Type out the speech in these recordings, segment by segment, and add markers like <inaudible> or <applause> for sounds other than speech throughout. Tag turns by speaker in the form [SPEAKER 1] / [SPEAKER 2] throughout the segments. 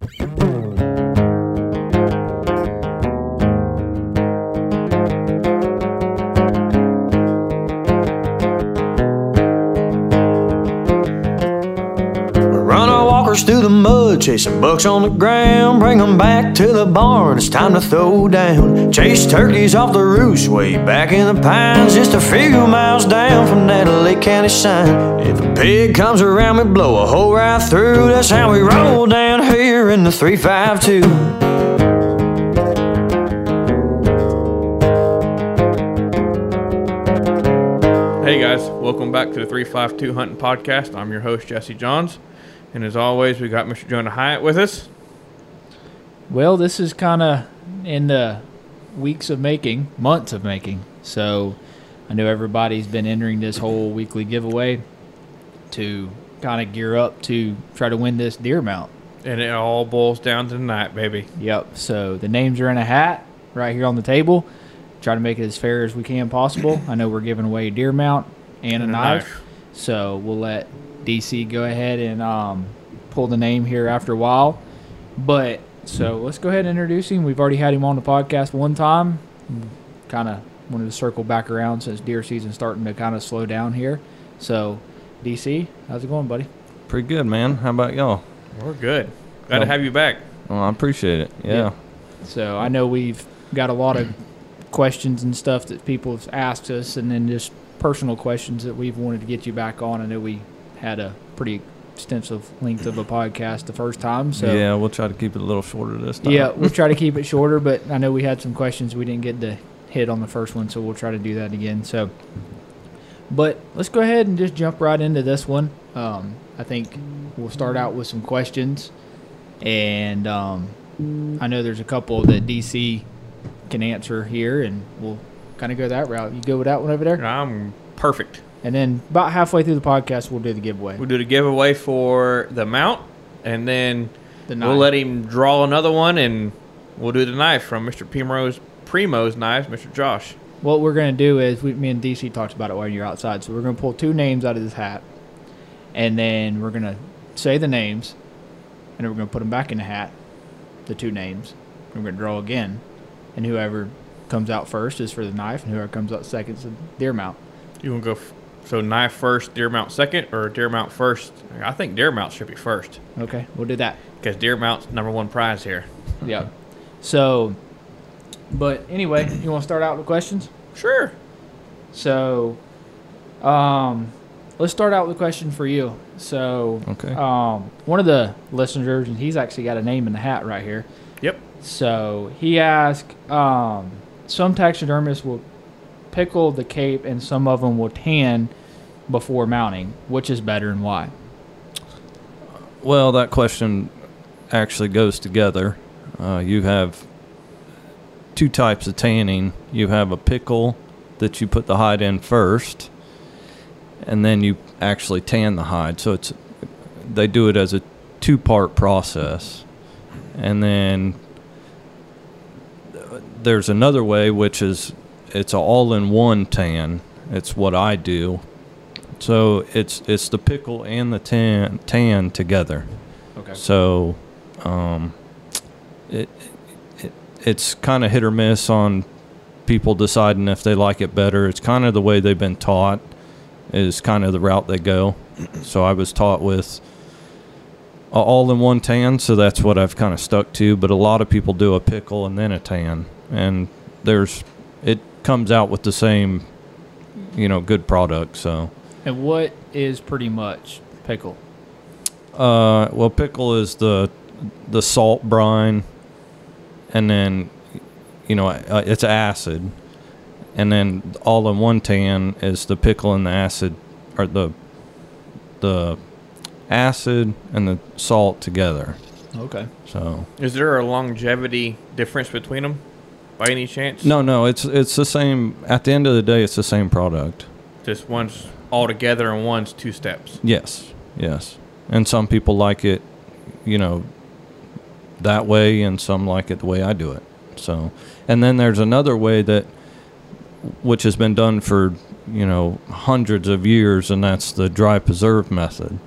[SPEAKER 1] Thank you. Chasing bucks on the ground. Bring 'em back to the barn, it's time to throw down. Chase turkeys off the roost, way back in the pines, just a few miles down from that Lake County sign. If a pig comes around, we blow a hole right through. That's how we roll down here in the 352.
[SPEAKER 2] Hey guys, welcome back to the 352 Hunting Podcast. I'm your host, Jesse Johns. And as always, we got Mr. Jonah Hyatt with us.
[SPEAKER 3] Well, this is kind of in the weeks of making, months of making. So I know everybody's been entering this whole weekly giveaway to kind of gear up to try to win this deer mount.
[SPEAKER 2] And it all boils down to tonight, baby.
[SPEAKER 3] Yep. So the names are in a hat right here on the table. Try to make it as fair as we can possible. I know we're giving away a deer mount and, a,
[SPEAKER 2] And a
[SPEAKER 3] knife.
[SPEAKER 2] knife.
[SPEAKER 3] So we'll let DC go ahead and um, pull the name here after a while. But so let's go ahead and introduce him. We've already had him on the podcast one time. Kind of wanted to circle back around since deer season's starting to kind of slow down here. So DC, how's it going, buddy?
[SPEAKER 4] Pretty good, man. How about y'all?
[SPEAKER 2] We're good. Glad to have you back.
[SPEAKER 4] Well, I appreciate it. Yeah.
[SPEAKER 3] Yeah. So I know we've got a lot of questions and stuff that people have asked us, and then just personal questions that we've wanted to get you back on. I know we had a pretty extensive length of a podcast the first time, so
[SPEAKER 4] yeah, we'll try to keep it a little shorter this time.
[SPEAKER 3] yeah, we'll try to keep it shorter. But I know we had some questions we didn't get to hit on the first one, so we'll try to do that again. So, but let's go ahead and just jump right into this one. Um, I think we'll start out with some questions, and um, I know there's a couple that DC can answer here, and we'll kind of go that route. You go with that one over there,
[SPEAKER 2] I'm perfect.
[SPEAKER 3] And then about halfway through the podcast, we'll do the giveaway.
[SPEAKER 2] We'll do the giveaway for the mount, and then
[SPEAKER 3] The
[SPEAKER 2] we'll let him draw another one, and we'll do the knife from Mr. Primo's, Primo's knives, Mr. Josh.
[SPEAKER 3] What we're gonna do is we, me and DC talked about it while you're outside. So we're gonna pull two names out of this hat, and then we're gonna say the names, and then we're gonna put them back in the hat, the two names. and We're gonna draw again, and whoever comes out first is for the knife, and whoever comes out second is the deer mount.
[SPEAKER 2] You want to go f- so knife first, deer mount second, or deer mount first? I think deer mount should be first
[SPEAKER 3] Okay, we'll do that.
[SPEAKER 2] because deer mount's number one prize here.
[SPEAKER 3] Yeah. So, but anyway, you want to start out with questions?
[SPEAKER 2] Sure.
[SPEAKER 3] So, um, let's start out with a question for you. So,
[SPEAKER 4] Okay.
[SPEAKER 3] um, one of the listeners, and he's actually got a name in the hat right here.
[SPEAKER 2] Yep.
[SPEAKER 3] So he asked, um, some taxidermists will pickle the cape, and some of them will tan before mounting. Which is better and why?
[SPEAKER 4] Well, that question actually goes together. Uh, you have two types of tanning. You have a pickle that you put the hide in first, and then you actually tan the hide. So it's they do it as a two-part process, and then uh, there's another way, which is it's a all-in-one tan. It's what I do. So it's it's the pickle and the tan tan together.
[SPEAKER 3] Okay.
[SPEAKER 4] So, um, it, it it's kind of hit or miss on people deciding if they like it better. It's kind of the way they've been taught is kind of the route they go. <clears throat> So I was taught with a all-in-one tan, so that's what I've kind of stuck to. But a lot of people do a pickle and then a tan, and there's comes out with the same, you know, good product. So.
[SPEAKER 3] And what is pretty much pickle?
[SPEAKER 4] Uh, well, pickle is the the salt brine, and then you know uh, it's acid, and then all in one tan is the pickle and the acid, or the the acid and the salt together.
[SPEAKER 3] Okay.
[SPEAKER 4] So
[SPEAKER 2] Is there a longevity difference between them, by any chance?
[SPEAKER 4] no, no, it's it's the same. At the end of the day, it's the same product.
[SPEAKER 2] Just one's all together and one's two steps.
[SPEAKER 4] Yes, yes. And some people like it, you know, that way, and some like it the way I do it. So, and then there's another way that, which has been done for, you know, hundreds of years, and that's the dry preserve method.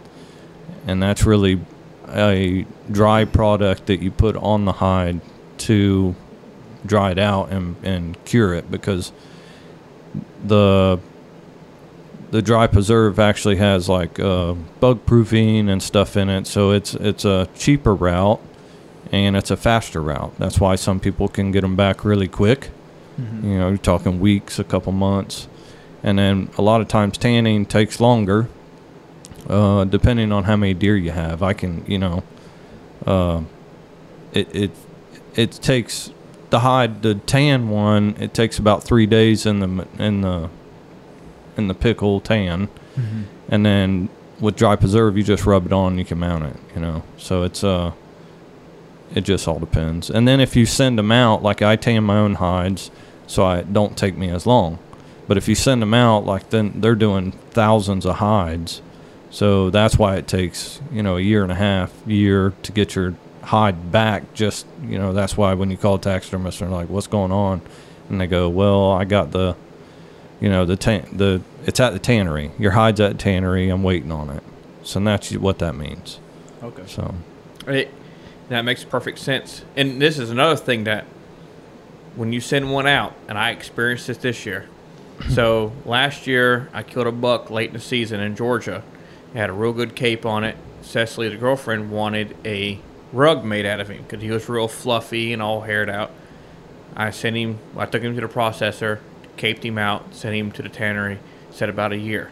[SPEAKER 4] And that's really a dry product that you put on the hide to dry it out and, and cure it because the the dry preserve actually has like uh, bug proofing and stuff in it, so it's it's a cheaper route and it's a faster route. That's why some people can get them back really quick.
[SPEAKER 3] Mhm.
[SPEAKER 4] You know, you're talking weeks, a couple months, and then a lot of times tanning takes longer, uh, depending on how many deer you have. I can, you know, uh, it it it takes the hide the tan one. It takes about three days in the in the in the pickle tan,
[SPEAKER 3] Mhm.
[SPEAKER 4] and then with dry preserve, you just rub it on, and you can mount it. You know, so it's uh, it just all depends. And then if you send them out, like I tan my own hides, so I it don't take me as long. But if you send them out, like then they're doing thousands of hides, so that's why it takes you know a year and a half, year to get your hide back. Just you know that's why when you call a taxidermist, they're like, "What's going on?" And they go, "Well, I got the, you know, the tan the it's at the tannery. Your hide's at the tannery. I'm waiting on it." So that's what that means.
[SPEAKER 3] Okay.
[SPEAKER 4] So
[SPEAKER 2] It, that makes perfect sense. And this is another thing that when you send one out, and I experienced this this year. <clears throat> so last year, I killed a buck late in the season in Georgia. It had a real good cape on it. Cecily, the girlfriend, wanted a rug made out of him because he was real fluffy and all haired out. I sent him. I took him to the processor, caped him out, sent him to the tannery. Said about a year.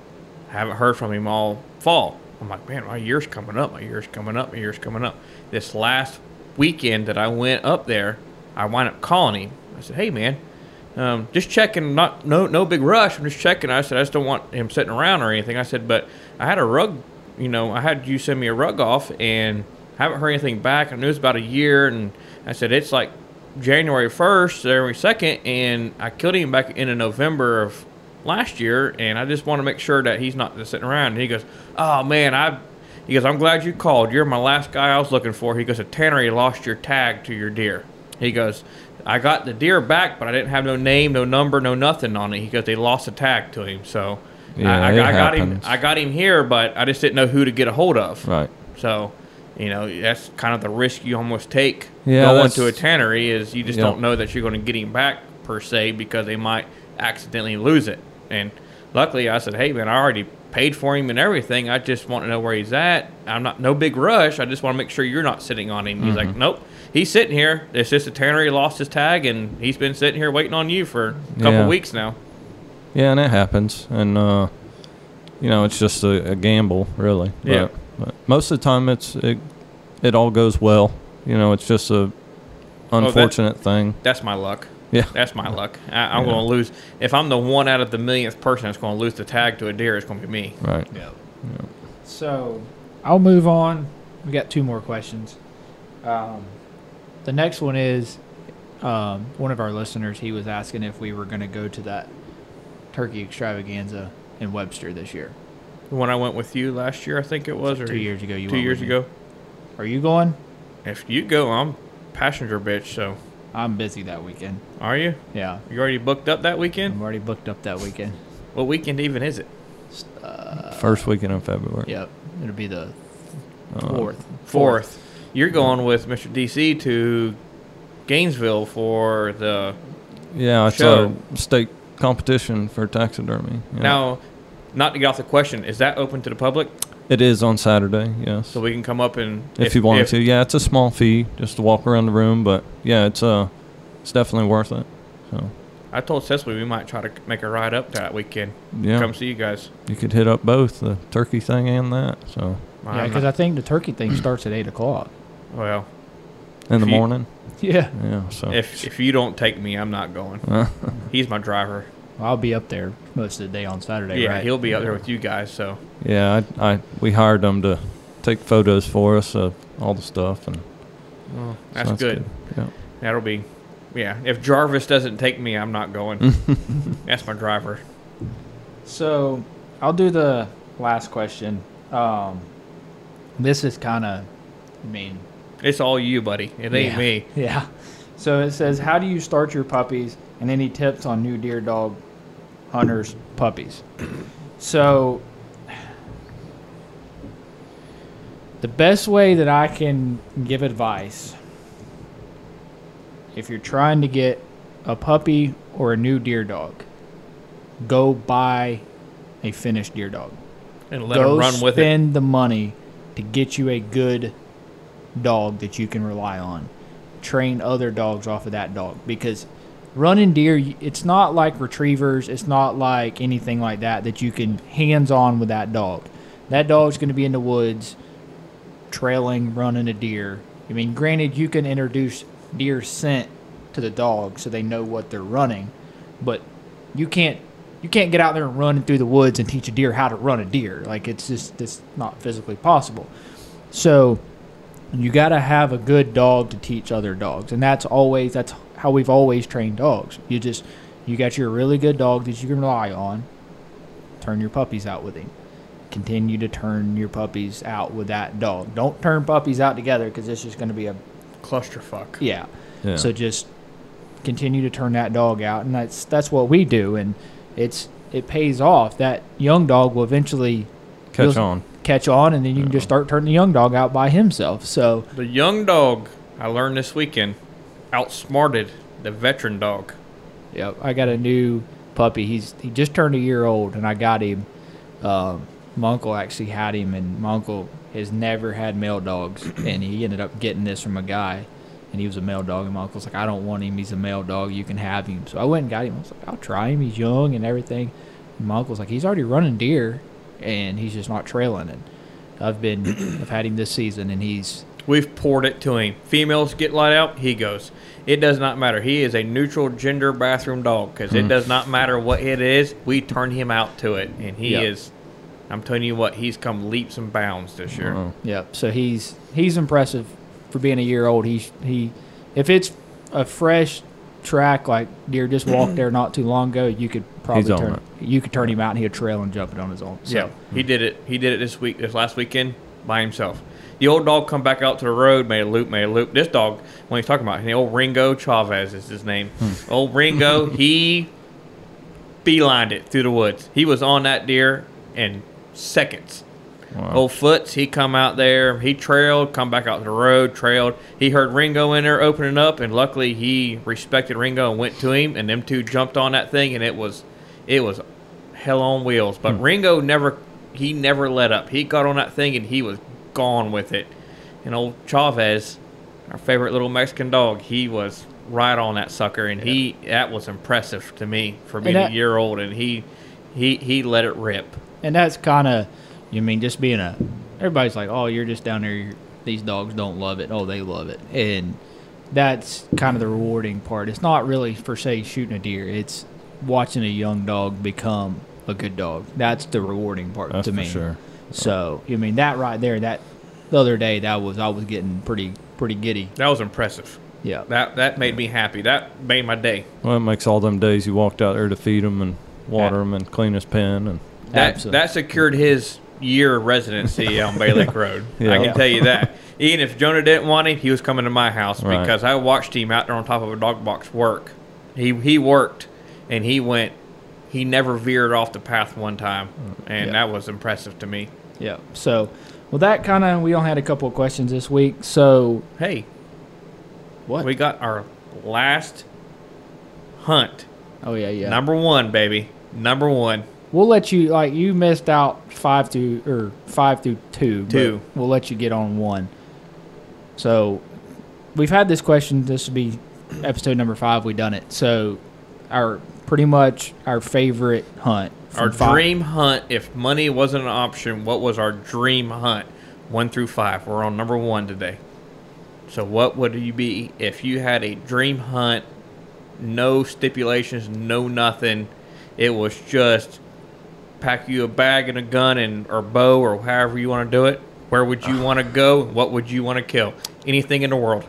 [SPEAKER 2] I haven't heard from him all fall. I'm like, man, my year's coming up. My year's coming up. My year's coming up. This last weekend that I went up there, I wind up calling him. I said, hey, man, um, just checking. Not no no big rush. I'm just checking. I said I just don't want him sitting around or anything. I said, but I had a rug. You know, I had you send me a rug off, and haven't heard anything back. I knew it was about a year, and I said it's like January 1st, January 2nd, and I killed him back in November of last year, and I just want to make sure that he's not just sitting around. And he goes, "Oh man, I," he goes, "I'm glad you called. You're my last guy I was looking for." He goes, "A tannery lost your tag to your deer." He goes, "I got the deer back, but I didn't have no name, no number, no nothing on it." He goes, "They lost a tag to him." So,
[SPEAKER 4] Yeah,
[SPEAKER 2] I, I, I got him. I got him here, but I just didn't know who to get a hold of.
[SPEAKER 4] right.
[SPEAKER 2] So, you know, that's kind of the risk you almost take
[SPEAKER 4] Yeah,
[SPEAKER 2] going to a tannery is you just
[SPEAKER 4] Yeah.
[SPEAKER 2] don't know that you're going to get him back per se because they might accidentally lose it. And luckily, I said, "Hey, man, I already paid for him and everything. I just want to know where he's at. I'm not no big rush. I just want to make sure you're not sitting on him." He's like, "Nope, he's sitting here. It's just a tannery lost his tag, and he's been sitting here waiting on you for a couple
[SPEAKER 4] Yeah.
[SPEAKER 2] weeks now."
[SPEAKER 4] Yeah, and it happens, and uh, you know, it's just a, a gamble, really.
[SPEAKER 2] Yeah.
[SPEAKER 4] But, but most of the time, it's it, it all goes well. You know, it's just a
[SPEAKER 2] that-
[SPEAKER 4] unfortunate thing.
[SPEAKER 2] That's my luck.
[SPEAKER 4] Yeah.
[SPEAKER 2] That's my luck. I, I'm
[SPEAKER 4] Yeah.
[SPEAKER 2] going to lose. If I'm the one out of the millionth person that's going to lose the tag to a deer, it's going to be me.
[SPEAKER 4] Right. Yeah.
[SPEAKER 3] So I'll move on. We got two more questions. Um, the next one is um, one of our listeners. He was asking if we were going to go to that turkey extravaganza in Webster this year.
[SPEAKER 2] When I went with you last year, I think it was, or
[SPEAKER 3] Two years ago, you
[SPEAKER 2] two
[SPEAKER 3] went
[SPEAKER 2] years
[SPEAKER 3] with me.
[SPEAKER 2] ago.
[SPEAKER 3] Are you going?
[SPEAKER 2] If you go, I'm passenger bitch. So
[SPEAKER 3] I'm busy that weekend.
[SPEAKER 2] are you?
[SPEAKER 3] Yeah,
[SPEAKER 2] You already booked up that weekend?
[SPEAKER 3] I'm already booked up that weekend.
[SPEAKER 2] What weekend even is it?
[SPEAKER 4] First weekend of February.
[SPEAKER 3] Yep, it'll be the
[SPEAKER 4] Uh,
[SPEAKER 3] fourth.
[SPEAKER 2] Fourth. You're going with Mr. DC to Gainesville for the
[SPEAKER 4] Yeah, it's
[SPEAKER 2] Show.
[SPEAKER 4] a state competition for taxidermy. yeah.
[SPEAKER 2] now. Not to get off the question, is that open to the public
[SPEAKER 4] it is on Saturday. Yes.
[SPEAKER 2] so we can come up and
[SPEAKER 4] if, you wanted to, yeah, it's a small fee just to walk around the room, but yeah, it's uh, it's definitely worth it. So
[SPEAKER 2] I told Cecily we might try to make a ride up that weekend.
[SPEAKER 4] yeah,
[SPEAKER 2] Come see you guys.
[SPEAKER 4] you could hit up both the turkey thing and that. So
[SPEAKER 3] Yeah, because I think the turkey thing starts at eight o'clock.
[SPEAKER 2] well,
[SPEAKER 4] in the
[SPEAKER 2] you-
[SPEAKER 4] morning, <laughs>
[SPEAKER 3] Yeah,
[SPEAKER 4] yeah. So
[SPEAKER 2] if if you don't take me, I'm not going. <laughs> He's my driver.
[SPEAKER 3] I'll be up there most of the day on Saturday.
[SPEAKER 2] yeah,
[SPEAKER 3] right?
[SPEAKER 2] he'll be up there with you guys. So
[SPEAKER 4] yeah, I, I we hired them to take photos for us of all the stuff, and so
[SPEAKER 2] that's, good.
[SPEAKER 4] Yeah.
[SPEAKER 2] That'll be, yeah. If Jarvis doesn't take me, I'm not going. <laughs> that's my driver.
[SPEAKER 3] So I'll do the last question. Um, this is kind of, I mean,
[SPEAKER 2] It's all you, buddy. It ain't
[SPEAKER 3] yeah,
[SPEAKER 2] me. <laughs>
[SPEAKER 3] Yeah. So it says, how do you start your puppies, and any tips on new deer dog hunters puppies? So The best way that I can give advice if you're trying to get a puppy or a new deer dog, go buy a finished deer dog.
[SPEAKER 2] And let
[SPEAKER 3] go
[SPEAKER 2] him run with it.
[SPEAKER 3] spend the money to get you a good dog that you can rely on. Train other dogs off of that dog because running deer it's not like retrievers. It's not like anything like that that you can hands on with that dog. That dog's going to be in the woods, trailing, running a deer. I mean, granted, you can introduce deer scent to the dog so they know what they're running, but you can't you can't get out there and run through the woods and teach a deer how to run a deer. Like it's just it's not physically possible. So you got to have a good dog to teach other dogs, and that's always that's how we've always trained dogs. You just you got your really good dog that you can rely on. Turn your puppies out with him. Continue to turn your puppies out with that dog. Don't turn puppies out together because it's just going to be a
[SPEAKER 2] Clusterfuck.
[SPEAKER 3] yeah.
[SPEAKER 4] Yeah.
[SPEAKER 3] So just continue to turn that dog out, and that's that's what we do, and it's it pays off. That young dog will eventually
[SPEAKER 4] Catch on.
[SPEAKER 3] catch on, and then you can just start turning the young dog out by himself. So
[SPEAKER 2] The young dog, I learned this weekend, outsmarted the veteran dog.
[SPEAKER 3] yeah, I got a new puppy. He's he just turned a year old, and I got him. Um, my uncle actually had him, and my uncle has never had male dogs, <clears throat> and he ended up getting this from a guy, and he was a male dog. And my uncle's like, I don't want him. He's a male dog. You can have him. So I went and got him. I was like, I'll try him. He's young and everything. And my uncle's like, he's already running deer, and he's just not trailing. And I've been, <clears throat> I've had him this season, and he's
[SPEAKER 2] We've poured it to him. Females get let out, he goes. It does not matter. He is a neutral gender bathroom dog because it mm. does not matter what it is. We turn him out to it, and he
[SPEAKER 3] Yep.
[SPEAKER 2] is. I'm telling you what, he's come leaps and bounds this year.
[SPEAKER 4] Uh-uh.
[SPEAKER 3] Yep. So he's he's impressive for being a year old. He's he if it's a fresh track like deer just walked there not too long ago, you could probably
[SPEAKER 4] on
[SPEAKER 3] turn you could turn him out and he'd trail and jump it on his own. So
[SPEAKER 2] Yeah, he did it. He did it this week, this last weekend by himself. The old dog come back out to the road, made a loop, made a loop. This dog, when he's talking about, the old Ringo Chavez is his name. Hmm. Old Ringo, <laughs> he beelined it through the woods. He was on that deer in seconds.
[SPEAKER 4] Wow.
[SPEAKER 2] Old Foots, he come out there, he trailed, come back out to the road, trailed. He heard Ringo in there opening up, and luckily he respected Ringo and went to him, and them two jumped on that thing, and it was, it was hell on wheels. But hmm. Ringo never, he never let up. He got on that thing and he was gone with it. And old Chavez, our favorite little Mexican dog, he was right on that sucker, and he that was impressive to me for being
[SPEAKER 3] that-
[SPEAKER 2] a year old, and he, he he let it rip.
[SPEAKER 3] and that's kind of you mean just being a everybody's like oh you're just down there you're, these dogs don't love it. Oh they love it. And that's kind of the rewarding part. It's not really for say shooting a deer. It's watching a young dog become a good dog. That's the rewarding part
[SPEAKER 4] That's
[SPEAKER 3] to
[SPEAKER 4] for
[SPEAKER 3] me.
[SPEAKER 4] sure.
[SPEAKER 3] So you mean that right there that the other day that was i was getting pretty pretty giddy
[SPEAKER 2] That was impressive.
[SPEAKER 3] yeah
[SPEAKER 2] That that made me happy. That made my day.
[SPEAKER 4] Well, it makes all them days you walked out there to feed him and water him and clean his pen and
[SPEAKER 2] That
[SPEAKER 3] Absolutely.
[SPEAKER 2] that secured his year residency on Bay Lake <laughs> Road. I
[SPEAKER 4] Yeah.
[SPEAKER 2] can tell you that. Even if Jonah didn't want him, he was coming to my house
[SPEAKER 4] Right.
[SPEAKER 2] because I watched him out there on top of a dog box work. He he worked and he went. He never veered off the path one time, and
[SPEAKER 3] Yeah.
[SPEAKER 2] that was impressive to me.
[SPEAKER 3] Yeah so well that kind of we only had a couple of questions this week so
[SPEAKER 2] Hey,
[SPEAKER 3] what
[SPEAKER 2] we got our last hunt.
[SPEAKER 3] oh yeah yeah
[SPEAKER 2] Number one, baby. Number one.
[SPEAKER 3] We'll let you like you missed out five through or five through two.
[SPEAKER 2] Two.
[SPEAKER 3] We'll let you get on one. So we've had this question. This will be episode number five. We done it. So our pretty much our favorite hunt. From
[SPEAKER 2] Our
[SPEAKER 3] five-
[SPEAKER 2] dream hunt, if money wasn't an option, what was our dream hunt? One through five. We're on number one today. So, what would you be if you had a dream hunt? No stipulations, no nothing. It was just pack you a bag and a gun and or bow or however you want to do it. Where would you want to go? What would you want to kill? Anything in the world.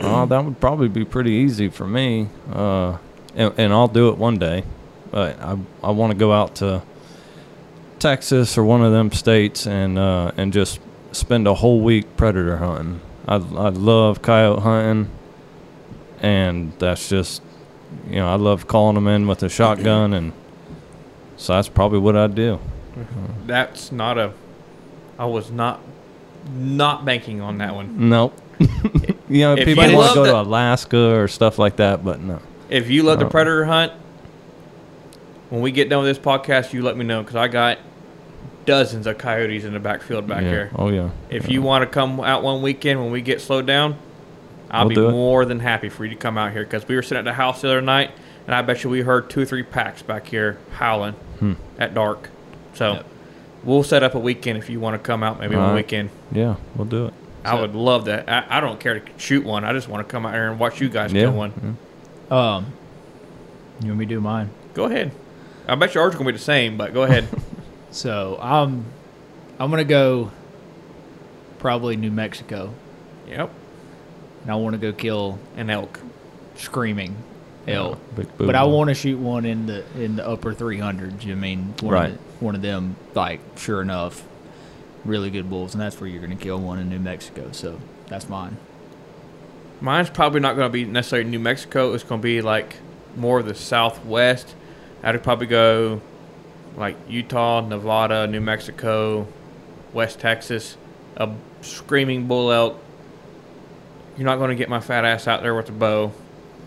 [SPEAKER 4] Oh, that would probably be pretty easy for me. Uh, and, and I'll do it one day. But I, I want to go out to Texas or one of them states and uh, and just spend a whole week predator hunting. I I love coyote hunting, and that's just you know I love calling them in with a shotgun, and so that's probably what I'd do.
[SPEAKER 2] That's not a. I was not not banking on that one.
[SPEAKER 4] Nope. <laughs> you know,
[SPEAKER 2] If
[SPEAKER 4] people want to go to Alaska or stuff like that, but no.
[SPEAKER 2] If you love the
[SPEAKER 4] Uh,
[SPEAKER 2] predator hunt, when we get done with this podcast, you let me know because I got dozens of coyotes in the backfield back
[SPEAKER 4] yeah.
[SPEAKER 2] here.
[SPEAKER 4] Oh yeah.
[SPEAKER 2] If you want to come out one weekend when we get slowed down, I'll
[SPEAKER 4] We'll
[SPEAKER 2] be
[SPEAKER 4] do
[SPEAKER 2] more than happy for you to come out here because we were sitting at the house the other night, and I bet you we heard two or three packs back here howling
[SPEAKER 4] Hmm.
[SPEAKER 2] at dark. So
[SPEAKER 3] Yep.
[SPEAKER 2] we'll set up a weekend if you want to come out maybe one
[SPEAKER 4] Alright.
[SPEAKER 2] weekend.
[SPEAKER 4] Yeah, we'll do it.
[SPEAKER 2] I would love that. I, I don't care to shoot one. I just want to come out here and watch you guys
[SPEAKER 4] Yeah.
[SPEAKER 2] kill one.
[SPEAKER 4] yeah.
[SPEAKER 3] Um, you want me to do mine?
[SPEAKER 2] Go ahead. I bet yours are gonna be the same, but go ahead. <laughs>
[SPEAKER 3] So I'm, I'm gonna go. Probably New Mexico,
[SPEAKER 2] yep.
[SPEAKER 3] and I want to go kill
[SPEAKER 2] An elk.
[SPEAKER 3] screaming elk.
[SPEAKER 4] Big
[SPEAKER 3] But I want to shoot one in the in the upper 300s. I mean, one
[SPEAKER 4] Right.
[SPEAKER 3] Of the, one of them, like sure enough, really good bulls, and that's where you're going to kill one in New Mexico. So that's mine.
[SPEAKER 2] Mine's probably not going to be necessarily New Mexico. It's going to be like more of the Southwest. I'd probably go like Utah, Nevada, New Mexico, West Texas. A screaming bull elk. You're not going to get my fat ass out there with a bow.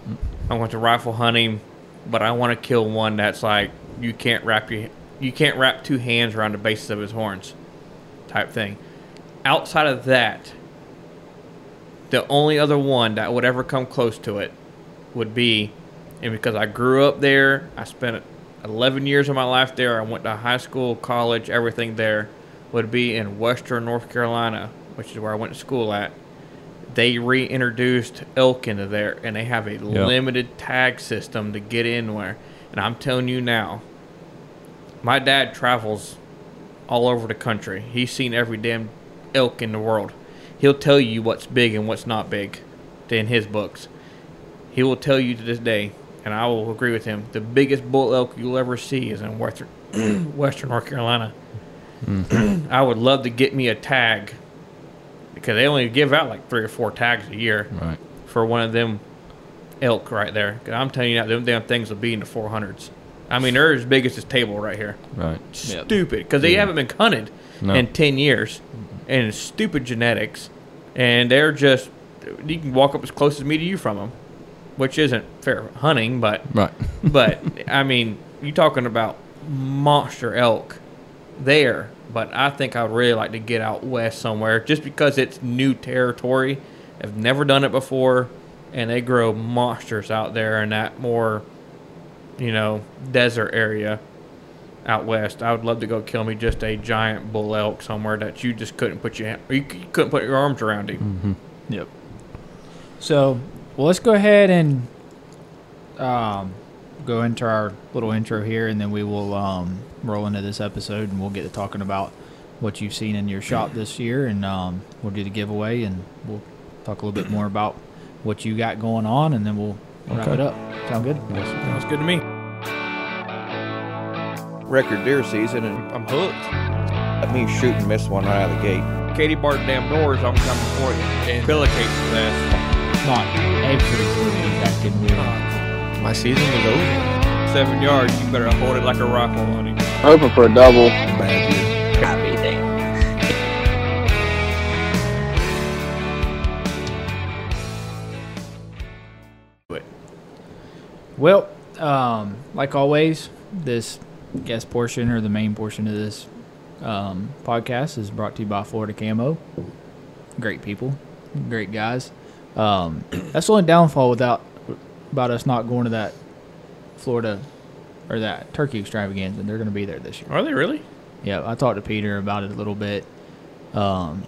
[SPEAKER 2] Mm. I want to rifle hunt him, but I want to kill one that's like you can't wrap your you can't wrap two hands around the bases of his horns, type thing. Outside of that, the only other one that would ever come close to it would be, and because I grew up there, I spent 11 years of my life there. I went to high school, college, everything there. Would be in Western North Carolina, which is where I went to school at. They reintroduced elk into there, and they have a limited tag system to get in where. And I'm telling you now, my dad travels all over the country. He's seen every damn elk in the world. He'll tell you what's big and what's not big in his books. He will tell you to this day, and I will agree with him, the biggest bull elk you'll ever see is in Western, <clears throat> Western North Carolina. Mm-hmm. <clears throat> I would love to get me a tag because they only give out like three or four tags a year
[SPEAKER 4] Right.
[SPEAKER 2] for one of them elk right there. 'Cause I'm telling you now, them damn things will be in the 400s. I mean, they're as big as this table right here.
[SPEAKER 4] Right.
[SPEAKER 2] Stupid, because they haven't been hunted
[SPEAKER 4] No.
[SPEAKER 2] in 10 years, and stupid genetics, and they're just you can walk up as close as me to you from them, which isn't fair hunting, but
[SPEAKER 4] Right. <laughs>
[SPEAKER 2] but I mean, you're talking about monster elk there, but I think I'd really like to get out west somewhere just because it's new territory. I've never done it before, and they grow monsters out there in that more, you know, desert area out west. I would love to go kill me just a giant bull elk somewhere that you just couldn't put your you, you couldn't put your arms around him. Mm-hmm.
[SPEAKER 3] Yep. So, well, let's go ahead and um, go into our little intro here, and then we will um, roll into this episode, and we'll get to talking about what you've seen in your shop this year, and um, we'll do the giveaway, and we'll talk a little bit more about what you got going on, and then we'll wrap
[SPEAKER 4] Okay.
[SPEAKER 3] it up. Sound good?
[SPEAKER 2] Sounds good to me.
[SPEAKER 5] record deer season, and
[SPEAKER 2] I'm hooked.
[SPEAKER 5] let me shoot and miss one right out of the gate.
[SPEAKER 2] Katie barred damn doors. I'm coming for you. And pillowcase for that.
[SPEAKER 3] Not every that can win.
[SPEAKER 1] My season was over.
[SPEAKER 2] Seven yards. You better hold it like a rifle on him.
[SPEAKER 6] Hoping for a double.
[SPEAKER 5] Bad year.
[SPEAKER 2] But
[SPEAKER 3] Well, um, like always, this guest portion or the main portion of this um, podcast is brought to you by Florida Camo. Great people, great guys. Um, that's the only downfall without about us not going to that Florida or that turkey extravaganza. They're going to be there this year.
[SPEAKER 2] are they really?
[SPEAKER 3] Yeah, I talked to Peter about it a little bit. Um,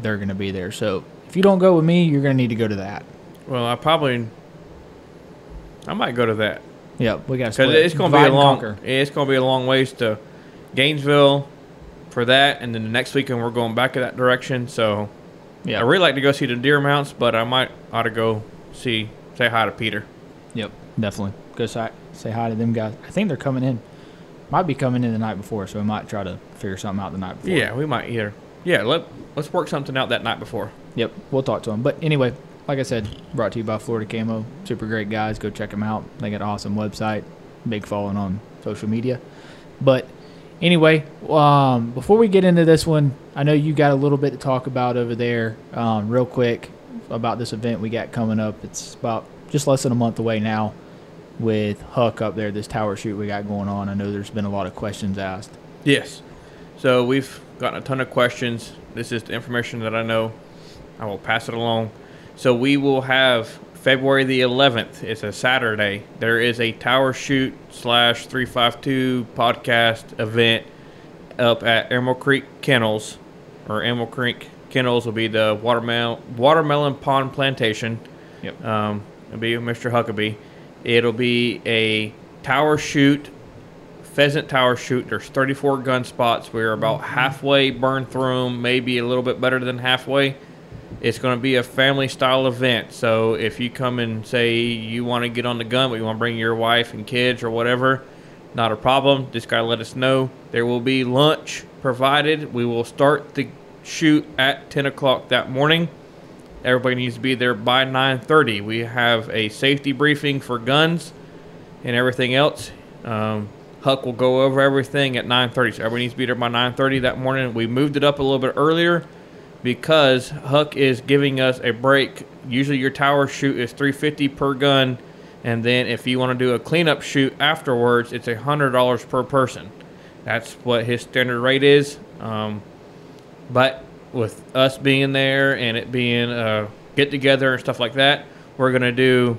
[SPEAKER 3] they're going to be there. So if you don't go with me, you're going to need to go to that.
[SPEAKER 2] Well, I probably. I might go to that
[SPEAKER 3] Yeah, we got
[SPEAKER 2] because it's going to be a long.
[SPEAKER 3] conquer.
[SPEAKER 2] It's going to be a long ways to Gainesville for that, and then the next weekend we're going back in that direction. So
[SPEAKER 3] Yeah,
[SPEAKER 2] I really like to go see the deer mounts, but I might ought to go see say hi to Peter.
[SPEAKER 3] Yep, definitely. Go say, say hi to them guys. I think they're coming in. Might be coming in the night before, so we might try to figure something out the night before.
[SPEAKER 2] Yeah, we might either. Yeah, let let's work something out that night before.
[SPEAKER 3] Yep, we'll talk to them. But anyway, like I said, brought to you by Florida Camo. Super great guys. Go check them out. They got an awesome website, big following on social media. But anyway, um, before we get into this one, I know you got a little bit to talk about over there, um, real quick about this event we got coming up. It's about just less than a month away now with Huck up there, this tower shoot we got going on. I know there's been a lot of questions asked.
[SPEAKER 2] Yes. So we've gotten a ton of questions. This is the information that I know. I will pass it along. So we will have February the 11th. It's a Saturday. There is a tower shoot slash 352 podcast event up at Emerald Creek Kennels, or Emerald Creek Kennels will be the watermelon watermelon pond plantation.
[SPEAKER 3] Yep.
[SPEAKER 2] Um, it'll be Mr. Huckabee. It'll be a tower shoot, pheasant tower shoot. There's 34 gun spots. We're about halfway burned through them, maybe a little bit better than halfway. It's going to be a family style event. So if you come and say you want to get on the gun, but you want to bring your wife and kids or whatever, not a problem. Just got to let us know. There will be lunch provided. We will start the shoot at 10 o'clock that morning. Everybody needs to be there by 9:30. We have a safety briefing for guns and everything else. Um, Huck will go over everything at 9:30. So everybody needs to be there by 9:30 that morning. We moved it up a little bit earlier because Huck is giving us a break. Usually your tower shoot is 350 per gun, and then if you want to do a cleanup shoot afterwards, it's a hundred dollars per person. That's what his standard rate is. Um, but with us being there and it being a get together and stuff like that, we're gonna do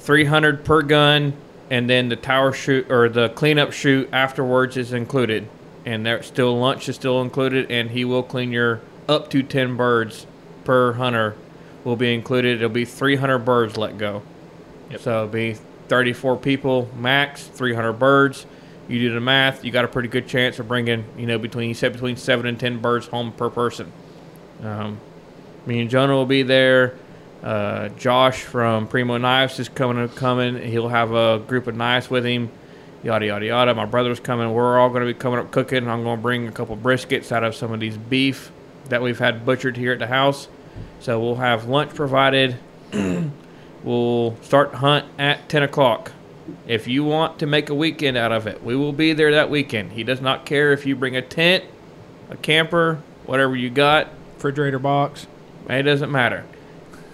[SPEAKER 2] 300 per gun, and then the tower shoot or the cleanup shoot afterwards is included, and there still lunch is still included, and he will clean your up to 10 birds per hunter will be included. It'll be 300 birds let go. So it'll be 34 people max, 300 birds. You do the math, you got a pretty good chance of bringing, you know, between you said between seven and 10 birds home per person. Um, me and Jonah will be there. Uh, Josh from Primo Knives is coming. Coming. He'll have a group of knives with him. Yada yada yada. My brother's coming. We're all going to be coming up cooking. I'm going to bring a couple briskets out of some of these beef that we've had butchered here at the house. So we'll have lunch provided. <clears throat> we'll start hunt at 10 o'clock. If you want to make a weekend out of it, we will be there that weekend. He does not care if you bring a tent, a camper, whatever you got.
[SPEAKER 3] Refrigerator box.
[SPEAKER 2] It doesn't matter.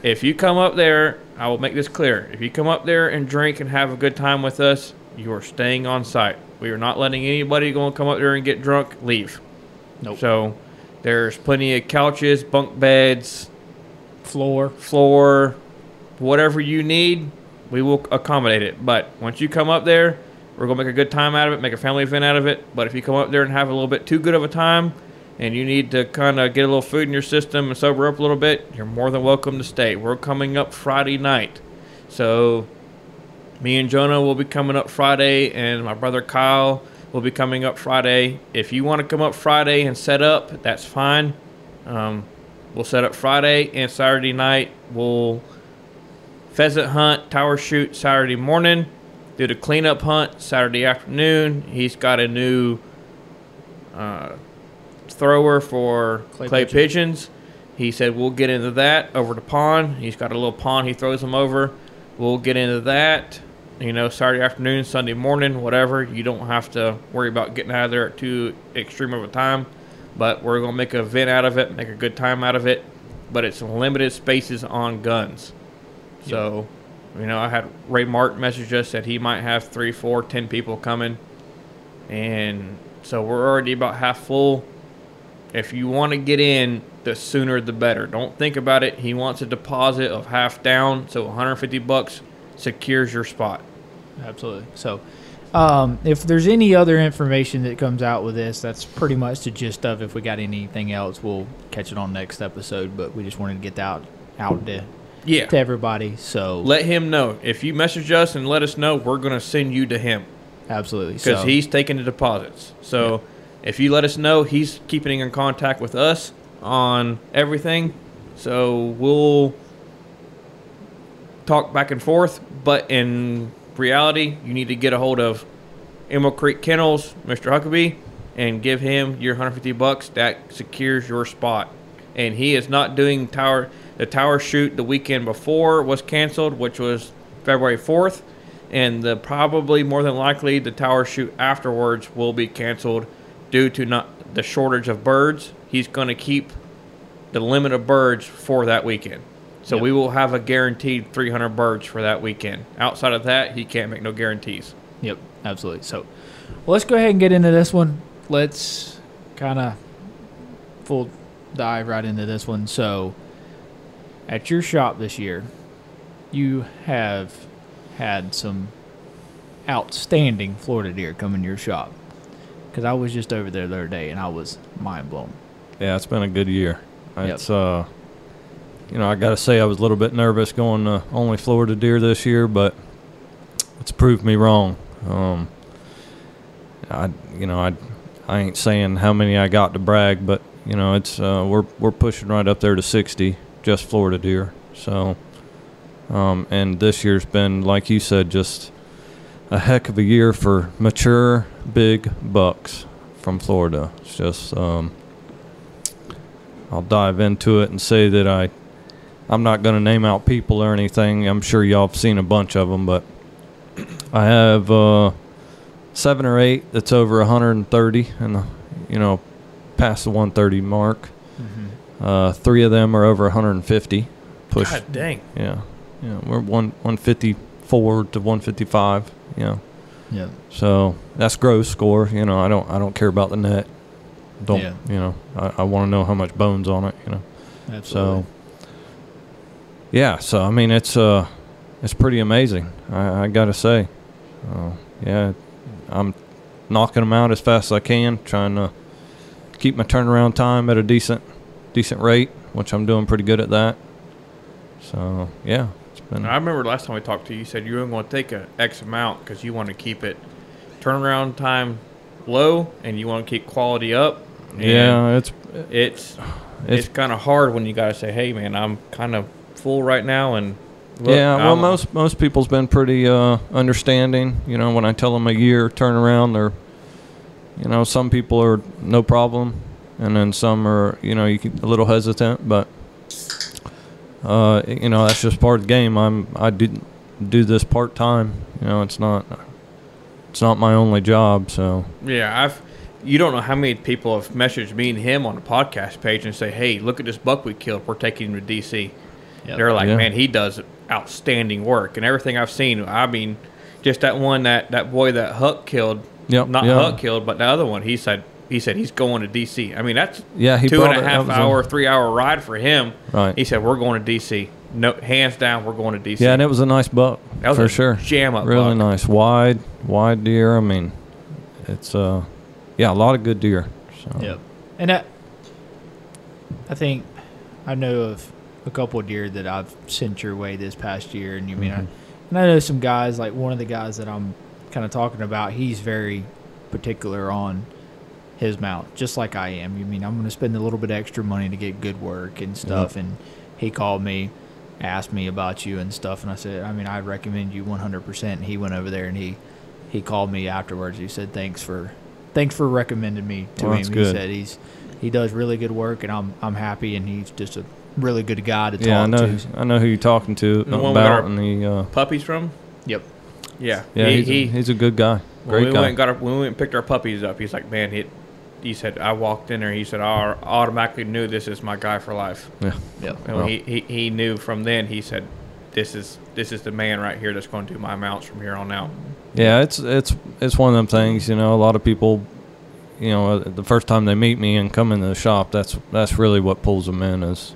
[SPEAKER 2] If you come up there, I will make this clear. If you come up there and drink and have a good time with us, you are staying on site. We are not letting anybody go and come up there and get drunk leave.
[SPEAKER 3] Nope.
[SPEAKER 2] So there's plenty of couches, bunk beds,
[SPEAKER 3] Floor.
[SPEAKER 2] floor, whatever you need, we will accommodate it. But once you come up there, we're gonna make a good time out of it, make a family event out of it. But if you come up there and have a little bit too good of a time, and you need to kind of get a little food in your system and sober up a little bit, you're more than welcome to stay. We're coming up Friday night, so me and Jonah will be coming up Friday, and my brother Kyle will be coming up Friday. If you want to come up Friday and set up, that's fine. Um, we'll set up Friday and Saturday night. We'll pheasant hunt, tower shoot Saturday morning. Do the cleanup hunt Saturday afternoon. He's got a new uh, thrower for
[SPEAKER 3] Clay
[SPEAKER 2] clay,
[SPEAKER 3] pigeon.
[SPEAKER 2] pigeons. He said we'll get into that over the pond. He's got a little pond he throws them over. We'll get into that. You know, Saturday afternoon, Sunday morning, whatever. You don't have to worry about getting out of there at too extreme of a time. But we're gonna make an event out of it, make a good time out of it. But it's limited spaces on guns. So, you know, I had Ray Martin message us that he might have three, four, ten people coming, and so we're already about half full. If you want to get in, the sooner the better. Don't think about it. He wants a deposit of half down, so 150 bucks secures your spot.
[SPEAKER 3] Absolutely. So, um, if there's any other information that comes out with this, that's pretty much the gist of. If we got anything else, we'll catch it on next episode. But we just wanted to get that out, out to,
[SPEAKER 2] Yeah.
[SPEAKER 3] to everybody. So,
[SPEAKER 2] Let him know. If you message us and let us know, we're going to send you to him
[SPEAKER 3] absolutely.
[SPEAKER 2] because
[SPEAKER 3] So,
[SPEAKER 2] he's taking the deposits. So if you let us know, he's keeping in contact with us on everything. So we'll talk back and forth. But in reality, you need to get a hold of Emerald Creek Kennels, Mr. Huckabee, and give him your 150 bucks. That secures your spot. And he is not doing tower. The tower shoot the weekend before was canceled, which was February 4th, and the probably more than likely the tower shoot afterwards will be canceled due to not the shortage of birds. He's going to keep the limit of birds for that weekend. So
[SPEAKER 3] Yep.
[SPEAKER 2] we will have a guaranteed 300 birds for that weekend. Outside of that, he can't make no guarantees.
[SPEAKER 3] Yep, absolutely. So, well, let's go ahead and get into this one. Let's kind of full dive right into this one. So, at your shop this year, you have had some outstanding Florida deer come in your shop. Because I was just over there the other day and I was mind blown.
[SPEAKER 4] Yeah, it's been a good year.
[SPEAKER 3] Yep.
[SPEAKER 4] It's uh, you know, I got to say I was a little bit nervous going to only Florida deer this year, but it's proved me wrong. Um, I, you know, I, I ain't saying how many I got to brag, but you know, it's uh, we're we're pushing right up there to 60 just Florida deer. So, um, and this year's been like you said, just a heck of a year for mature big bucks from Florida. It's just um, I'll dive into it and say that I I'm not going to name out people or anything. I'm sure y'all have seen a bunch of them, but I have uh, seven or eight that's over 130 and uh, you know past the 130 mark. Uh, three of them are over 150. Push.
[SPEAKER 2] God dang.
[SPEAKER 4] Yeah, yeah. We're one 154 to 155. Yeah.
[SPEAKER 3] Yep.
[SPEAKER 4] So that's gross score. You know, I don't I don't care about the net. Don't
[SPEAKER 3] Yeah.
[SPEAKER 4] you know? I, I want to know how much bones on it. You know.
[SPEAKER 3] Absolutely.
[SPEAKER 4] So yeah. So I mean, it's uh, it's pretty amazing. I, I gotta say. Uh, yeah, I'm knocking them out as fast as I can, trying to keep my turnaround time at a decent decent rate, which I'm doing pretty good at that. So yeah, it's been
[SPEAKER 2] I remember last time we talked to you, you said you were going to take an X amount because you want to keep it turnaround time low and you want to keep quality up.
[SPEAKER 4] Yeah, it's
[SPEAKER 2] it's
[SPEAKER 4] it's
[SPEAKER 2] it's kind of hard when you got to say, "Hey, man, I'm kind of full right now," and look,
[SPEAKER 4] yeah, well,
[SPEAKER 2] I'm-
[SPEAKER 4] most most people's been pretty uh, understanding. You know, when I tell them a year turnaround, they're, you know, some people are no problem, and then some are, you know, you can, a little hesitant. But, uh, you know, that's just part of the game. I'm I do do this part time. You know, it's not it's not my only job. So
[SPEAKER 2] Yeah, I've. You don't know how many people have messaged me and him on the podcast page and say, "Hey, look at this buck we killed. We're taking him to DC."
[SPEAKER 3] Yep.
[SPEAKER 2] They're like,
[SPEAKER 4] Yeah.
[SPEAKER 2] "Man, he does outstanding work." And everything I've seen, I mean, just that one that that boy that Huck killed.
[SPEAKER 4] Yep,
[SPEAKER 2] Not
[SPEAKER 4] yeah.
[SPEAKER 2] Huck killed, but the other one. He said he said he's going to DC. I mean, that's
[SPEAKER 4] yeah, he
[SPEAKER 2] two and a
[SPEAKER 4] it- that a-
[SPEAKER 2] hour, three hour ride for him.
[SPEAKER 4] Right.
[SPEAKER 2] He said, "We're going to DC. No, hands down, we're going to DC."
[SPEAKER 4] Yeah, and it was a nice buck
[SPEAKER 2] That was
[SPEAKER 4] for
[SPEAKER 2] a
[SPEAKER 4] sure.
[SPEAKER 2] jam up
[SPEAKER 4] Really
[SPEAKER 2] buck.
[SPEAKER 4] nice, wide, wide deer. I mean, it's uh, yeah, a lot of good deer. So.
[SPEAKER 3] Yep. And I, I think I know of a couple of deer that I've sent your way this past year, and you mean I, mm-hmm. and I know some guys like one of the guys that I'm kind of talking about. He's very particular on his mount, just like I am. You mean I'm going to spend a little bit extra money to get good work and mm-hmm. stuff, and he called me. Asked me about you and stuff, and I said, I mean, I recommend you 100%. And he went over there and he, he called me afterwards. He said, thanks for, thanks for recommending me to
[SPEAKER 4] Well,
[SPEAKER 3] him. He said he's, he does really good work, and I'm, I'm happy, and he's just a really good guy to
[SPEAKER 4] Yeah, I
[SPEAKER 3] talk
[SPEAKER 4] know.
[SPEAKER 3] to.
[SPEAKER 4] I know who you're talking to
[SPEAKER 2] The one we got
[SPEAKER 4] about,
[SPEAKER 2] our-
[SPEAKER 4] and he. Uh,
[SPEAKER 2] Puppies from?
[SPEAKER 3] Yep.
[SPEAKER 2] Yeah.
[SPEAKER 4] yeah,
[SPEAKER 2] he,
[SPEAKER 4] he's,
[SPEAKER 2] he,
[SPEAKER 4] a, he's a good guy.
[SPEAKER 2] when
[SPEAKER 4] Great
[SPEAKER 2] we
[SPEAKER 4] guy.
[SPEAKER 2] went and got our, when we went and picked our puppies up, he's like, "Man, he, he said I walked in there. He said I automatically knew this is my guy for life."
[SPEAKER 4] yeah.
[SPEAKER 3] Yep.
[SPEAKER 2] And
[SPEAKER 4] Well.
[SPEAKER 2] he, he he knew from then. He said, "This is this is the man right here that's going to do my mounts from here on out."
[SPEAKER 4] Yeah, it's it's it's one of them things. You know, a lot of people, you know, uh, the first time they meet me and come into the shop, that's that's really what pulls them in is,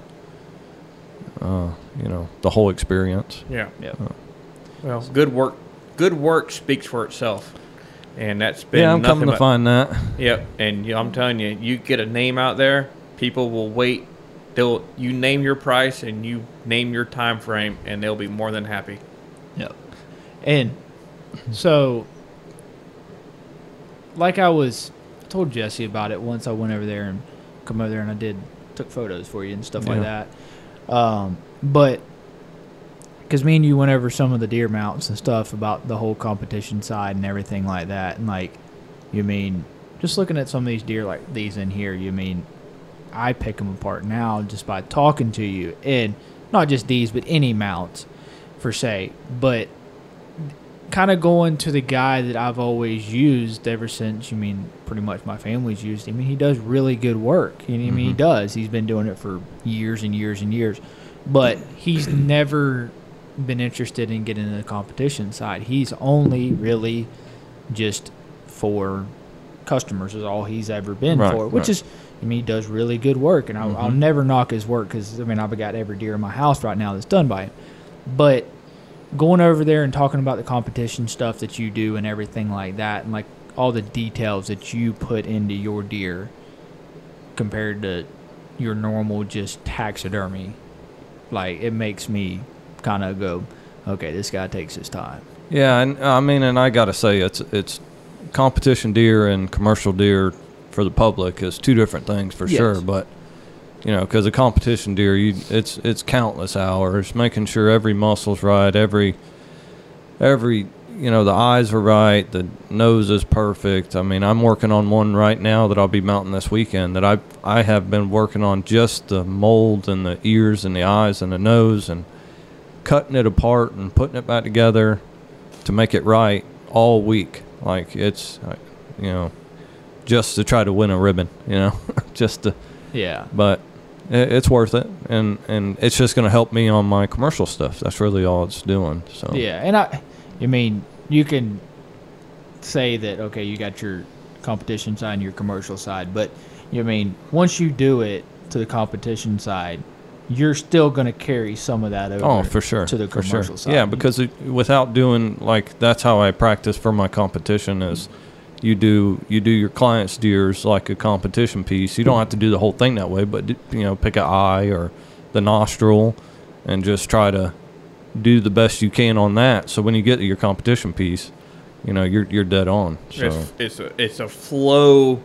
[SPEAKER 4] uh, you know, the whole experience.
[SPEAKER 2] Yeah.
[SPEAKER 3] Yep.
[SPEAKER 2] Well, good work. Good work speaks for itself, and that's been
[SPEAKER 4] yeah, I'm
[SPEAKER 2] nothing
[SPEAKER 4] coming to find that.
[SPEAKER 2] Yep, and you know, I'm telling you, you get a name out there, people will wait. They'll you name your price and you name your time frame, and they'll be more than happy.
[SPEAKER 3] Yep. And so, like I was I told Jesse about it once I went over there and come over there and I did took photos for you and stuff like that. Um, but because me and you went over some of the deer mounts and stuff about the whole competition side and everything like that, and like you mean just looking at some of these deer like these in here, you mean I pick them apart now just by talking to you, and not just these, but any mounts, for say. But kind of going to the guy that I've always used ever since. You mean pretty much my family's used him. I mean, he does really good work. You know, I mean, he
[SPEAKER 4] Mhm.
[SPEAKER 3] does. He's been doing it for years and years and years, but he's <clears throat> never been interested in getting into the competition side. He's only really just for customers is all he's ever been
[SPEAKER 4] Right,
[SPEAKER 3] for, which
[SPEAKER 4] right.
[SPEAKER 3] is. I mean, he does really good work, and I'll, I'll
[SPEAKER 4] Mhm.
[SPEAKER 3] never knock his work because I mean, I've got every deer in my house right now that's done by him. But going over there and talking about the competition stuff that you do and everything like that, and like all the details that you put into your deer compared to your normal just taxidermy, like it makes me kind of go, okay, this guy takes his time.
[SPEAKER 4] Yeah, and I mean, and I gotta say, it's it's competition deer and commercial deer for the public is two different things for
[SPEAKER 3] Yes.
[SPEAKER 4] sure. But you know, because a competition deer, you it's it's countless hours making sure every muscle's right, every every you know the eyes are right, the nose is perfect. I mean, I'm working on one right now that I'll be mounting this weekend that I I have been working on just the mold and the ears and the eyes and the nose and cutting it apart and putting it back together to make it right all week. Like it's, uh, you know, just to try to win a ribbon, you know, <laughs> just to,
[SPEAKER 3] Yeah.
[SPEAKER 4] but it, it's worth it. And, and it's just going to help me on my commercial stuff. That's really all it's doing. So,
[SPEAKER 3] Yeah, and I, I mean, you can say that okay, you got your competition side and your commercial side, but you mean once you do it to the competition side, you're still going to carry some of that over.
[SPEAKER 4] Oh, for sure.
[SPEAKER 3] to the
[SPEAKER 4] for sure.
[SPEAKER 3] commercial side.
[SPEAKER 4] Yeah, because it, without doing like that's how I practice for my competition is you do you do your client's deers like a competition piece. You don't have to do the whole thing that way, but you know, pick an eye or the nostril and just try to do the best you can on that. So when you get to your competition piece, you know, you're you're dead on. So
[SPEAKER 2] It's, it's a it's a flow.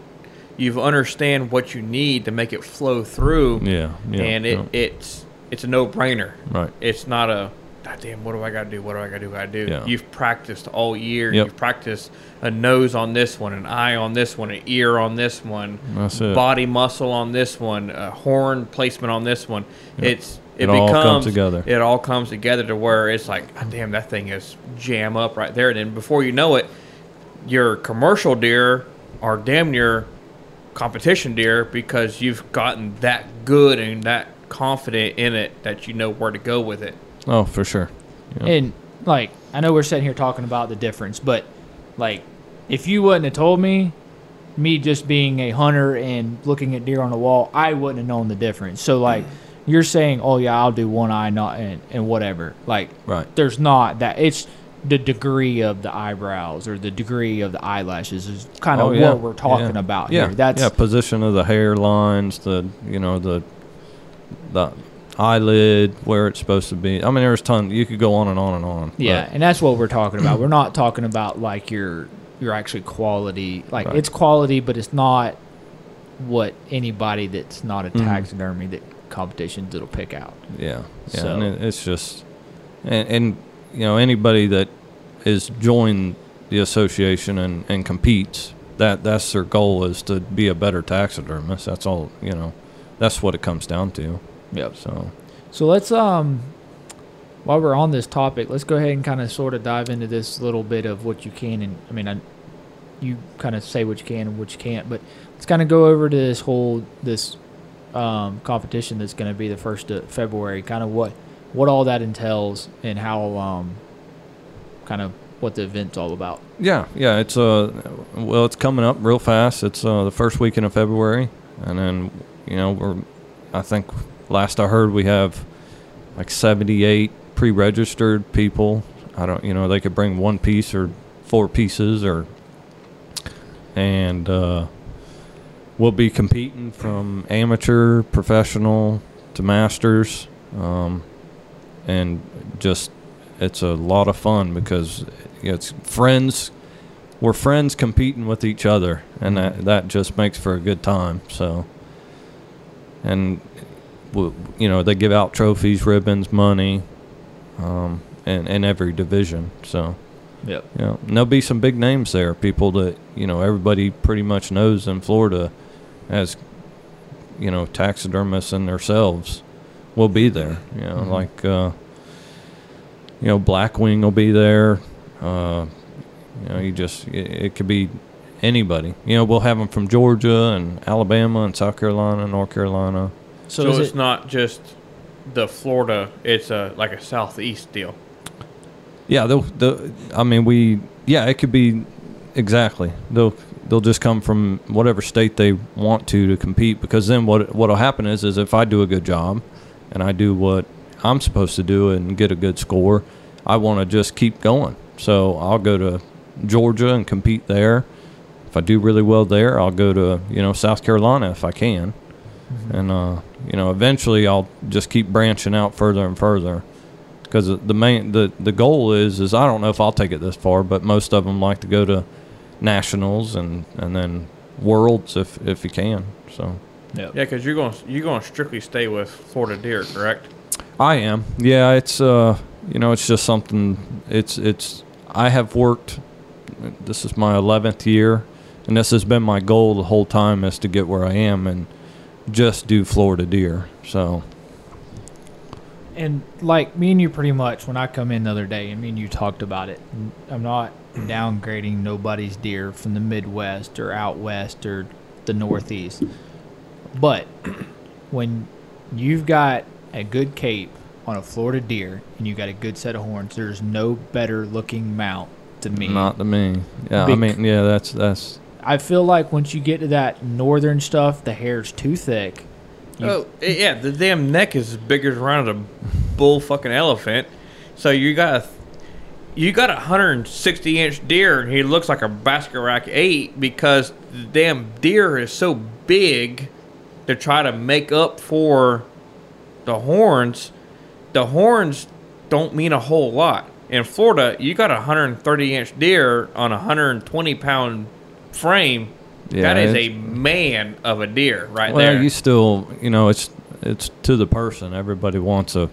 [SPEAKER 2] You understand what you need to make it flow through,
[SPEAKER 4] yeah, yeah,
[SPEAKER 2] and it,
[SPEAKER 4] yeah.
[SPEAKER 2] it's it's a no brainer.
[SPEAKER 4] right.
[SPEAKER 2] It's not a God damn. What do I got to do? What do I got to do? What I do?
[SPEAKER 4] Yeah.
[SPEAKER 2] You've practiced all year.
[SPEAKER 4] Yep.
[SPEAKER 2] You've practiced a nose on this one, an eye on this one, an ear on this one, body muscle on this one, a horn placement on this one. It's it,
[SPEAKER 4] It all
[SPEAKER 2] becomes
[SPEAKER 4] comes together.
[SPEAKER 2] It all comes together to where it's like, God damn, that thing is jam up right there. And then before you know it, your commercial deer are damn near competition deer because you've gotten that good and that confident in it that you know where to go with it.
[SPEAKER 4] Oh, for sure. Yeah.
[SPEAKER 3] And like, I know we're sitting here talking about the difference, but like, if you wouldn't have told me, me just being a hunter and looking at deer on the wall, I wouldn't have known the difference. So like, mm. you're saying, oh yeah, I'll do one eye, not and, and whatever. Like,
[SPEAKER 4] Right.
[SPEAKER 3] There's not that. It's the degree of the eyebrows or the degree of the eyelashes is kind of
[SPEAKER 4] Oh, yeah,
[SPEAKER 3] what we're talking
[SPEAKER 4] yeah.
[SPEAKER 3] about
[SPEAKER 4] yeah,
[SPEAKER 3] here. That's
[SPEAKER 4] yeah, position of the hairlines, the you know the the eyelid where it's supposed to be. I mean, there's ton. You could go on and on and on.
[SPEAKER 3] Yeah,
[SPEAKER 4] but-
[SPEAKER 3] and that's what we're talking about. We're not talking about like your your actually quality. Like
[SPEAKER 4] Right.
[SPEAKER 3] it's quality, but it's not what anybody that's not a
[SPEAKER 4] Mhm.
[SPEAKER 3] taxidermy that competitions it'll pick out.
[SPEAKER 4] yeah, yeah.
[SPEAKER 3] So-
[SPEAKER 4] and it, it's just and, and you know anybody that is joined the association and and competes that that's their goal is to be a better taxidermist. That's all. You know, that's what it comes down to.
[SPEAKER 3] Yep.
[SPEAKER 4] So
[SPEAKER 3] So let's um while we're on this topic, let's go ahead and kind of sort of dive into this little bit of what you can and I mean I you kind of say what you can and what you can't, but let's kind of go over to this whole this um, competition that's going to be the first of February. Kind of what what all that entails and how um, kind of what the event's all about.
[SPEAKER 4] Yeah, yeah, it's uh, well, it's coming up real fast. It's uh, the first weekend of February, and then you know we're, I think last I heard we have like seventy-eight pre-registered people. I don't, you know, they could bring one piece or four pieces or, and uh, we'll be competing from amateur, professional to masters, um, and just it's a lot of fun because it's friends. We're friends competing with each other, and that that just makes for a good time. So, and you know they give out trophies, ribbons, money, um, in in every division. So,
[SPEAKER 3] Yep.
[SPEAKER 4] you know, there'll be some big names there. People that you know everybody pretty much knows in Florida as you know taxidermists and themselves will be there. You know,
[SPEAKER 3] Mhm.
[SPEAKER 4] like uh, you know Blackwing will be there. Uh, you know, you just it, it could be anybody. You know, we'll have them from Georgia and Alabama and South Carolina, North Carolina.
[SPEAKER 2] So,
[SPEAKER 3] is
[SPEAKER 2] it's
[SPEAKER 3] it-
[SPEAKER 2] not just the Florida; it's a like a southeast deal.
[SPEAKER 4] Yeah, they'll, they'll. I mean, we. Yeah, it could be exactly. They'll they'll just come from whatever state they want to to compete. Because then what what'll happen is is if I do a good job, and I do what I'm supposed to do and get a good score, I want to just keep going. So I'll go to Georgia and compete there. If I do really well there, I'll go to you know South Carolina if I can, and uh, you know eventually I'll just keep branching out further and further because the main the the goal is is I don't know if I'll take it this far, but most of them like to go to nationals and and then worlds if if you can. So
[SPEAKER 2] Yeah, because you're going you're going to strictly stay with Florida deer, correct?
[SPEAKER 4] I am. Yeah, it's uh you know it's just something. It's it's I have worked. This is my eleventh year, and this has been my goal the whole time is to get where I am and just do Florida deer. So
[SPEAKER 3] And like me and you, pretty much when I come in the other day, and me and you talked about it. I'm not downgrading nobody's deer from the Midwest or out west or the Northeast, but when you've got a good cape on a Florida deer and you've got a good set of horns, there's no better looking mount to me.
[SPEAKER 4] not to me. Yeah, I mean yeah, that's that's
[SPEAKER 3] I feel like once you get to that northern stuff, the hair's too thick. You-
[SPEAKER 2] Oh eh, yeah, the damn neck is as big as around a bull fucking elephant. So you got a you got a 160 inch deer, and he looks like a basket eight because the damn deer is so big to try to make up for the horns. The horns don't mean a whole lot. In Florida, you got a 130 inch deer on a 120 pound frame.
[SPEAKER 4] Yeah,
[SPEAKER 2] that is a man of a deer right
[SPEAKER 4] well,
[SPEAKER 2] there.
[SPEAKER 4] you still, you know, it's it's to the person. Everybody wants a.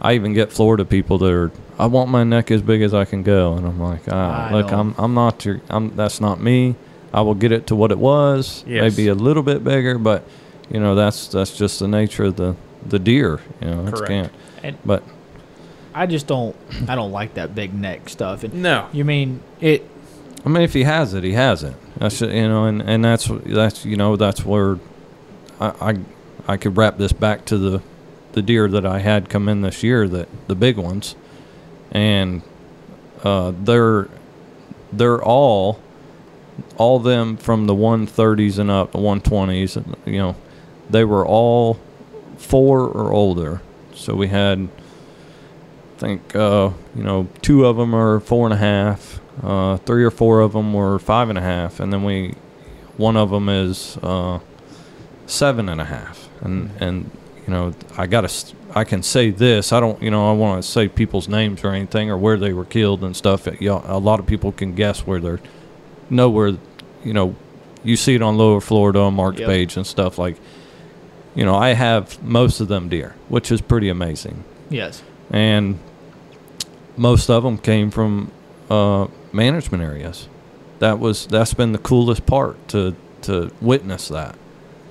[SPEAKER 4] I even get Florida people that are. I want my neck as big as I can go, and I'm like, ah,
[SPEAKER 3] I
[SPEAKER 4] look,
[SPEAKER 3] don't.
[SPEAKER 4] I'm I'm not your. I'm that's not me. I will get it to what it was,
[SPEAKER 2] Yes.
[SPEAKER 4] maybe a little bit bigger, but you know that's that's just the nature of the the deer. You know, it's
[SPEAKER 2] Correct.
[SPEAKER 4] can't.
[SPEAKER 3] And
[SPEAKER 4] But
[SPEAKER 3] I just don't. I don't like that big neck stuff. And
[SPEAKER 2] no.
[SPEAKER 3] you mean it?
[SPEAKER 4] I mean, if he has it, he has it. That's you know, and, and that's that's you know that's where I, I I could wrap this back to the the deer that I had come in this year, that the big ones, and uh, they're they're all all them from the 130s and up, the 120s. You know, they were all four or older. So we had I think uh, you know two of them are four and a half, uh, three or four of them were five and a half, and then we one of them is uh, seven and a half, and and you know I got to I can say this I don't you know I want to say people's names or anything or where they were killed and stuff. You know, a lot of people can guess where they're know where you know you see it on Lower Florida on Mark's
[SPEAKER 3] Yep.
[SPEAKER 4] page and stuff like. You know, I have most of them deer, which is pretty amazing
[SPEAKER 3] Yes.
[SPEAKER 4] and most of them came from uh, management areas. That was that's been the coolest part to to witness that.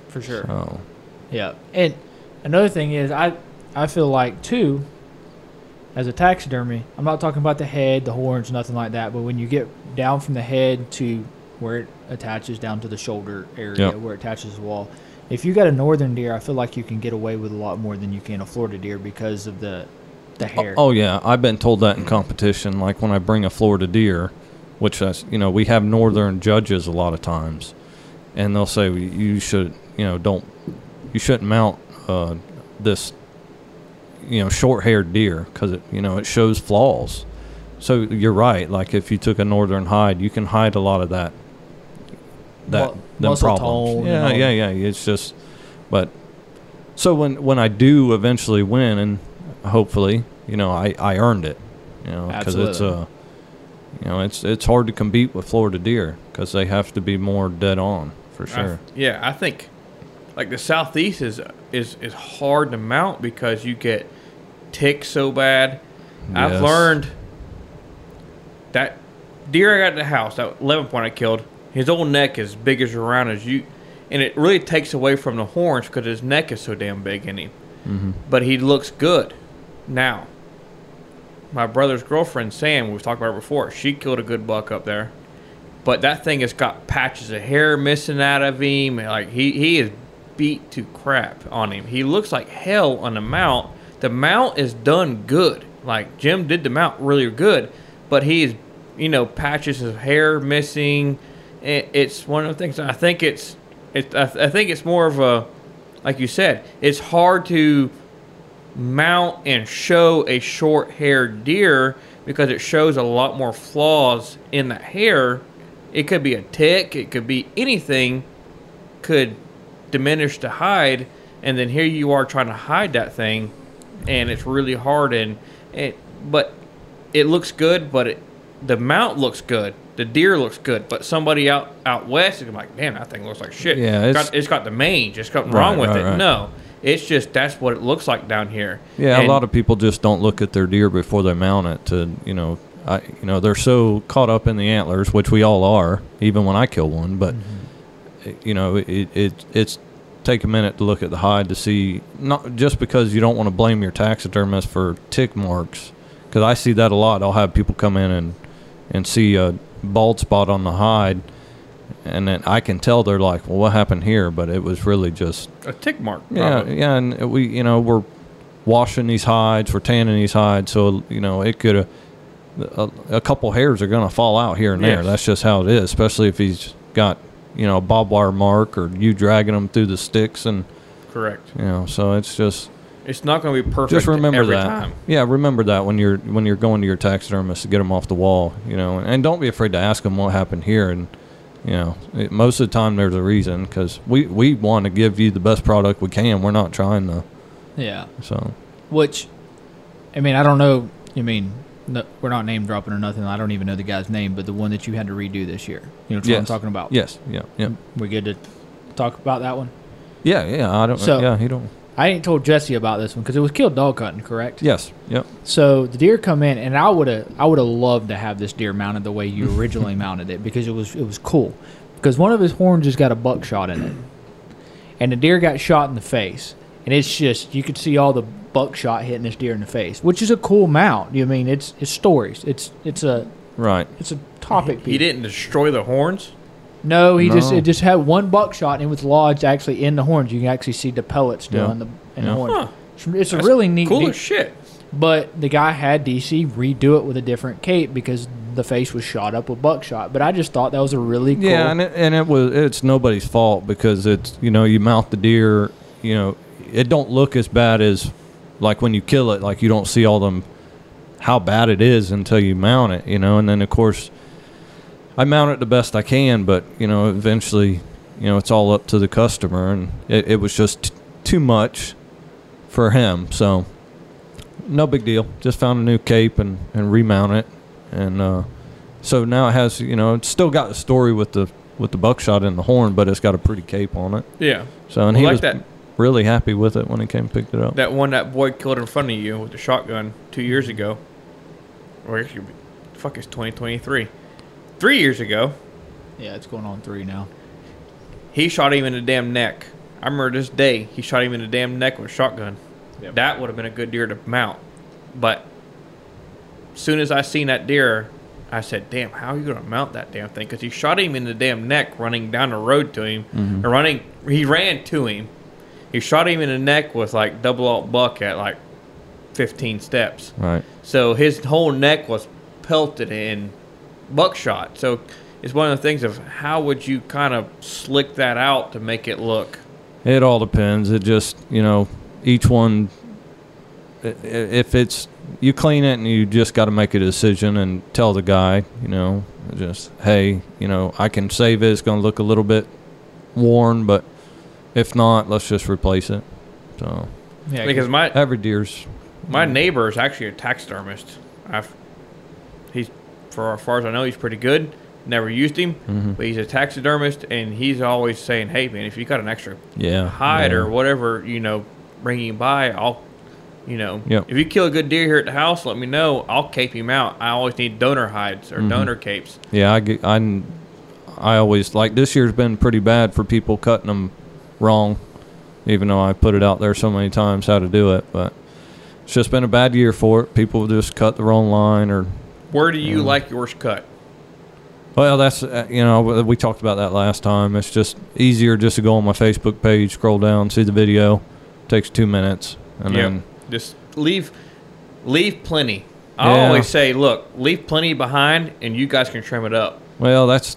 [SPEAKER 3] For sure.
[SPEAKER 4] So
[SPEAKER 3] Yeah. And another thing is, I I feel like too, as a taxidermy, I'm not talking about the head, the horns, nothing like that. But when you get down from the head to where it attaches down to the shoulder area,
[SPEAKER 4] Yep.
[SPEAKER 3] where it attaches the wall, if you got a northern deer, I feel like you can get away with a lot more than you can a Florida deer because of the the hair.
[SPEAKER 4] oh yeah, I've been told that in competition. Like when I bring a Florida deer, which that's you know we have northern judges a lot of times, and they'll say you should you know don't you shouldn't mount uh, this you know short-haired deer because it you know it shows flaws. So you're right. Like if you took a northern hide, you can hide a lot of that. That
[SPEAKER 3] Mu-
[SPEAKER 4] them
[SPEAKER 3] muscle
[SPEAKER 4] problems.
[SPEAKER 3] tone and
[SPEAKER 4] Yeah, yeah, yeah. It's just, but so when when I do eventually win, and hopefully, you know, I I earned it. You know, because it's
[SPEAKER 3] Absolutely.
[SPEAKER 4] uh, you know, it's it's hard to compete with Florida deer because they have to be more dead on for
[SPEAKER 2] I-
[SPEAKER 4] sure.
[SPEAKER 2] yeah, I think like the southeast is is is hard to mount because you get ticks so bad. I've learned that deer I got in the house, that 11 point I killed, his old neck is big as around as you, and it really takes away from the horns because his neck is so damn big in him.
[SPEAKER 4] Mm-hmm.
[SPEAKER 2] But he looks good now. my brother's girlfriend Sam, we've talked about before. She killed a good buck up there, but that thing has got patches of hair missing out of him. Like he he is beat to crap on him. He looks like hell on the mount. The mount is done good. Like Jim did the mount really good, but he's you know patches of hair missing. It's one of the things. I think it's it. I, I think it's more of a like you said. It's hard to mount and show a short haired deer because it shows a lot more flaws in that hair. It could be a tick, it could be anything, could diminish the hide, and then here you are trying to hide that thing, and it's really hard. And it, but it looks good, but it, the mount looks good, the deer looks good, but somebody out out west is like, damn, that thing looks like shit.
[SPEAKER 4] Yeah,
[SPEAKER 2] it's got, it's got the mange. It's got
[SPEAKER 4] Right,
[SPEAKER 2] wrong with
[SPEAKER 4] right,
[SPEAKER 2] it.
[SPEAKER 4] right.
[SPEAKER 2] No, it's just that's what it looks like down here.
[SPEAKER 4] Yeah,
[SPEAKER 2] And-
[SPEAKER 4] a lot of people just don't look at their deer before they mount it. To you know, I you know they're so caught up in the antlers, which we all are, even when I kill one. But mm-hmm. you know, it, it it's take a minute to look at the hide to see not just because you don't want to blame your taxidermist for tick marks, because I see that a lot. I'll have people come in and and see a bald spot on the hide. And then I can tell they're like, well, what happened here? But it was really just
[SPEAKER 2] a tick mark.
[SPEAKER 4] yeah,
[SPEAKER 2] probably.
[SPEAKER 4] yeah, and we, you know, we're washing these hides, we're tanning these hides, so you know, it could, a, a couple hairs are gonna fall out here and there.
[SPEAKER 2] Yes.
[SPEAKER 4] That's just how it is, especially if he's got, you know, a barbed wire mark or you dragging him through the sticks, and
[SPEAKER 2] correct.
[SPEAKER 4] you know, so it's just,
[SPEAKER 2] It's not going to be perfect
[SPEAKER 4] just remember
[SPEAKER 2] every
[SPEAKER 4] that.
[SPEAKER 2] time.
[SPEAKER 4] Yeah, remember that when you're when you're going to your taxidermist to get them off the wall, you know, and don't be afraid to ask them what happened here, and you know, it, most of the time there's a reason because we we want to give you the best product we can. We're not trying to,
[SPEAKER 3] Yeah.
[SPEAKER 4] so.
[SPEAKER 3] Which, I mean, I don't know. I mean, no, we're not name dropping or nothing. I don't even know the guy's name, but the one that you had to redo this year. You know what I'm talking about?
[SPEAKER 4] Yes. Yeah. Yeah.
[SPEAKER 3] We good to talk about that one?
[SPEAKER 4] Yeah. Yeah. I don't.
[SPEAKER 3] So-
[SPEAKER 4] yeah. He don't.
[SPEAKER 3] I ain't told Jesse about this one because it was killed dog hunting, correct?
[SPEAKER 4] Yes. Yep.
[SPEAKER 3] So the deer come in, and I would have, I would have loved to have this deer mounted the way you <laughs> originally mounted it because it was, it was cool. Because one of his horns has got a buckshot in it, and the deer got shot in the face, and it's just you could see all the buckshot hitting this deer in the face, which is a cool mount. You mean it's it's stories. It's it's a
[SPEAKER 4] Right.
[SPEAKER 3] it's a topic
[SPEAKER 2] He
[SPEAKER 3] piece.
[SPEAKER 2] didn't destroy the horns.
[SPEAKER 3] No, he just
[SPEAKER 4] No.
[SPEAKER 3] it just had one buckshot and it was lodged actually in the horns. You can actually see the pellets still
[SPEAKER 4] Yeah.
[SPEAKER 3] in the in
[SPEAKER 4] Yeah.
[SPEAKER 3] the horns.
[SPEAKER 2] Huh.
[SPEAKER 3] It's, it's a
[SPEAKER 2] That's
[SPEAKER 3] really neat.
[SPEAKER 2] Cool
[SPEAKER 3] deal.
[SPEAKER 2] as shit.
[SPEAKER 3] But the guy had DC redo it with a different cape because the face was shot up with buckshot. But I just thought that was a really cool.
[SPEAKER 4] Yeah, and it, and it was it's nobody's fault because it's you know you mount the deer, you know, it don't look as bad as like when you kill it. Like you don't see all them how bad it is until you mount it, you know. And then of course, I mount it the best I can, but you know, eventually, you know, it's all up to the customer, and it, it was just t- too much for him. So no big deal. Just found a new cape and and remount it, and uh, so now it has you know it's still got the story with the with the buckshot in the horn, but it's got a pretty cape on it.
[SPEAKER 2] Yeah.
[SPEAKER 4] So and
[SPEAKER 2] Well,
[SPEAKER 4] he
[SPEAKER 2] like
[SPEAKER 4] was
[SPEAKER 2] that-
[SPEAKER 4] really happy with it when he came and picked it up.
[SPEAKER 2] That one that boy killed in front of you with the shotgun two years ago. Or actually, fuck, it's 2023. Three years ago,
[SPEAKER 3] yeah, it's going on three now.
[SPEAKER 2] he shot him in the damn neck. I remember this day, he shot him in the damn neck with a shotgun.
[SPEAKER 3] Yep.
[SPEAKER 2] That would have been a good deer to mount. But as soon as I seen that deer, I said, damn, how are you going to mount that damn thing? Because he shot him in the damn neck running down the road to him. Mm-hmm. Or running, he ran to him. He shot him in the neck with like double aught buck at like 15 steps.
[SPEAKER 4] Right.
[SPEAKER 2] So his whole neck was pelted in buckshot. So it's one of the things of how would you kind of slick that out to make it look.
[SPEAKER 4] It all depends. It just you know each one. i- i- If it's you clean it and you just got to make a decision and tell the guy, you know, just hey, you know, I can save it. It's going to look a little bit worn, but if not, let's just replace it. So
[SPEAKER 3] Yeah,
[SPEAKER 2] Because my
[SPEAKER 4] every deer's
[SPEAKER 2] my neighbor is actually a taxidermist. I've he's for as far as I know he's pretty good. Never used him,
[SPEAKER 4] Mhm.
[SPEAKER 2] but he's a taxidermist, and he's always saying, "Hey man, if you got an extra
[SPEAKER 4] yeah
[SPEAKER 2] hide
[SPEAKER 4] yeah.
[SPEAKER 2] or whatever, you know, bring him by. I'll, you know,
[SPEAKER 4] Yep.
[SPEAKER 2] if you kill a good deer here at the house, let me know. I'll cape him out. I always need donor hides or
[SPEAKER 4] Mhm.
[SPEAKER 2] donor capes.
[SPEAKER 4] Yeah, I, get- I, I always like this year's been pretty bad for people cutting them wrong, even though I put it out there so many times how to do it. But It's just been a bad year for it. People just cut the wrong line, or
[SPEAKER 2] Where do you like yours cut?
[SPEAKER 4] well, that's uh, you know we- we talked about that last time. It's just easier just to go on my Facebook page, scroll down, see the video. Takes two minutes, and
[SPEAKER 2] Yep.
[SPEAKER 4] then
[SPEAKER 2] Just leave, leave plenty. I
[SPEAKER 4] Yeah.
[SPEAKER 2] always say, look, leave plenty behind, and you guys can trim it up.
[SPEAKER 4] well, that's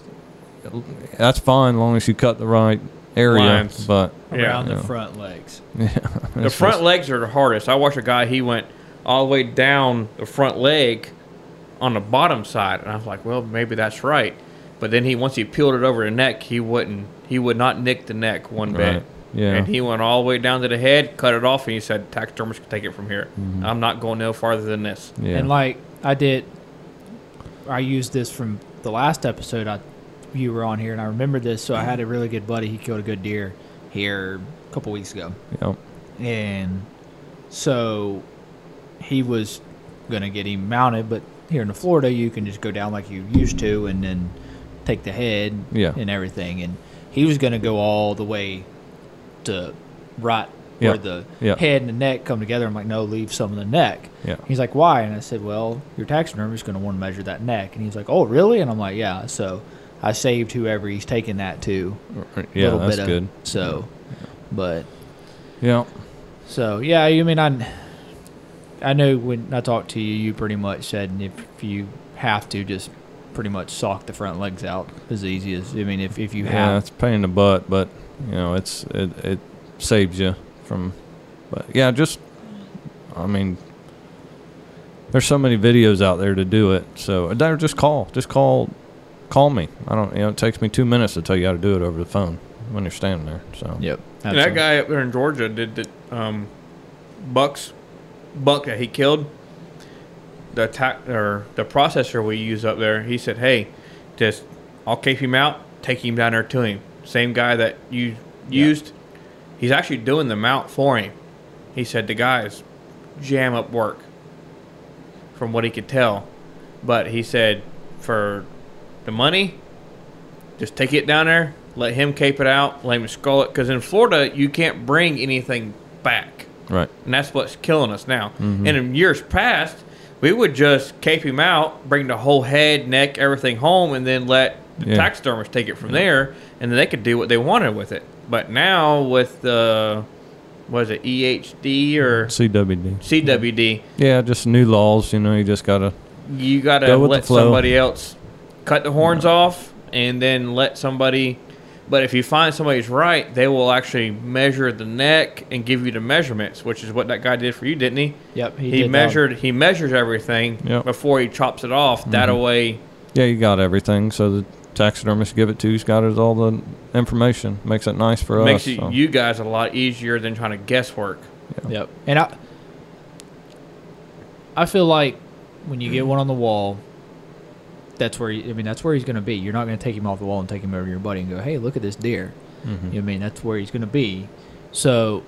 [SPEAKER 4] that's fine as long as you cut the right area.
[SPEAKER 2] Lines.
[SPEAKER 4] But
[SPEAKER 2] Yeah.
[SPEAKER 3] around the front legs. <laughs>
[SPEAKER 2] Yeah,
[SPEAKER 4] The
[SPEAKER 2] front
[SPEAKER 4] just-
[SPEAKER 2] legs are the hardest. I watched a guy; he went all the way down the front leg on the bottom side, and I was like, well, maybe that's right. But then he once he peeled it over the neck, he wouldn't. He would not nick the neck one bit.
[SPEAKER 4] Right. Yeah.
[SPEAKER 2] And he went all the way down to the head, cut it off, and he said, "Taxidermist can take it from here.
[SPEAKER 4] Mm-hmm.
[SPEAKER 2] I'm not going no farther than this."
[SPEAKER 4] yeah.
[SPEAKER 3] And like I did, I used this from the last episode I you were on here, and I remember this. So I had a really good buddy. He killed a good deer here a couple weeks ago,
[SPEAKER 4] Yep.
[SPEAKER 3] and so he was gonna get him mounted. But here in Florida, you can just go down like you used to, and then take the head
[SPEAKER 4] Yeah.
[SPEAKER 3] and everything. And he was gonna go all the way to right
[SPEAKER 4] Yeah.
[SPEAKER 3] where the
[SPEAKER 4] Yeah.
[SPEAKER 3] head and the neck come together. I'm like, no, leave some of the neck.
[SPEAKER 4] Yeah.
[SPEAKER 3] He's like, why? And I said, well, your taxidermist is going to want to measure that neck. And he's like, oh, really? And I'm like, yeah. So I saved whoever he's taking that to.
[SPEAKER 4] Yeah,
[SPEAKER 3] little
[SPEAKER 4] that's
[SPEAKER 3] bit of-
[SPEAKER 4] good.
[SPEAKER 3] So, but
[SPEAKER 4] Yeah.
[SPEAKER 3] so yeah, you mean, I I know when I talked to you, you pretty much said if you have to, just pretty much sock the front legs out as easy as I mean, if if you
[SPEAKER 4] Yeah,
[SPEAKER 3] have.
[SPEAKER 4] it's a pain in the butt, but you know, it's it, it saves you from. But yeah, just I mean, there's so many videos out there to do it. So or just call, just call, call me. I don't. You know, it takes me two minutes to tell you how to do it over the phone when you're standing there. So
[SPEAKER 3] Yep.
[SPEAKER 2] And that guy up there in Georgia did the um, bucks buck that he killed. The ta- or the processor we use up there. He said, "Hey, just I'll cape him out, take him down there to him. Same guy that you used. He's actually doing the mount for him. He said the guy is jam up work, from what he could tell. But he said for the money, just take it down there, let him cape it out, let him skull it. Because in Florida, you can't bring anything back,
[SPEAKER 4] right.
[SPEAKER 2] and that's what's killing us now.
[SPEAKER 4] Mm-hmm.
[SPEAKER 2] And in years past, we would just cape him out, bring the whole head, neck, everything home, and then let the
[SPEAKER 4] Yeah.
[SPEAKER 2] taxidermist take it from there, and then they could do what they wanted with it. But now with the was it EHD or
[SPEAKER 4] CWD.
[SPEAKER 2] CWD,
[SPEAKER 4] Yeah, just new laws. You know, you just gotta.
[SPEAKER 2] you got to
[SPEAKER 4] Go
[SPEAKER 2] let somebody else cut the horns off and then let somebody but if you find somebody's right they will actually measure the neck and give you the measurements which is what that guy did for you didn't he
[SPEAKER 3] Yep.
[SPEAKER 2] he,
[SPEAKER 3] did that.
[SPEAKER 2] measured he measures everything
[SPEAKER 4] Yep. Mm-hmm.
[SPEAKER 2] before he chops it off that way
[SPEAKER 4] Yeah, you got everything. So the taxidermist give it to you's got it all the information. Makes it nice for
[SPEAKER 2] makes
[SPEAKER 4] us.
[SPEAKER 2] it,
[SPEAKER 4] so.
[SPEAKER 2] you guys a lot easier than trying to guesswork
[SPEAKER 3] Yep. And I I feel like when you get one on the wall, that's where he, I mean that's where he's going to be. You're not going to take him off the wall and take him over to your buddy and go, "Hey, look at this deer."
[SPEAKER 4] Mhm.
[SPEAKER 3] You know I mean that's where he's going to be. So,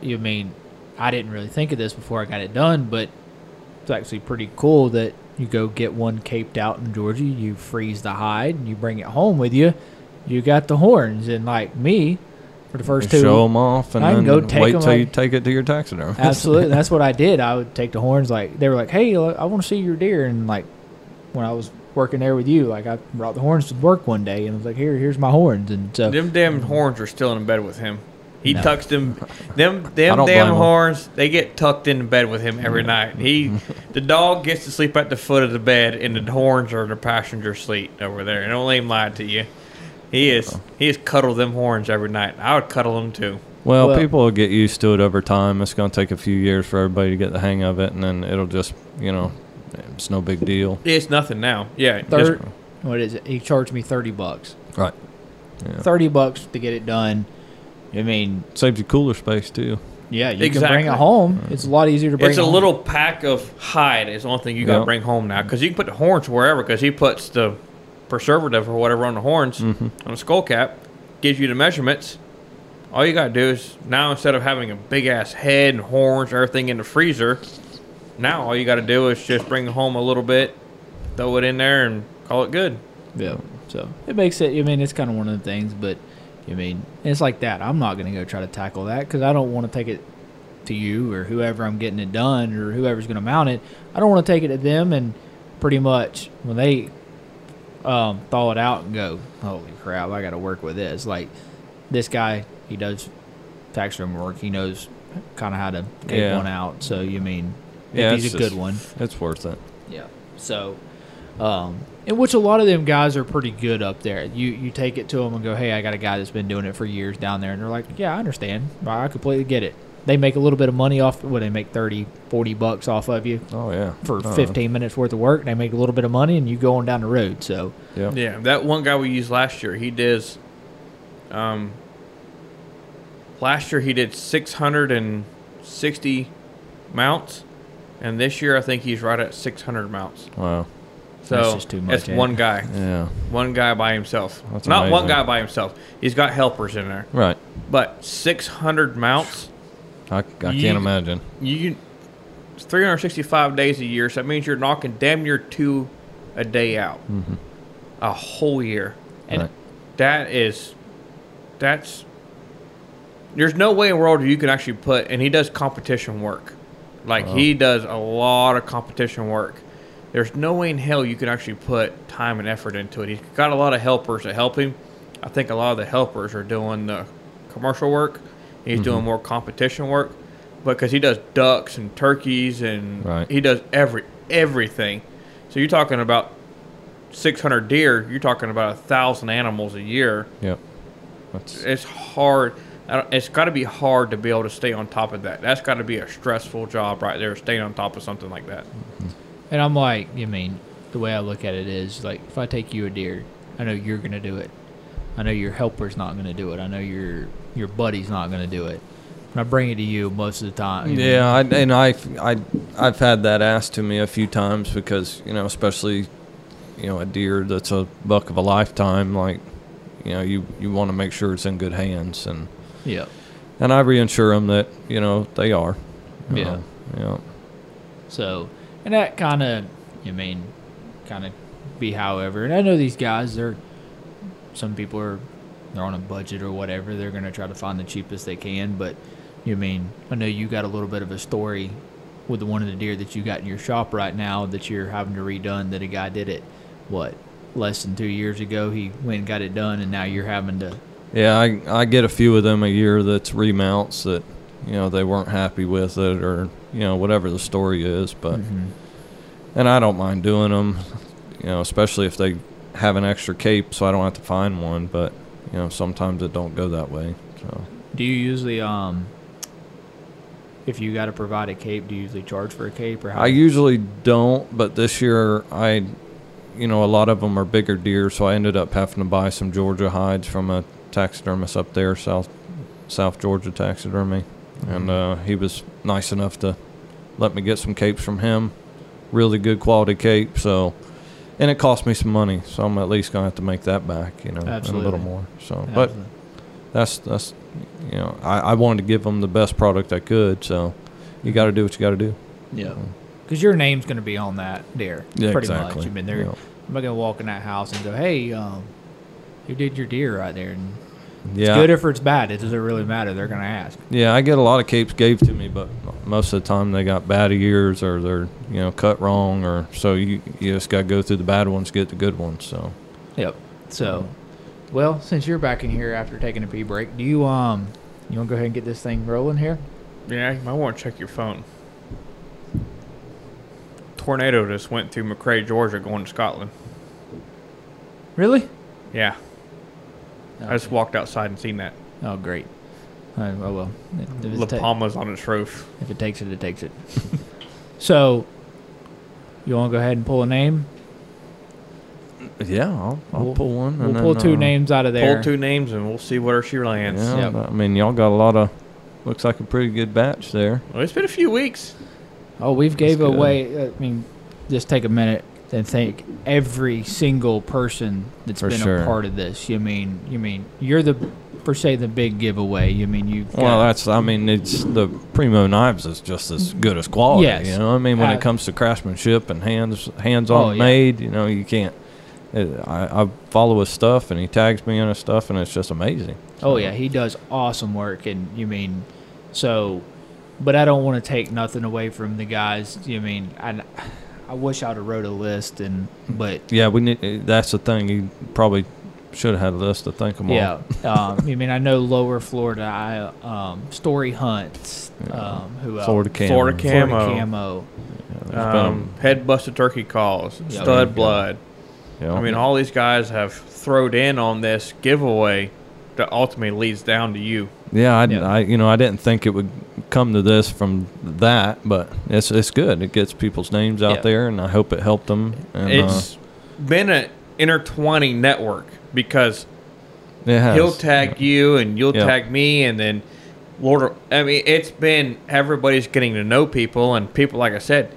[SPEAKER 3] you mean I didn't really think of this before I got it done, but it's actually pretty cool that you go get one caped out in Georgia, you freeze the hide, and you bring it home with you. You got the horns, and like me, for the first two,
[SPEAKER 4] show them off and
[SPEAKER 3] I
[SPEAKER 4] then
[SPEAKER 3] go take
[SPEAKER 4] wait till you take it to your taxidermist. <laughs>
[SPEAKER 3] Absolutely, that's what I did. I would take the horns. Like they were like, "Hey, I want to see your deer." And like when I was working there with you, like I brought the horns to work one day, and I was like, "Here, here's my horns." And so
[SPEAKER 2] them damn horns are still in bed with him. He
[SPEAKER 3] No.
[SPEAKER 2] tucks them them <laughs> them damn
[SPEAKER 4] blame him.
[SPEAKER 2] horns they get tucked in bed with him every night. He <laughs> the dog gets to sleep at the foot of the bed and the horns are in the passenger seat over there. And don't let him lie to you. He is he is cuddle them horns every night. I would cuddle them too.
[SPEAKER 4] Well,
[SPEAKER 3] Well-
[SPEAKER 4] people will get used to it over time. It's going to take a few years for everybody to get the hang of it, and then it'll just, you know, it's no big deal.
[SPEAKER 2] it's nothing now yeah just-
[SPEAKER 3] third, what is it? He charged me thirty bucks.
[SPEAKER 4] Right. Yeah.
[SPEAKER 3] Thirty bucks to get it done. I mean,
[SPEAKER 4] Saves you cooler space too.
[SPEAKER 3] yeah, you can bring it home. It's a lot easier to bring.
[SPEAKER 2] it's a
[SPEAKER 3] home.
[SPEAKER 2] little pack of hide is the only thing you got to
[SPEAKER 4] Yeah.
[SPEAKER 2] bring home now because you can put the horns wherever because he puts the preservative or whatever on the horns
[SPEAKER 4] Mm-hmm.
[SPEAKER 2] on the skull cap gives you the measurements all you got to do is now instead of having a big ass head and horns and everything in the freezer now all you got to do is just bring home a little bit throw it in there and call it good
[SPEAKER 3] Yeah. So it makes it. I mean, it's kind of one of the things, but I mean, it's like that. I'm not gonna go try to tackle that because I don't want to take it to you or whoever I'm getting it done or whoever's going to mount it. I don't want to take it to them and pretty much when they um, thaw it out and go, holy crap, I got to work with this. Like this guy, he does taxidermy work. He knows kind of how to take
[SPEAKER 4] Yeah.
[SPEAKER 3] one out. So you mean,
[SPEAKER 4] Yeah,
[SPEAKER 3] he's
[SPEAKER 4] it's
[SPEAKER 3] a good one.
[SPEAKER 4] It's worth it.
[SPEAKER 3] Yeah. So, um, in which a lot of them guys are pretty good up there. You you take it to them and go, hey, I got a guy that's been doing it for years down there, and they're like, yeah, I understand. I completely get it. They make a little bit of money off. What they make 30, 40 bucks off of you
[SPEAKER 4] Oh yeah.
[SPEAKER 3] for
[SPEAKER 4] Uh,
[SPEAKER 3] 15 minutes worth of work. They make a little bit of money, and you go on down the road. So,
[SPEAKER 4] Yeah.
[SPEAKER 2] Yeah, that one guy we used last year, he does. Um, last year he did 660 mounts, and this year I think he's right at 600 mounts.
[SPEAKER 4] Wow.
[SPEAKER 2] So
[SPEAKER 3] That's just too much,
[SPEAKER 2] It's
[SPEAKER 3] eh?
[SPEAKER 2] one guy,
[SPEAKER 4] Yeah.
[SPEAKER 2] one guy by himself.
[SPEAKER 4] That's
[SPEAKER 2] Not one guy by himself. He's got helpers in there,
[SPEAKER 4] Right.
[SPEAKER 2] but 600 mounts.
[SPEAKER 4] I, I
[SPEAKER 2] You-
[SPEAKER 4] can't imagine.
[SPEAKER 2] You, it's 365 days a year, so that means you're knocking damn near two a day out,
[SPEAKER 4] Mm-hmm.
[SPEAKER 2] a whole year.
[SPEAKER 3] and
[SPEAKER 4] Right.
[SPEAKER 2] That is, that's. There's no way in the world you can actually put, and he does competition work. Like uh-huh. he does a lot of competition work. There's no way in hell you can actually put time and effort into it. He's got a lot of helpers that help him. I think a lot of the helpers are doing the commercial work. He's doing mm-hmm. more competition work, but because he does ducks and turkeys and
[SPEAKER 4] Right.
[SPEAKER 2] he does every everything. So you're talking about 600 deer. You're talking about a thousand animals a year.
[SPEAKER 4] Yep. That's
[SPEAKER 2] It's hard. I don't- It's got to be hard to be able to stay on top of that. That's got to be a stressful job right there, staying on top of something like that. Mm-hmm.
[SPEAKER 3] And I'm like, you mean, the way I look at it is like, if I take you a deer, I know you're gonna do it. I know your helper's not gonna do it. I know your your buddy's not gonna do it. And I bring it to you most of the time.
[SPEAKER 4] Yeah, I, and I, I, I've had that asked to me a few times because you know, especially, you know, a deer that's a buck of a lifetime. Like, you know, you you want to make sure it's in good hands, and
[SPEAKER 3] Yeah.
[SPEAKER 4] and I reassure them that you know they are. you
[SPEAKER 3] Yeah.
[SPEAKER 4] know, yeah.
[SPEAKER 3] So, and that kind of, you mean, kind of be however. And I know these guys, they're, some people are, they're on a budget or whatever. They're going to try to find the cheapest they can. But, you mean, I know you got a little bit of a story with the one of the deer that you got in your shop right now that you're having to redone that a guy did it, what, less than two years ago. He went and got it done, and now you're having to,
[SPEAKER 4] Yeah, I I get a few of them a year that's remounts that you know they weren't happy with it or you know whatever the story is, but and I don't mind doing them, you know, especially if they have an extra cape, so I don't have to find one. But you know, sometimes it don't go that way. So
[SPEAKER 3] do you usually, um, if you got to provide a cape, do you usually charge for a cape or how?
[SPEAKER 4] I usually don't, but this year I, you know, a lot of them are bigger deer, so I ended up having to buy some Georgia hides from a taxidermist up there, South South Georgia taxidermy, and uh, he was nice enough to let me get some capes from him, really good quality cape. So, and it cost me some money, so I'm at least gonna have to make that back, you know, and a little more. So, but that's that's, you know, I, I wanted to give them the best product I could, so you got to do what you got to do.
[SPEAKER 3] Yeah. Because your name's going to be on that deer.
[SPEAKER 4] Yeah,
[SPEAKER 3] pretty
[SPEAKER 4] exactly.
[SPEAKER 3] much. I mean, they're,
[SPEAKER 4] Yeah.
[SPEAKER 3] I'm not going to walk in that house and go, hey, um, who did your deer right there? And
[SPEAKER 4] Yeah.
[SPEAKER 3] It's good if it's bad. It doesn't really matter. They're going to ask.
[SPEAKER 4] Yeah, I get a lot of capes gave to me, but most of the time they got bad ears or they're you know cut wrong or so you you just got to go through the bad ones, get the good ones. So
[SPEAKER 3] Yep. So, well, since you're back in here after taking a pee break, do you, um, you want to go ahead and get this thing rolling here?
[SPEAKER 2] Yeah, you might want to check your phone. Tornado just went through McRae, Georgia, going to Scotland.
[SPEAKER 3] Really?
[SPEAKER 2] Yeah, I just walked outside and seen that.
[SPEAKER 3] Oh, great. Oh, well. If, if
[SPEAKER 2] La
[SPEAKER 3] it's ta-
[SPEAKER 2] Palma's on its roof.
[SPEAKER 3] if it takes it, it takes it. <laughs> so, you want to go ahead and pull a name?
[SPEAKER 4] yeah, I'll, I'll
[SPEAKER 3] We'll-
[SPEAKER 4] pull one.
[SPEAKER 3] We'll
[SPEAKER 4] and
[SPEAKER 3] pull
[SPEAKER 4] then,
[SPEAKER 3] two
[SPEAKER 4] uh,
[SPEAKER 3] names out of there.
[SPEAKER 2] Pull two names and we'll see where she lands.
[SPEAKER 4] Yeah,
[SPEAKER 3] Yep.
[SPEAKER 4] I mean y'all got a lot of looks like a pretty good batch there.
[SPEAKER 2] Well, it's been a few weeks.
[SPEAKER 3] Oh, we've gave
[SPEAKER 4] good.
[SPEAKER 3] away. I mean, just take a minute and thank every single person that's
[SPEAKER 4] For
[SPEAKER 3] been
[SPEAKER 4] sure.
[SPEAKER 3] a part of this. You mean, you mean you're the per se the big giveaway. You mean you?
[SPEAKER 4] Well, that's I mean it's the Primo knives is just as good as quality.
[SPEAKER 3] Yes.
[SPEAKER 4] You know, I mean when
[SPEAKER 3] Uh,
[SPEAKER 4] it comes to craftsmanship and hands hands on
[SPEAKER 3] Oh, yeah.
[SPEAKER 4] made, you know you can't. It, I, I follow his stuff and he tags me in his stuff and it's just amazing.
[SPEAKER 3] oh yeah, he does awesome work. And you mean, so but I don't want to take nothing away from the guys. You know what I mean, I, I wish I'd have wrote a list and but
[SPEAKER 4] Yeah, we need. That's the thing. You probably should have had a list to think them
[SPEAKER 3] yeah.
[SPEAKER 4] all. <laughs>
[SPEAKER 3] um, I mean, I know Lower Florida, I, um, Story Hunts, um, who else?
[SPEAKER 4] Florida Camo.
[SPEAKER 2] Florida
[SPEAKER 3] Florida
[SPEAKER 2] Camo.
[SPEAKER 3] Camo.
[SPEAKER 4] There's been
[SPEAKER 2] Um, head busted turkey calls,
[SPEAKER 3] Yeah.
[SPEAKER 2] stud
[SPEAKER 4] Yeah.
[SPEAKER 2] blood.
[SPEAKER 4] yeah.
[SPEAKER 2] I mean, all these guys have throwed in on this giveaway that ultimately leads down to you.
[SPEAKER 4] Yeah, I,
[SPEAKER 3] Yeah.
[SPEAKER 4] I, you know, I didn't think it would come to this from that, but it's it's good. It gets people's names out
[SPEAKER 3] Yeah.
[SPEAKER 4] there, and I hope it helped them. And,
[SPEAKER 2] It's been an intertwining network because
[SPEAKER 4] uh, it has.
[SPEAKER 2] he'll tag you and you'll
[SPEAKER 4] Yeah.
[SPEAKER 2] tag me, and then Lord, I mean, it's been everybody's getting to know people, and people, like I said,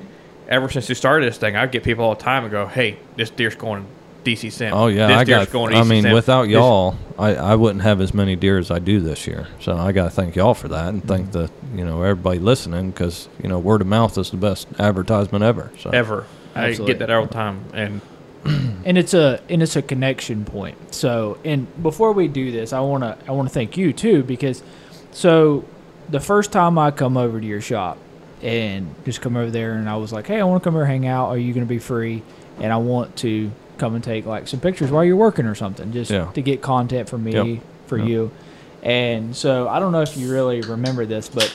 [SPEAKER 2] ever since we started this thing, I get people all the time and go, "Hey, this deer's going to DC Sim.
[SPEAKER 4] Oh yeah,
[SPEAKER 2] this
[SPEAKER 4] I got.
[SPEAKER 2] going to
[SPEAKER 4] I mean,
[SPEAKER 2] Sim.
[SPEAKER 4] without y'all, I, I wouldn't have as many deer as I do this year. So I got to thank y'all for that, and thank the you know everybody listening because you know word of mouth is the best advertisement ever. So
[SPEAKER 2] ever. I get that all the time, and <clears throat>
[SPEAKER 3] and it's a and it's a connection point. So, and before we do this, I want to I want to thank you too because so the first time I come over to your shop and just come over there and I was like, "Hey, I want to come here hang out. Are you going to be free?" And I want to come and take like some pictures while you're working or something just
[SPEAKER 4] Yeah.
[SPEAKER 3] to get content for me
[SPEAKER 4] Yep.
[SPEAKER 3] for
[SPEAKER 4] Yep.
[SPEAKER 3] you. And so I don't know if you really remember this, but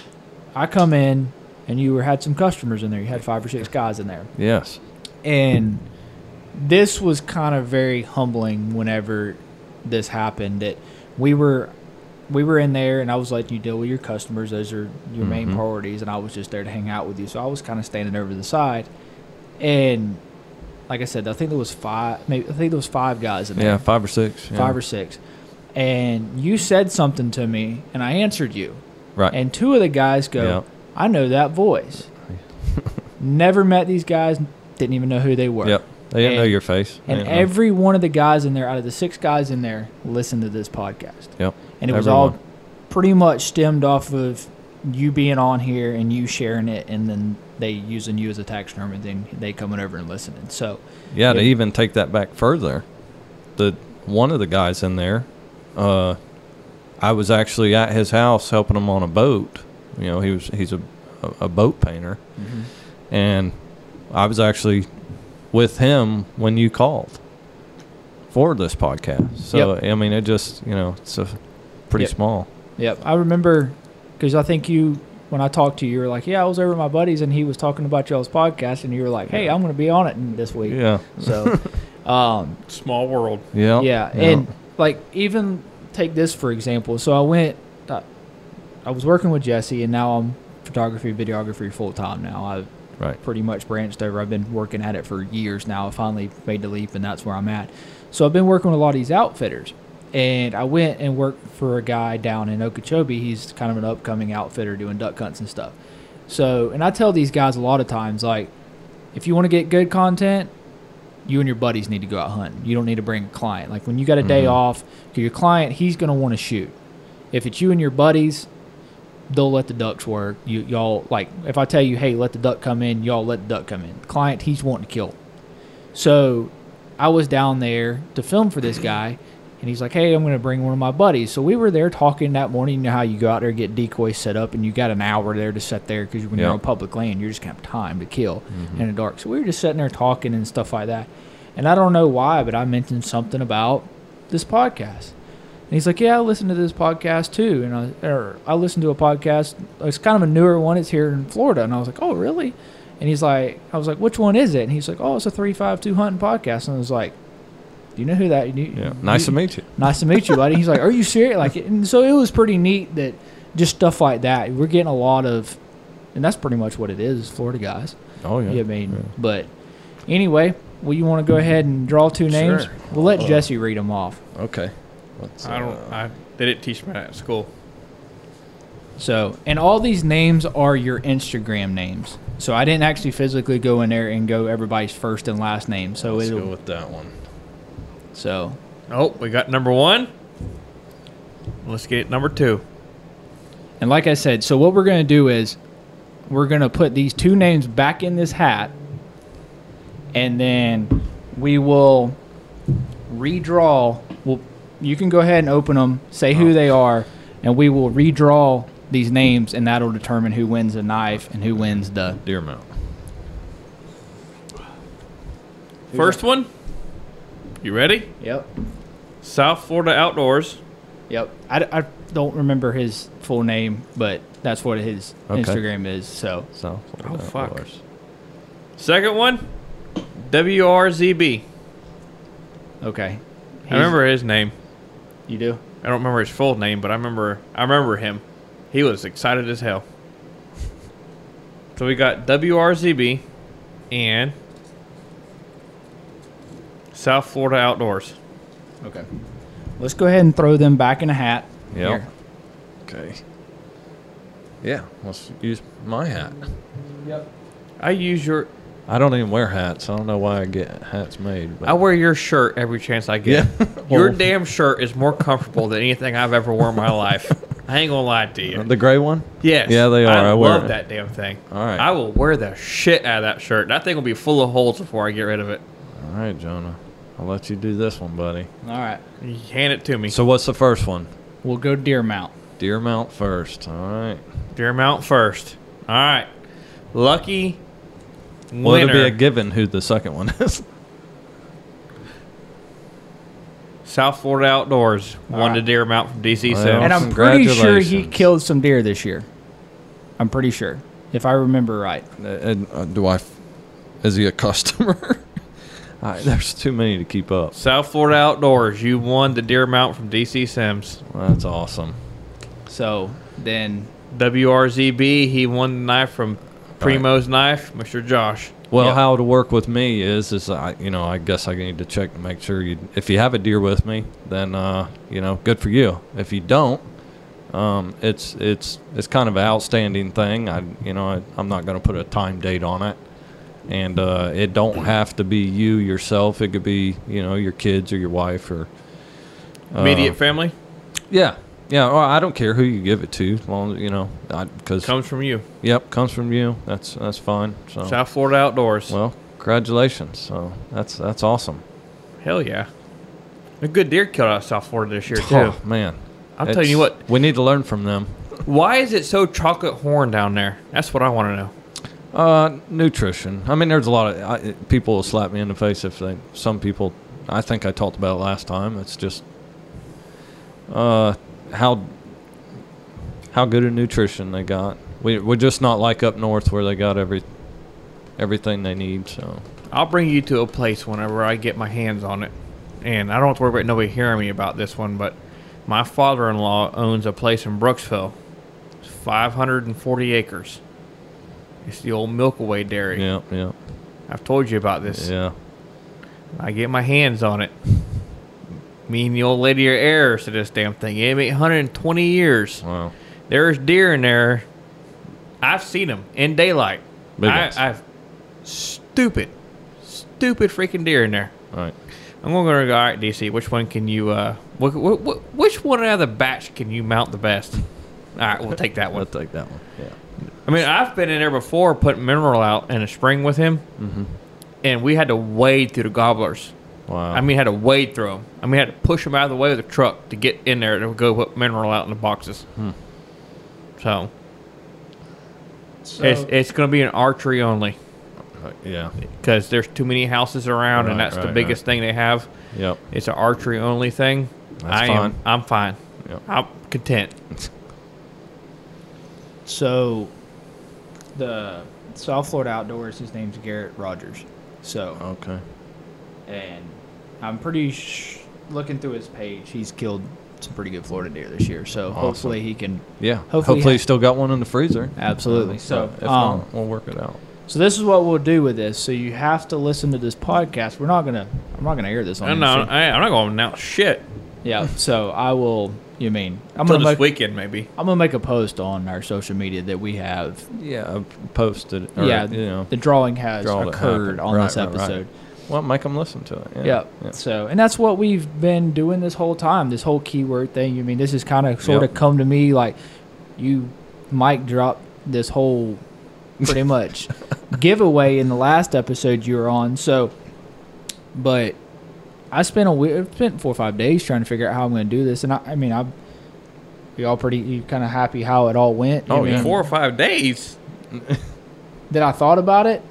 [SPEAKER 3] I come in and you were had some customers in there. You had five or six guys in there
[SPEAKER 4] yes,
[SPEAKER 3] and this was kind of very humbling whenever this happened that we were we were in there and I was letting you deal with your customers those are your main
[SPEAKER 4] Mhm.
[SPEAKER 3] priorities and I was just there to hang out with you so I was kind of standing over the side and like I said I think there was five maybe I think there was five guys in there
[SPEAKER 4] yeah, five or six, yeah.
[SPEAKER 3] five or six and you said something to me and I answered you
[SPEAKER 4] right.
[SPEAKER 3] and two of the guys go. I know that voice. <laughs> Never met these guys, didn't even know who they were.
[SPEAKER 4] Yep, they didn't know your face. They
[SPEAKER 3] And
[SPEAKER 4] didn't know.
[SPEAKER 3] every one of the guys in there, out of the six guys in there, listened to this podcast.
[SPEAKER 4] Yep,
[SPEAKER 3] And it was all pretty much stemmed off of you being on here and you sharing it, and then they using you as a taxiderm, and then they coming over and listening. So,
[SPEAKER 4] Yeah, to even take that back further, the one of the guys in there, uh, I was actually at his house helping him on a boat. You know, he was he's a a, a boat painter, and I was actually with him when you called for this podcast. So I mean, it just you know it's a pretty
[SPEAKER 3] Yep.
[SPEAKER 4] small.
[SPEAKER 3] Yep, I remember because I think you when I talked to you, you were like, "Yeah, I was over with my buddies, and he was talking about y'all's podcast, and you were like, "Hey, I'm going to be on it this week."
[SPEAKER 4] Yeah,
[SPEAKER 3] So, <laughs> um,
[SPEAKER 2] small world.
[SPEAKER 4] yeah,
[SPEAKER 3] yeah, and like even take this for example. So I went, uh, I was working with Jesse, and now I'm photography, videography full time now. I've
[SPEAKER 4] right.
[SPEAKER 3] pretty much branched over. I've been working at it for years now. I finally made the leap, and that's where I'm at. So I've been working with a lot of these outfitters, and I went and worked for a guy down in Okeechobee. He's kind of an upcoming outfitter doing duck hunts and stuff. So, and I tell these guys a lot of times, like, if you want to get good content, you and your buddies need to go out hunting. You don't need to bring a client. Like when you got a day
[SPEAKER 4] Mhm.
[SPEAKER 3] off, your client he's going to want to shoot. If it's you and your buddies, they'll let the ducks work. You y'all like if I tell you, hey, let the duck come in, y'all let the duck come in. Client, he's wanting to kill. So I was down there to film for this guy, and he's like, hey, I'm going to bring one of my buddies. So we were there talking that morning. You know how you go out there get decoys set up, and you got an hour there to sit there because when you're on public land, you're just to have time to kill mm-hmm. in the dark. So we were just sitting there talking and stuff like that. And I don't know why, but I mentioned something about this podcast. And he's like, "Yeah, I listen to this podcast too." And I, or I listened to a podcast. It's kind of a newer one. It's here in Florida. And I was like, "Oh, really?" And he's like, "I was like, which one is it?" And he's like, "Oh, it's a three five two hunting podcast." And I was like, "Do you know who that?" You,
[SPEAKER 4] Yeah, nice
[SPEAKER 3] you-
[SPEAKER 4] to meet you.
[SPEAKER 3] Nice to meet you, buddy. He's like, "Are you serious?" Like, and so it was pretty neat that just stuff like that. We're getting a lot of, and that's pretty much what it is, Florida guys.
[SPEAKER 4] Oh yeah,
[SPEAKER 3] Yeah, I mean,
[SPEAKER 4] yeah.
[SPEAKER 3] but anyway, well, you want to go ahead and draw two names?
[SPEAKER 2] Sure.
[SPEAKER 3] We'll let Jesse read them off.
[SPEAKER 4] okay. Let's,
[SPEAKER 2] I don't.
[SPEAKER 4] uh,
[SPEAKER 2] I they didn't teach me that at school.
[SPEAKER 3] So, and all these names are your Instagram names. So I didn't actually physically go in there and go everybody's first and last name. So
[SPEAKER 4] let's
[SPEAKER 3] it'll.
[SPEAKER 4] go with that one.
[SPEAKER 3] So
[SPEAKER 2] Oh, we got number one. Let's get number two.
[SPEAKER 3] And like I said, so what we're going to do is we're going to put these two names back in this hat and then we will redraw. Well, you can go ahead and open them, say who oh. they are, and we will redraw these names, and that'll determine who wins the knife and who wins the.
[SPEAKER 4] Deer mount.
[SPEAKER 2] First one. You ready?
[SPEAKER 3] Yep.
[SPEAKER 2] South Florida Outdoors.
[SPEAKER 3] Yep. I, I don't remember his full name, but that's what his
[SPEAKER 4] Okay.
[SPEAKER 3] Instagram is. So
[SPEAKER 4] So.
[SPEAKER 2] Oh, fuck. Second one. WRZB.
[SPEAKER 3] okay.
[SPEAKER 2] I remember his name.
[SPEAKER 3] You do.
[SPEAKER 2] I don't remember his full name, but I remember I remember him. He was excited as hell. So we got WRZB and South Florida Outdoors.
[SPEAKER 3] Okay. Let's go ahead and throw them back in a hat.
[SPEAKER 4] Yep.
[SPEAKER 3] Here.
[SPEAKER 4] Okay. Yeah, let's use my hat.
[SPEAKER 3] Yep.
[SPEAKER 2] I use your
[SPEAKER 4] I don't even wear hats. I don't know why I get hats made. But
[SPEAKER 2] I wear your shirt every chance I get.
[SPEAKER 4] Yeah. <laughs>
[SPEAKER 2] your damn shirt is more comfortable than anything I've ever worn in my life. <laughs> I ain't gonna lie to you.
[SPEAKER 4] the gray one.
[SPEAKER 2] Yes.
[SPEAKER 4] Yeah, they are.
[SPEAKER 2] I,
[SPEAKER 4] I wear
[SPEAKER 2] love
[SPEAKER 4] it.
[SPEAKER 2] that damn thing.
[SPEAKER 4] All right.
[SPEAKER 2] I will wear the shit out of that shirt. That thing will be full of holes before I get rid of it.
[SPEAKER 4] All right, Jonah. I'll let you do this one, buddy.
[SPEAKER 3] All right.
[SPEAKER 2] You hand it to me.
[SPEAKER 4] So what's the first one?
[SPEAKER 3] We'll go deer mount.
[SPEAKER 4] Deer mount first. All right.
[SPEAKER 2] Deer mount first. All right. Lucky
[SPEAKER 4] Well,
[SPEAKER 2] winner.
[SPEAKER 4] it'll be a given who the second one is. <laughs>
[SPEAKER 2] South Florida Outdoors won
[SPEAKER 3] right.
[SPEAKER 2] the deer mount from DC
[SPEAKER 4] Well,
[SPEAKER 2] Sales.
[SPEAKER 3] And I'm pretty sure he killed some deer this year. I'm pretty sure, if I remember right.
[SPEAKER 4] And, uh, do I? f- Is he a customer? <laughs> I, <laughs> there's too many to keep up.
[SPEAKER 2] South Florida Outdoors, you won the deer mount from DC Sims.
[SPEAKER 4] That's awesome.
[SPEAKER 3] So then,
[SPEAKER 2] WRZB, he won the knife from Primo's Knife, Mr. Josh.
[SPEAKER 4] Well,
[SPEAKER 3] Yep.
[SPEAKER 4] how it'll work with me is, is I, you know, I guess I need to check to make sure you. If you have a deer with me, then uh, you know, good for you. If you don't, um, it's it's it's kind of an outstanding thing. I, you know, I, I'm not going to put a time date on it, and uh, it don't have to be you yourself. It could be, you know, your kids or your wife or uh,
[SPEAKER 2] Immediate family
[SPEAKER 4] Yeah, yeah. Well, I don't care who you give it to, as long as you know, because
[SPEAKER 2] comes from you.
[SPEAKER 4] yep, comes from you. That's that's fine. So
[SPEAKER 2] South Florida Outdoors.
[SPEAKER 4] well, congratulations. So that's that's awesome.
[SPEAKER 2] Hell yeah. A good deer killed out of South Florida this year, too.
[SPEAKER 4] Oh man,
[SPEAKER 2] I'm telling you what.
[SPEAKER 4] we need to learn from them.
[SPEAKER 2] Why is it so chocolate horn down there? That's what I want to know.
[SPEAKER 4] Uh, nutrition. I mean, there's a lot of I, people will slap me in the face if they. Some people, I think I talked about it last time. It's just uh, how how good a nutrition they got. We we're just not like up north where they got every everything they need. So
[SPEAKER 2] I'll bring you to a place whenever I get my hands on it. And I don't have to worry about nobody hearing me about this one, but my father in law owns a place in Brooksville. It's 540 acres. It's the old Milkaway Dairy.
[SPEAKER 4] yeah, yeah,
[SPEAKER 2] I've told you about this.
[SPEAKER 4] yeah.
[SPEAKER 2] I get my hands on it. Me and the old lady are heirs to this damn thing. It been 120 years.
[SPEAKER 4] Wow.
[SPEAKER 2] There's deer in there. I've seen them in daylight.
[SPEAKER 4] Big
[SPEAKER 2] I,
[SPEAKER 4] ones.
[SPEAKER 2] I've stupid, stupid freaking deer in there.
[SPEAKER 4] All right.
[SPEAKER 2] I'm going to go. All right, DC. Which one can you? Uh, wh- wh- wh- which one out of the batch can you mount the best? All right, we'll take that
[SPEAKER 4] We'll
[SPEAKER 2] one.
[SPEAKER 4] take that one. Yeah.
[SPEAKER 2] I mean, I've been in there before, putting mineral out in a spring with him,
[SPEAKER 4] Mm-hmm.
[SPEAKER 2] and we had to wade through the gobblers.
[SPEAKER 4] Wow.
[SPEAKER 2] I mean, had to wade through them. I mean, had to push them out of the way of the truck to get in there to go put mineral out in the boxes.
[SPEAKER 4] Hmm.
[SPEAKER 2] So, it's it's going to be an archery only
[SPEAKER 4] Uh, yeah.
[SPEAKER 2] because there's too many houses around, and
[SPEAKER 4] Right,
[SPEAKER 2] that's the
[SPEAKER 4] right,
[SPEAKER 2] biggest thing they have.
[SPEAKER 4] Yep.
[SPEAKER 2] It's an archery only thing.
[SPEAKER 4] That's
[SPEAKER 2] I
[SPEAKER 4] fine.
[SPEAKER 2] am. I'm fine.
[SPEAKER 4] Yep.
[SPEAKER 2] I'm content. <laughs>
[SPEAKER 3] so the South Florida Outdoors, his name's Garrett Rogers. So,
[SPEAKER 4] Okay.
[SPEAKER 3] and I'm pretty sh- looking through his page, he's killed some pretty good Florida deer this year. So hopefully he can.
[SPEAKER 4] Yeah.
[SPEAKER 3] Hopefully
[SPEAKER 4] Hopefully,
[SPEAKER 3] ha-
[SPEAKER 4] you still got one in the freezer.
[SPEAKER 3] Absolutely.
[SPEAKER 4] Uh,
[SPEAKER 3] So,
[SPEAKER 4] if
[SPEAKER 3] um,
[SPEAKER 4] not, we'll work it out.
[SPEAKER 3] So this is what we'll do with this. So you have to listen to this podcast. We're not gonna. I'm not gonna air this on.
[SPEAKER 2] I'm not.
[SPEAKER 3] Instagram.
[SPEAKER 2] I, I'm not going to announce shit
[SPEAKER 3] Yeah. So I will. You mean I'm
[SPEAKER 2] until
[SPEAKER 3] gonna
[SPEAKER 2] this
[SPEAKER 3] make,
[SPEAKER 2] weekend, maybe.
[SPEAKER 3] I'm gonna make a post on our social media that we have.
[SPEAKER 4] Yeah, I've posted. Or,
[SPEAKER 3] yeah.
[SPEAKER 4] You know.
[SPEAKER 3] the drawing has
[SPEAKER 4] draw that
[SPEAKER 3] occurred on
[SPEAKER 4] Right,
[SPEAKER 3] this
[SPEAKER 4] right, right.
[SPEAKER 3] episode.
[SPEAKER 4] Well, make them listen to it. Yeah.
[SPEAKER 3] Yeah.
[SPEAKER 4] yeah.
[SPEAKER 3] So, and that's what we've been doing this whole time. This whole keyword thing. I mean, this has kind of sort
[SPEAKER 4] Yep.
[SPEAKER 3] of come to me like you, Mike, dropped this whole pretty much <laughs> giveaway in the last episode you were on. So, but I spent a week, spent four or five days trying to figure out how I'm going to do this, and I, I mean, I, y'all pretty you kind of happy how it all went?
[SPEAKER 4] Oh,
[SPEAKER 3] I
[SPEAKER 4] yeah.
[SPEAKER 3] mean,
[SPEAKER 2] Four or five days. <laughs>
[SPEAKER 3] That I thought about it.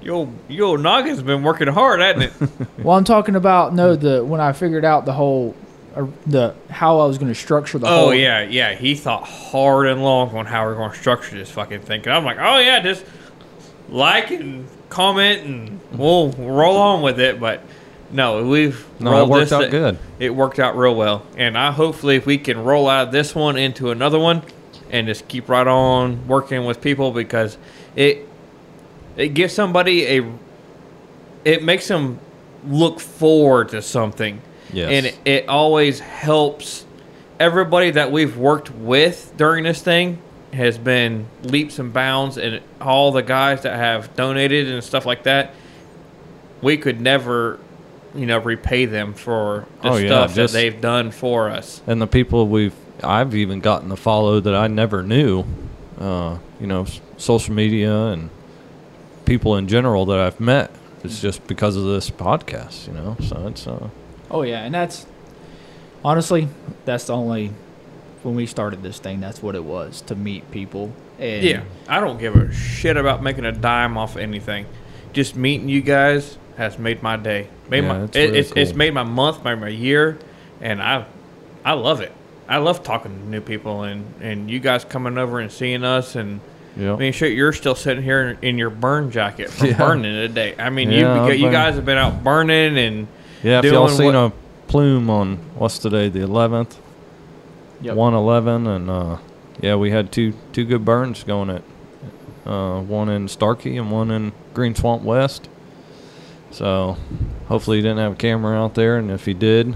[SPEAKER 2] Yo, yo, Noggin's been working hard, hasn't it? <laughs>
[SPEAKER 3] Well, I'm talking about no the when I figured out the whole uh, the how I was going to structure the
[SPEAKER 2] oh
[SPEAKER 3] whole.
[SPEAKER 2] yeah, yeah. He thought hard and long on how we're going to structure this fucking thing. And I'm like, oh yeah, just like and comment and we'll roll on with it. But no, we've
[SPEAKER 4] No, it worked
[SPEAKER 2] this-
[SPEAKER 4] out good.
[SPEAKER 2] It worked out real well, and I hopefully if we can roll out this one into another one, and just keep right on working with people because it it gives somebody a it makes them look forward to something.
[SPEAKER 4] Yes.
[SPEAKER 2] And it, it always helps everybody that we've worked with during this thing has been leaps and bounds and all the guys that have donated and stuff like that we could never you know repay them for the
[SPEAKER 4] Oh, yeah,
[SPEAKER 2] stuff
[SPEAKER 4] just-
[SPEAKER 2] that they've done for us
[SPEAKER 4] and the people we've I've even gotten to follow that I never knew, uh, you know, s- social media and people in general that I've met. It's just because of this podcast, you know. So it's uh,
[SPEAKER 3] Oh yeah, and that's honestly that's the only when we started this thing. That's what it was to meet people. And
[SPEAKER 2] Yeah, I don't give a shit about making a dime off anything. Just meeting you guys has made my day. Made
[SPEAKER 4] Yeah,
[SPEAKER 2] my
[SPEAKER 4] it's
[SPEAKER 2] it,
[SPEAKER 4] really
[SPEAKER 2] it's, it's made my month, made my year, and I I love it. I love talking to new people and and you guys coming over and seeing us and.
[SPEAKER 4] yeah.
[SPEAKER 2] I mean, shit, you're still sitting here in your burn jacket from <laughs>
[SPEAKER 4] Yeah.
[SPEAKER 2] burning today. I mean,
[SPEAKER 4] Yeah,
[SPEAKER 2] you
[SPEAKER 4] I've
[SPEAKER 2] you guys have been out burning and
[SPEAKER 4] Yeah, if y'all seen
[SPEAKER 2] what-
[SPEAKER 4] a plume on what's today, the eleventh,
[SPEAKER 3] Yep.
[SPEAKER 4] one eleven, and uh, yeah, we had two two good burns going at uh, one in Starkey and one in Green Swamp West. So hopefully he didn't have a camera out there, and if he did,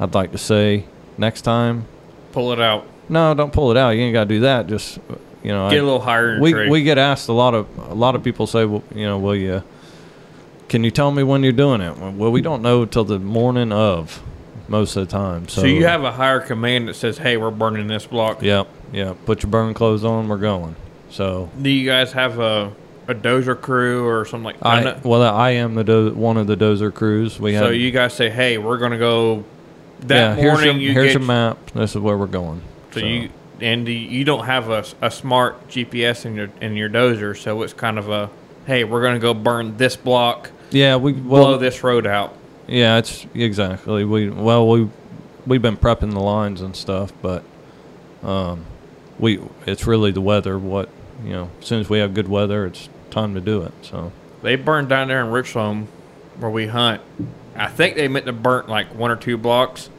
[SPEAKER 4] I'd like to say next time,
[SPEAKER 2] pull it out,
[SPEAKER 4] no, don't pull it out. You ain't got to do that. Just you know,
[SPEAKER 2] get
[SPEAKER 4] I-
[SPEAKER 2] a little higher
[SPEAKER 4] we we get asked a lot of a lot of people say, well, you know, will you? Can you tell me when you're doing it? Well, we don't know till the morning of, most of the time. So,
[SPEAKER 2] so you have a higher command that says, "Hey, we're burning this block."
[SPEAKER 4] Yep, yeah. Put your burn clothes on. We're going. So
[SPEAKER 2] Do you guys have a a dozer crew or something like
[SPEAKER 4] I
[SPEAKER 2] that?
[SPEAKER 4] well, I am the do- one of the dozer crews. We
[SPEAKER 2] so you guys say, "Hey, we're gonna go." That
[SPEAKER 4] yeah.
[SPEAKER 2] morning,
[SPEAKER 4] here's your,
[SPEAKER 2] you
[SPEAKER 4] here's
[SPEAKER 2] get
[SPEAKER 4] your map. This is where we're going.
[SPEAKER 2] so you and you- don't have a, a smart GPS in your in your dozer, so it's kind of a, "Hey, we're gonna go burn this block,
[SPEAKER 4] yeah we
[SPEAKER 2] blow this road out."
[SPEAKER 4] yeah it's exactly we well we we've been prepping the lines and stuff, but um we it's really the weather. What you know, as soon as we have good weather, it's time to do it. So
[SPEAKER 2] They burned down there in Richland where we hunt. I think they meant to burn like one or two blocks.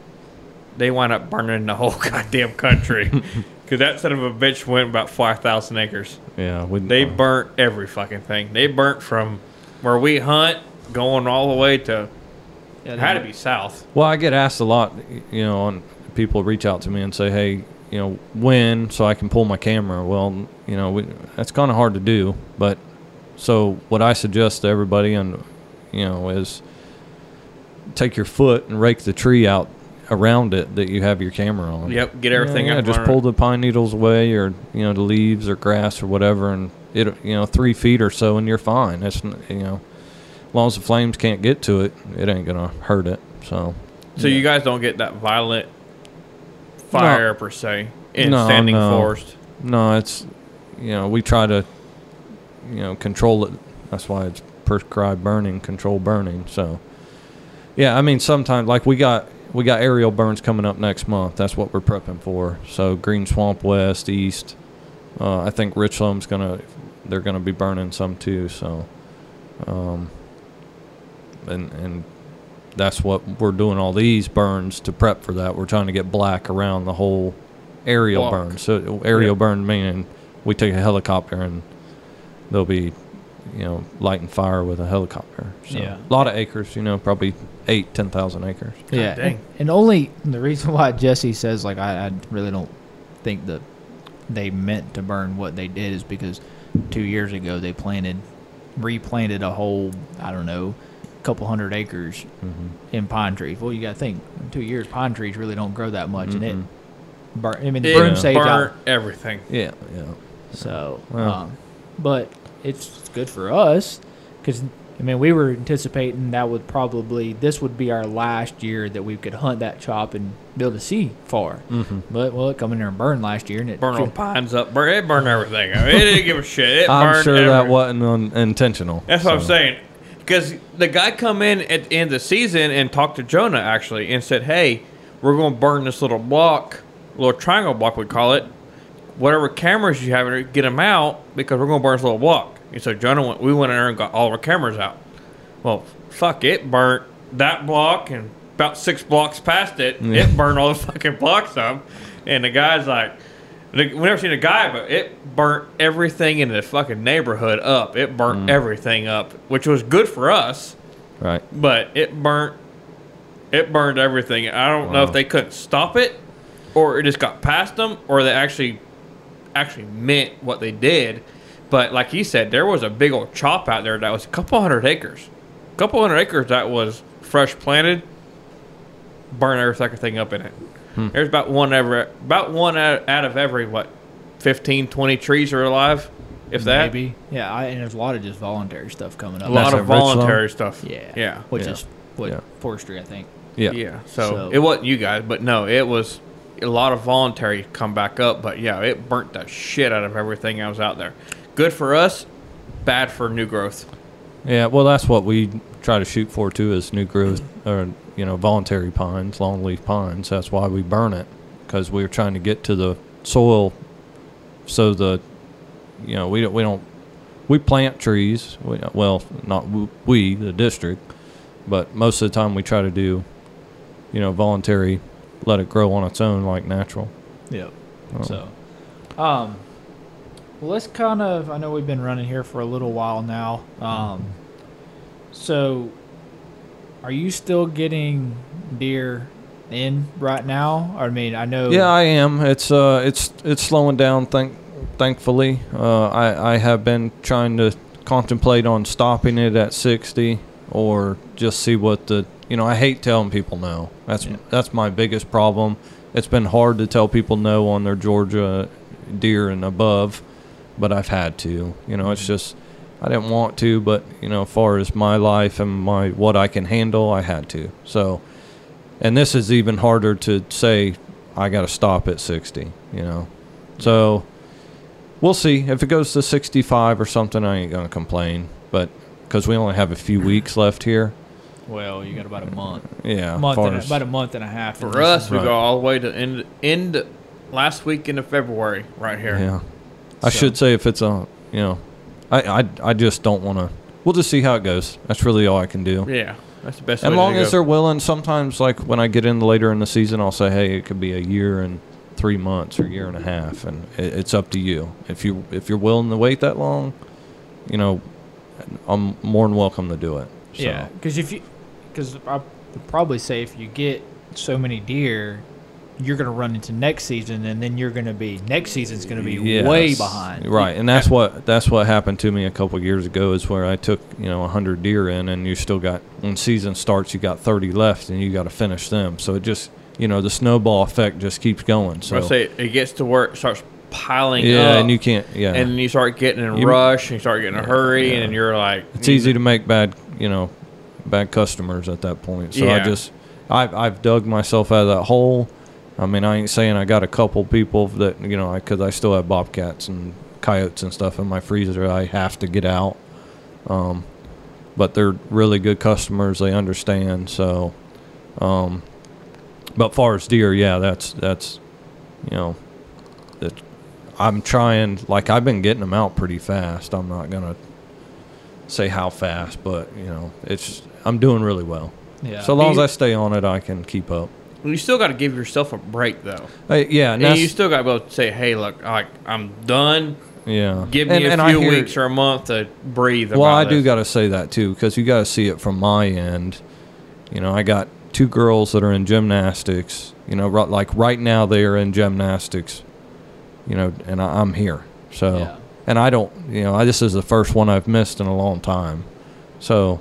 [SPEAKER 2] They wound up burning the whole <laughs> goddamn country. <laughs> Because that son of a bitch went about 5,000 acres.
[SPEAKER 4] yeah, we
[SPEAKER 2] They
[SPEAKER 4] uh,
[SPEAKER 2] burnt every fucking thing. They burnt from where we hunt going all the way to,
[SPEAKER 3] Yeah,
[SPEAKER 2] it had to be south.
[SPEAKER 4] Well, I get asked a lot, you know, on people reach out to me and say, "Hey, you know, when so I can pull my camera?" Well, you know, we, that's kind of hard to do, but so what I suggest to everybody and you know is take your foot and rake the tree out around it that you have your camera on.
[SPEAKER 2] Yep, get everything
[SPEAKER 4] yeah,
[SPEAKER 2] up.
[SPEAKER 4] just pull the pine needles away or you know the leaves or grass or whatever and it you know 3 feet or so and you're fine. It's you know as long as the flames can't get to it, it ain't going to hurt it. So
[SPEAKER 2] So you guys don't get that violent fire per se in
[SPEAKER 4] No,
[SPEAKER 2] standing
[SPEAKER 4] no.
[SPEAKER 2] forest.
[SPEAKER 4] No, it's you know we try to you know control it. That's why it's prescribed burning, control burning. So yeah, I mean sometimes like we got we got aerial burns coming up next month. That's what we're prepping for. So Green Swamp West, East. Uh, I think Richland's gonna they're gonna be burning some too. So um, and and that's what we're doing all these burns to prep for that. We're trying to get black around the whole aerial
[SPEAKER 2] Block.
[SPEAKER 4] burn. So aerial
[SPEAKER 2] Yeah.
[SPEAKER 4] burn meaning we take a helicopter and they'll be, you know, lighting fire with a helicopter. So
[SPEAKER 3] Yeah.
[SPEAKER 4] a lot of acres, you know, probably eight, ten thousand acres.
[SPEAKER 3] yeah,
[SPEAKER 2] dang.
[SPEAKER 3] and, and only the reason why Jesse says like I, I really don't think that they meant to burn what they did is because two years ago they planted, replanted a whole I don't know, couple hundred acres
[SPEAKER 4] Mm-hmm.
[SPEAKER 3] in pine trees. Well, you got to think in two years pine trees really don't grow that much, and it burn. I mean, the
[SPEAKER 2] It
[SPEAKER 3] broom sage out.
[SPEAKER 2] everything.
[SPEAKER 4] Yeah, yeah.
[SPEAKER 3] So,
[SPEAKER 4] Well.
[SPEAKER 3] um, but it's good for us because I mean, we were anticipating that would probably this would be our last year that we could hunt that chop and build a to see far.
[SPEAKER 4] Mm-hmm.
[SPEAKER 3] But well, it come in there and burned last year, and it
[SPEAKER 2] Burn all pines up. Burn, it burned everything. I mean, it didn't give a shit. It
[SPEAKER 4] I'm
[SPEAKER 2] burned
[SPEAKER 4] sure that
[SPEAKER 2] every-
[SPEAKER 4] wasn't un- intentional.
[SPEAKER 2] That's what I'm saying. Because the guy come in at the end of the season and talked to Jonah actually and said, "Hey, we're going to burn this little block, little triangle block we call it. Whatever cameras you have, get them out because we're going to burn this little block." And so Jonah went. We went in there and got all our cameras out. Well, fuck it, burnt that block and about six blocks past it,
[SPEAKER 4] Yeah.
[SPEAKER 2] it burned all the fucking blocks up. And the guy's like, we never seen a guy, but it burnt everything in the fucking neighborhood up. It burnt mm. everything up, which was good for us,
[SPEAKER 4] Right.
[SPEAKER 2] but it burnt, it burned everything. I don't know if they couldn't stop it, or it just got past them, or they actually, actually meant what they did. But like he said, there was a big old chop out there that was a couple hundred acres, a couple hundred acres that was fresh planted, burn every fucking thing up in it. Hmm. There's about one ever, about one out, out of every what, 15, 20 trees are alive, if that.
[SPEAKER 3] maybe. Yeah, I, and there's a lot of just voluntary stuff coming up.
[SPEAKER 2] A lot
[SPEAKER 4] That's
[SPEAKER 2] of
[SPEAKER 4] at Richland?
[SPEAKER 2] voluntary stuff.
[SPEAKER 3] Yeah,
[SPEAKER 2] yeah,
[SPEAKER 3] which
[SPEAKER 4] Yeah.
[SPEAKER 3] is what
[SPEAKER 4] Yeah.
[SPEAKER 3] forestry, I think.
[SPEAKER 4] Yeah.
[SPEAKER 2] yeah. So,
[SPEAKER 3] So-
[SPEAKER 2] it wasn't you guys, but no, it was a lot of voluntary come back up. But yeah, it burnt the shit out of everything that was out there. Good for us, bad for new growth.
[SPEAKER 4] Yeah, well, that's what we try to shoot for too, is new growth or you know voluntary pines, longleaf pines. That's why we burn it because we're trying to get to the soil, so the you know we don't we don't we plant trees. We, well, not we the district, but most of the time we try to do you know voluntary, let it grow on its own like natural.
[SPEAKER 3] Yep.
[SPEAKER 4] Oh.
[SPEAKER 3] So, um, well, let's kind of. I know we've been running here for a little while now. Um, so, are you still getting deer in right now? I mean, I know.
[SPEAKER 4] Yeah, I am. It's uh, it's it's slowing down. Thank, thankfully, uh, I I have been trying to contemplate on stopping it at sixty or just see what the you know. I hate telling people no. That's
[SPEAKER 3] Yeah.
[SPEAKER 4] that's my biggest problem. It's been hard to tell people no on their Georgia deer and above, but I've had to. You know, it's mm-hmm. just I didn't want to, but you know, as far as my life and my what I can handle, I had to. So and this is even harder to say I got to stop at 60, you know. So we'll see if it goes to 65 or something. I ain't gonna complain, but because we only have a few weeks left here,
[SPEAKER 3] Well, you got about a month.
[SPEAKER 4] yeah.
[SPEAKER 3] month and a,
[SPEAKER 4] as-
[SPEAKER 3] about a month and a half
[SPEAKER 2] For us, we
[SPEAKER 4] Right.
[SPEAKER 2] go all the way to end end last week of February right here.
[SPEAKER 4] yeah. I
[SPEAKER 3] So-
[SPEAKER 4] should say if it's a, you know, I I, I just don't want to. We'll just see how it goes. That's really all I can do.
[SPEAKER 2] Yeah, that's the best.
[SPEAKER 4] As long
[SPEAKER 2] to
[SPEAKER 4] as
[SPEAKER 2] go.
[SPEAKER 4] they're willing, sometimes like when I get in later in the season, I'll say, hey, it could be a year and three months or a year and a half, and it, it's up to you. If you if you're willing to wait that long, you know, I'm more than welcome to do it. So,
[SPEAKER 3] Yeah, because if you, because I would probably say if you get so many deer, you're gonna run into next season, and then you're gonna be next season's gonna be way behind.
[SPEAKER 4] Right, and that's what that's what happened to me a couple of years ago. Is where I took you know hundred deer in, and you still got when season starts, you got thirty left, and you got to finish them. So it just you know the snowball effect just keeps going. So
[SPEAKER 2] I say it gets to where it starts piling
[SPEAKER 4] yeah,
[SPEAKER 2] up,
[SPEAKER 4] and you can't yeah.
[SPEAKER 2] and you start getting in a
[SPEAKER 4] You-
[SPEAKER 2] rush, and you start getting in a hurry,
[SPEAKER 4] Yeah.
[SPEAKER 2] and you're like,
[SPEAKER 4] it's easy to make bad you know bad customers at that point. So i just I've, I've dug myself out of that hole. I mean i ain't saying i got a couple people that you know because I, still have bobcats and coyotes and stuff in my freezer i have to get out. Um, but they're really good customers. They understand. So um, but far as deer yeah that's that's you know that i'm trying like i've been getting them out pretty fast. I'm not gonna say how fast, but you know, it's I'm doing really well.
[SPEAKER 3] Yeah.
[SPEAKER 4] So long as I stay on it, I can keep up.
[SPEAKER 2] you still got to give yourself a break though,
[SPEAKER 4] Uh, yeah, and
[SPEAKER 2] and you still got to be able to say, hey, look, like I'm done.
[SPEAKER 4] yeah.
[SPEAKER 2] Give me
[SPEAKER 4] and,
[SPEAKER 2] a
[SPEAKER 4] and
[SPEAKER 2] few
[SPEAKER 4] hear-
[SPEAKER 2] weeks or a month to breathe.
[SPEAKER 4] Well,
[SPEAKER 2] about
[SPEAKER 4] I do got to say that too, because you got to see it from my end. You know, I got two girls that are in gymnastics. You know, right, like right now they are in gymnastics. You know, and I, I'm here. So,
[SPEAKER 3] Yeah.
[SPEAKER 4] and I don't. You know, I, this is the first one I've missed in a long time. So,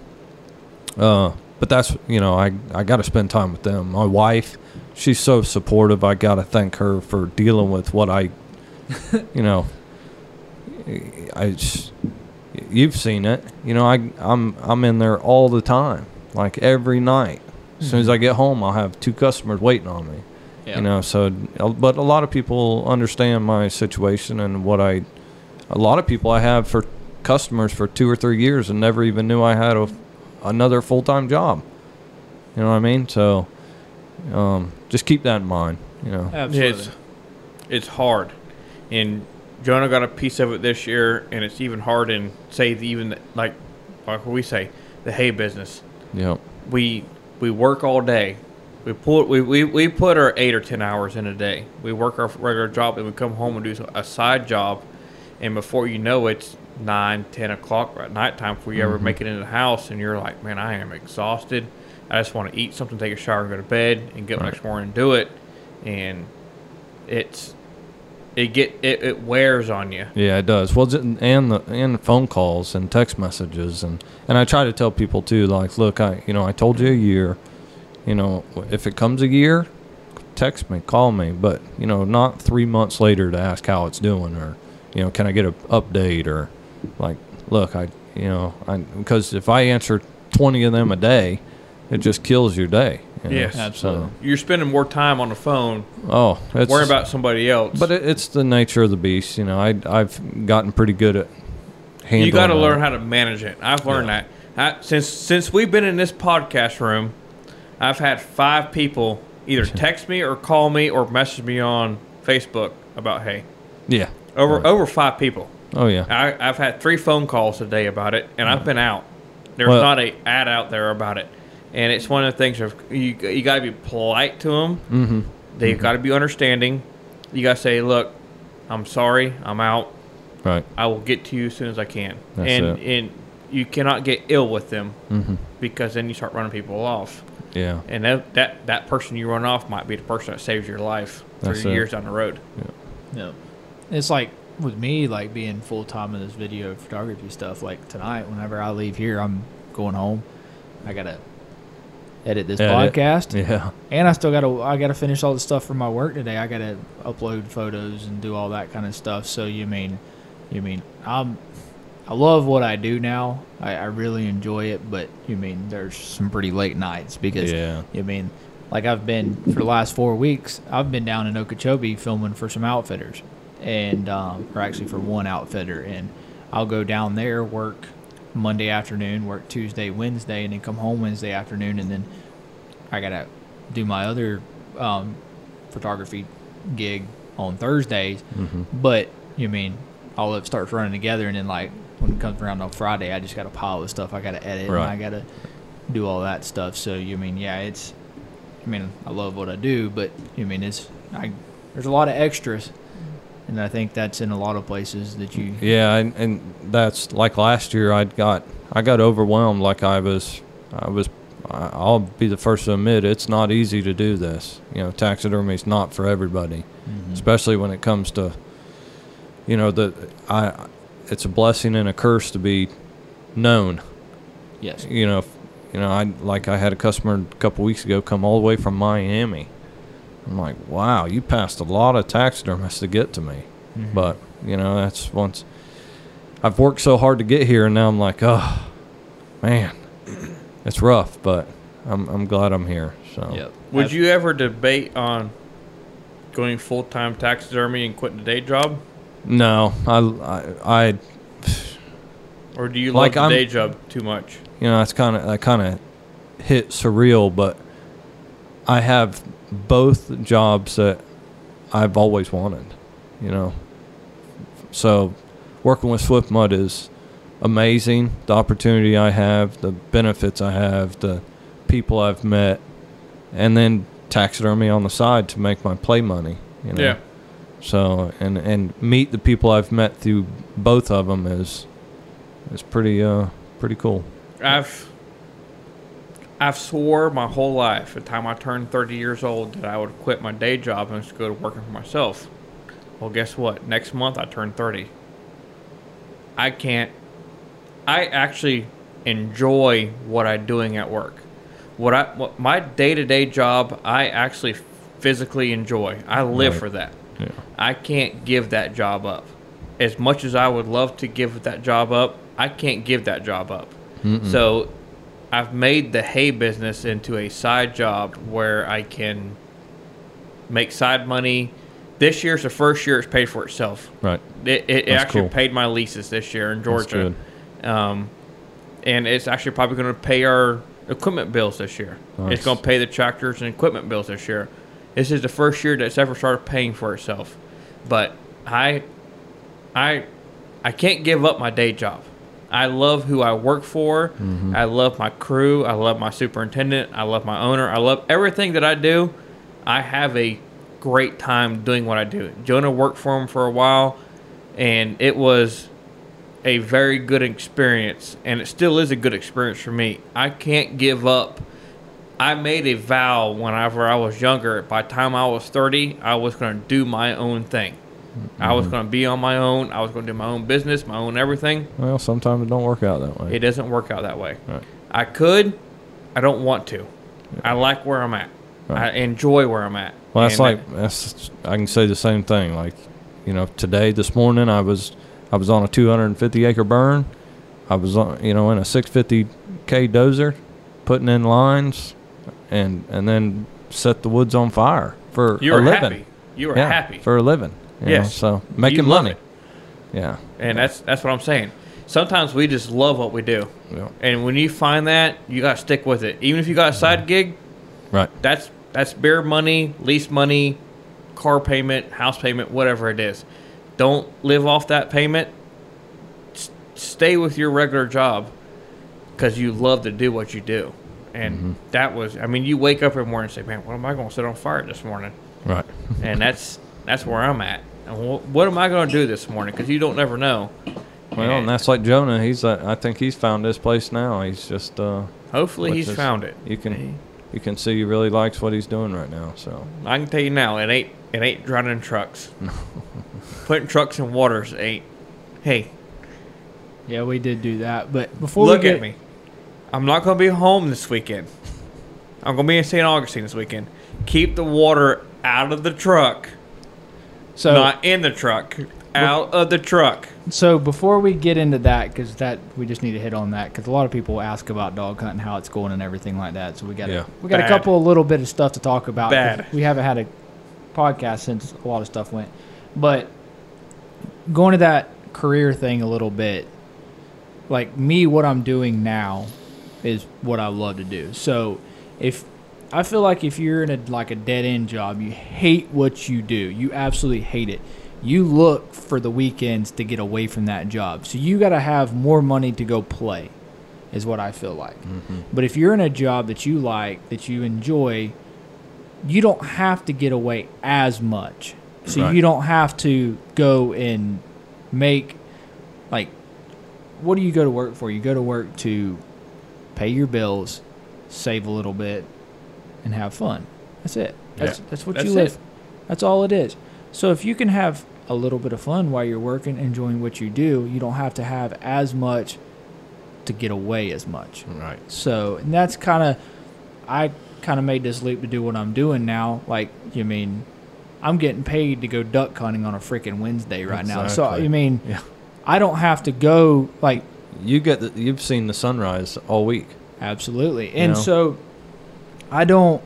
[SPEAKER 4] uh, but that's you know, I I got to spend time with them. My wife, she's so supportive. I got to thank her for dealing with what I, <laughs> you know, I. just- you've seen it. You know, I I'm I'm in there all the time, like every night. As soon as I get home, I'll have two customers waiting on me.
[SPEAKER 3] Yeah.
[SPEAKER 4] You know, so but a lot of people understand my situation and what I. A lot of people I have for customers for two or three years and never even knew I had a another full time job. You know what I mean? So, um, just keep that in mind. You know.
[SPEAKER 3] Absolutely.
[SPEAKER 2] It's it's hard, and Jonah got a piece of it this year, and it's even hard in say the, even like like what we say the hay business.
[SPEAKER 4] Yep.
[SPEAKER 2] We we work all day. We pull we, we, we put our eight or ten hours in a day. We work our regular job, and we come home and do a side job, and before you know it, it's nine, ten o'clock at nighttime before you ever mm-hmm. make it into the house, and you're like, man, I am exhausted. I just want to eat something, take a shower, go to bed, and get up
[SPEAKER 4] Right.
[SPEAKER 2] next morning and do it. And it's it get it, it wears on you.
[SPEAKER 4] Yeah, it does. Well, and the and phone calls and text messages and and I try to tell people too, like, look, I you know I told you a year, you know, if it comes a year, text me, call me, but you know, not three months later to ask how it's doing or, you know, can I get an update or, like, look, I you know, I because if I answer twenty of them a day, it just kills your day. you know?
[SPEAKER 2] Yes.
[SPEAKER 3] Absolutely.
[SPEAKER 2] You're spending more time on the phone
[SPEAKER 4] Oh, it's,
[SPEAKER 2] worrying about somebody else.
[SPEAKER 4] But it, it's the nature of the beast, you know. I I've gotten pretty good at handling.
[SPEAKER 2] you got to learn how to manage it. I've learned
[SPEAKER 4] Yeah.
[SPEAKER 2] that I, since since we've been in this podcast room. I've had five people either text me or call me or message me on Facebook about hey
[SPEAKER 4] Yeah.
[SPEAKER 2] over
[SPEAKER 4] Right.
[SPEAKER 2] over five people.
[SPEAKER 4] Oh yeah.
[SPEAKER 2] I, I've had three phone calls today about it, and I've been out. There's
[SPEAKER 4] Well-
[SPEAKER 2] not a ad out there about it, and it's one of the things of you you got to be polite to them.
[SPEAKER 4] Mm-hmm.
[SPEAKER 2] They've got to be understanding. You got to say, "Look, I'm sorry, I'm out.
[SPEAKER 4] Right.
[SPEAKER 2] I will get to you as soon as I can."
[SPEAKER 4] That's
[SPEAKER 2] and
[SPEAKER 4] it.
[SPEAKER 2] and you cannot get ill with them
[SPEAKER 4] Mm-hmm.
[SPEAKER 2] because then you start running people off,
[SPEAKER 4] Yeah.
[SPEAKER 2] and that that, that person you run off might be the person that saves your life
[SPEAKER 4] That's
[SPEAKER 2] three
[SPEAKER 4] it.
[SPEAKER 2] years down the road.
[SPEAKER 3] No. It's like with me, like being full time in this video photography stuff. Like tonight, whenever I leave here, I'm going home. I gotta edit this
[SPEAKER 4] Edit.
[SPEAKER 3] podcast,
[SPEAKER 4] Yeah.
[SPEAKER 3] and I still gotta I gotta finish all the stuff for my work today. I gotta upload photos and do all that kind of stuff. So you mean, you mean I'm. I love what I do now. I, I really enjoy it, but you mean there's some pretty late nights because
[SPEAKER 4] Yeah.
[SPEAKER 3] you mean, like I've been for the last four weeks. I've been down in Okeechobee filming for some outfitters, and um, or actually for one outfitter, and I'll go down there work Monday afternoon, work Tuesday, Wednesday, and then come home Wednesday afternoon, and then I gotta do my other um, photography gig on Thursdays.
[SPEAKER 4] Mm-hmm.
[SPEAKER 3] But you mean all of it starts running together, and then like when it comes around on Friday, I just got a pile of stuff I got to edit,
[SPEAKER 4] Right.
[SPEAKER 3] and I got to do all that stuff. So you mean, yeah, it's. I mean, I love what I do, but you mean it's. I there's a lot of extras, and I think that's in a lot of places that you.
[SPEAKER 4] Yeah, and, and that's like last year. I got I got overwhelmed. Like I was, I was. I'll be the first to admit it's not easy to do this. You know, taxidermy is not for everybody,
[SPEAKER 3] Mhm.
[SPEAKER 4] especially when it comes to. You know the I, it's a blessing and a curse to be known.
[SPEAKER 3] Yes.
[SPEAKER 4] you know, you know, I like I had a customer a couple weeks ago come all the way from Miami. I'm like, wow, you passed a lot of taxidermists to get to me,
[SPEAKER 3] Mhm.
[SPEAKER 4] but you know, that's once I've worked so hard to get here, and now I'm like, oh, man, it's rough, but I'm I'm glad I'm here. So
[SPEAKER 3] Yep.
[SPEAKER 2] Would
[SPEAKER 3] I've-
[SPEAKER 2] you ever debate on going full time taxidermy and quitting the day job,
[SPEAKER 4] no, I I, I
[SPEAKER 2] or do you
[SPEAKER 4] Like,
[SPEAKER 2] love the day job too much?
[SPEAKER 4] you know, that's kind of that kind of hit surreal, but I have both jobs that I've always wanted, you know. So, working with Swift Mud is amazing. The opportunity I have, the benefits I have, the people I've met, and then taxidermy on the side to make my play money. You know?
[SPEAKER 2] Yeah.
[SPEAKER 4] So, and and meet the people I've met through both of them is is pretty uh pretty cool.
[SPEAKER 2] I've I've swore my whole life, the time I turned 30 years old, that I would quit my day job and just go to working for myself. Well, guess what? Next month I turn 30. I can't. I actually enjoy what I'm doing at work. What I what my day to day job, I actually physically enjoy. I live
[SPEAKER 4] Right.
[SPEAKER 2] for that.
[SPEAKER 4] Yeah.
[SPEAKER 2] I can't give that job up. As much as I would love to give that job up, I can't give that job up. So I've made the hay business into a side job where I can make side money. This year's the first year it's paid for itself.
[SPEAKER 4] Right.
[SPEAKER 2] It, it, it actually
[SPEAKER 4] cool.
[SPEAKER 2] paid my leases this year in Georgia. Um, and it's actually probably going to pay our equipment bills this year.
[SPEAKER 4] Nice.
[SPEAKER 2] It's going to pay the tractors and equipment bills this year. This is the first year that's ever started paying for itself. But I, I, I can't give up my day job. I love who I work for.
[SPEAKER 4] Mm-hmm.
[SPEAKER 2] I love my crew. I love my superintendent. I love my owner. I love everything that I do. I have a great time doing what I do. Jonah worked for him for a while, and it was a very good experience, and it still is a good experience for me. I can't give up. I made a vow whenever I was younger. By the time I was 30, I was going to do my own thing. I was mm-hmm. going to be on my own. I was going to do my own business, my own everything.
[SPEAKER 4] Well, sometimes it don't work out that way.
[SPEAKER 2] It doesn't work out that way.
[SPEAKER 4] Right.
[SPEAKER 2] I could, I don't want to. I like where I'm at. I enjoy where I'm at.
[SPEAKER 4] Well, that's
[SPEAKER 2] And
[SPEAKER 4] like that's. I can say the same thing. Like, you know, today, this morning, I was, I was on a 250 acre burn. I was on, you know, in a 650k dozer, putting in lines, and and then set the woods on fire for
[SPEAKER 2] you
[SPEAKER 4] a
[SPEAKER 2] were
[SPEAKER 4] living.
[SPEAKER 2] happy. You were
[SPEAKER 4] yeah,
[SPEAKER 2] happy.
[SPEAKER 4] for a living.
[SPEAKER 2] Yes.
[SPEAKER 4] know, so making money.
[SPEAKER 2] it.
[SPEAKER 4] Yeah.
[SPEAKER 2] And that's that's what I'm saying. Sometimes we just love what we do.
[SPEAKER 4] Yeah.
[SPEAKER 2] And when you find that, you got to stick with it. Even if you got a side gig,
[SPEAKER 4] Right.
[SPEAKER 2] that's that's beer money, lease money, car payment, house payment, whatever it is. Don't live off that payment. S- stay with your regular job because you love to do what you do. And
[SPEAKER 4] Mm-hmm.
[SPEAKER 2] that was, I mean, you wake up every morning and say, "Man, what am I going to set on fire this morning?"
[SPEAKER 4] Right.
[SPEAKER 2] And that's that's where I'm at. And what am I going to do this morning? Because you don't never know.
[SPEAKER 4] Well, and that's like Jonah. He's. Uh, I think he's found this place now. He's just. Uh,
[SPEAKER 2] Hopefully, he's
[SPEAKER 4] is-
[SPEAKER 2] found it.
[SPEAKER 4] You can. You can see he really likes what he's doing right now. So.
[SPEAKER 2] I can tell you now, it ain't it ain't drowning trucks. <laughs> Putting trucks in waters ain't. Hey,
[SPEAKER 3] Yeah, we did do that. But before
[SPEAKER 2] look
[SPEAKER 3] we get,
[SPEAKER 2] at me. I'm not gonna be home this weekend. I'm gonna be in St. Augustine this weekend. Keep the water out of the truck,
[SPEAKER 3] so
[SPEAKER 2] not in the truck. Out of the truck.
[SPEAKER 3] So before we get into that, because that we just need to hit on that, because a lot of people ask about dog hunting, how it's going, and everything like that. So we got
[SPEAKER 4] Yeah.
[SPEAKER 3] we got
[SPEAKER 2] Bad.
[SPEAKER 3] a couple of little bit of stuff to talk about.
[SPEAKER 2] Bad.
[SPEAKER 3] We haven't had a podcast since a lot of stuff went, but going to that career thing a little bit, like me, what I'm doing now is what I love to do. So if I feel like if you're in a like a dead end job, you hate what you do. You absolutely hate it. You look for the weekends to get away from that job. So you got to have more money to go play, is what I feel like. Mm-hmm. But if you're in a job that you like, that you enjoy, you don't have to get away as much. So
[SPEAKER 4] Right.
[SPEAKER 3] you don't have to go and make like what do you go to work for? You go to work to pay your bills, save a little bit, and have fun. That's it. That's
[SPEAKER 2] Yeah.
[SPEAKER 3] that's what
[SPEAKER 2] That's
[SPEAKER 3] you live.
[SPEAKER 2] it.
[SPEAKER 3] That's all it is. So if you can have a little bit of fun while you're working, enjoying what you do, you don't have to have as much to get away as much.
[SPEAKER 4] Right.
[SPEAKER 3] So, and that's kind of, I kind of made this leap to do what I'm doing now. Like, you mean, I'm getting paid to go duck hunting on a freaking Wednesday right now. So,
[SPEAKER 4] Exactly.
[SPEAKER 3] you mean,
[SPEAKER 4] Yeah.
[SPEAKER 3] I don't have to go, like,
[SPEAKER 4] You get. The, you've seen the sunrise all week.
[SPEAKER 3] Absolutely. And
[SPEAKER 4] know?
[SPEAKER 3] so I don't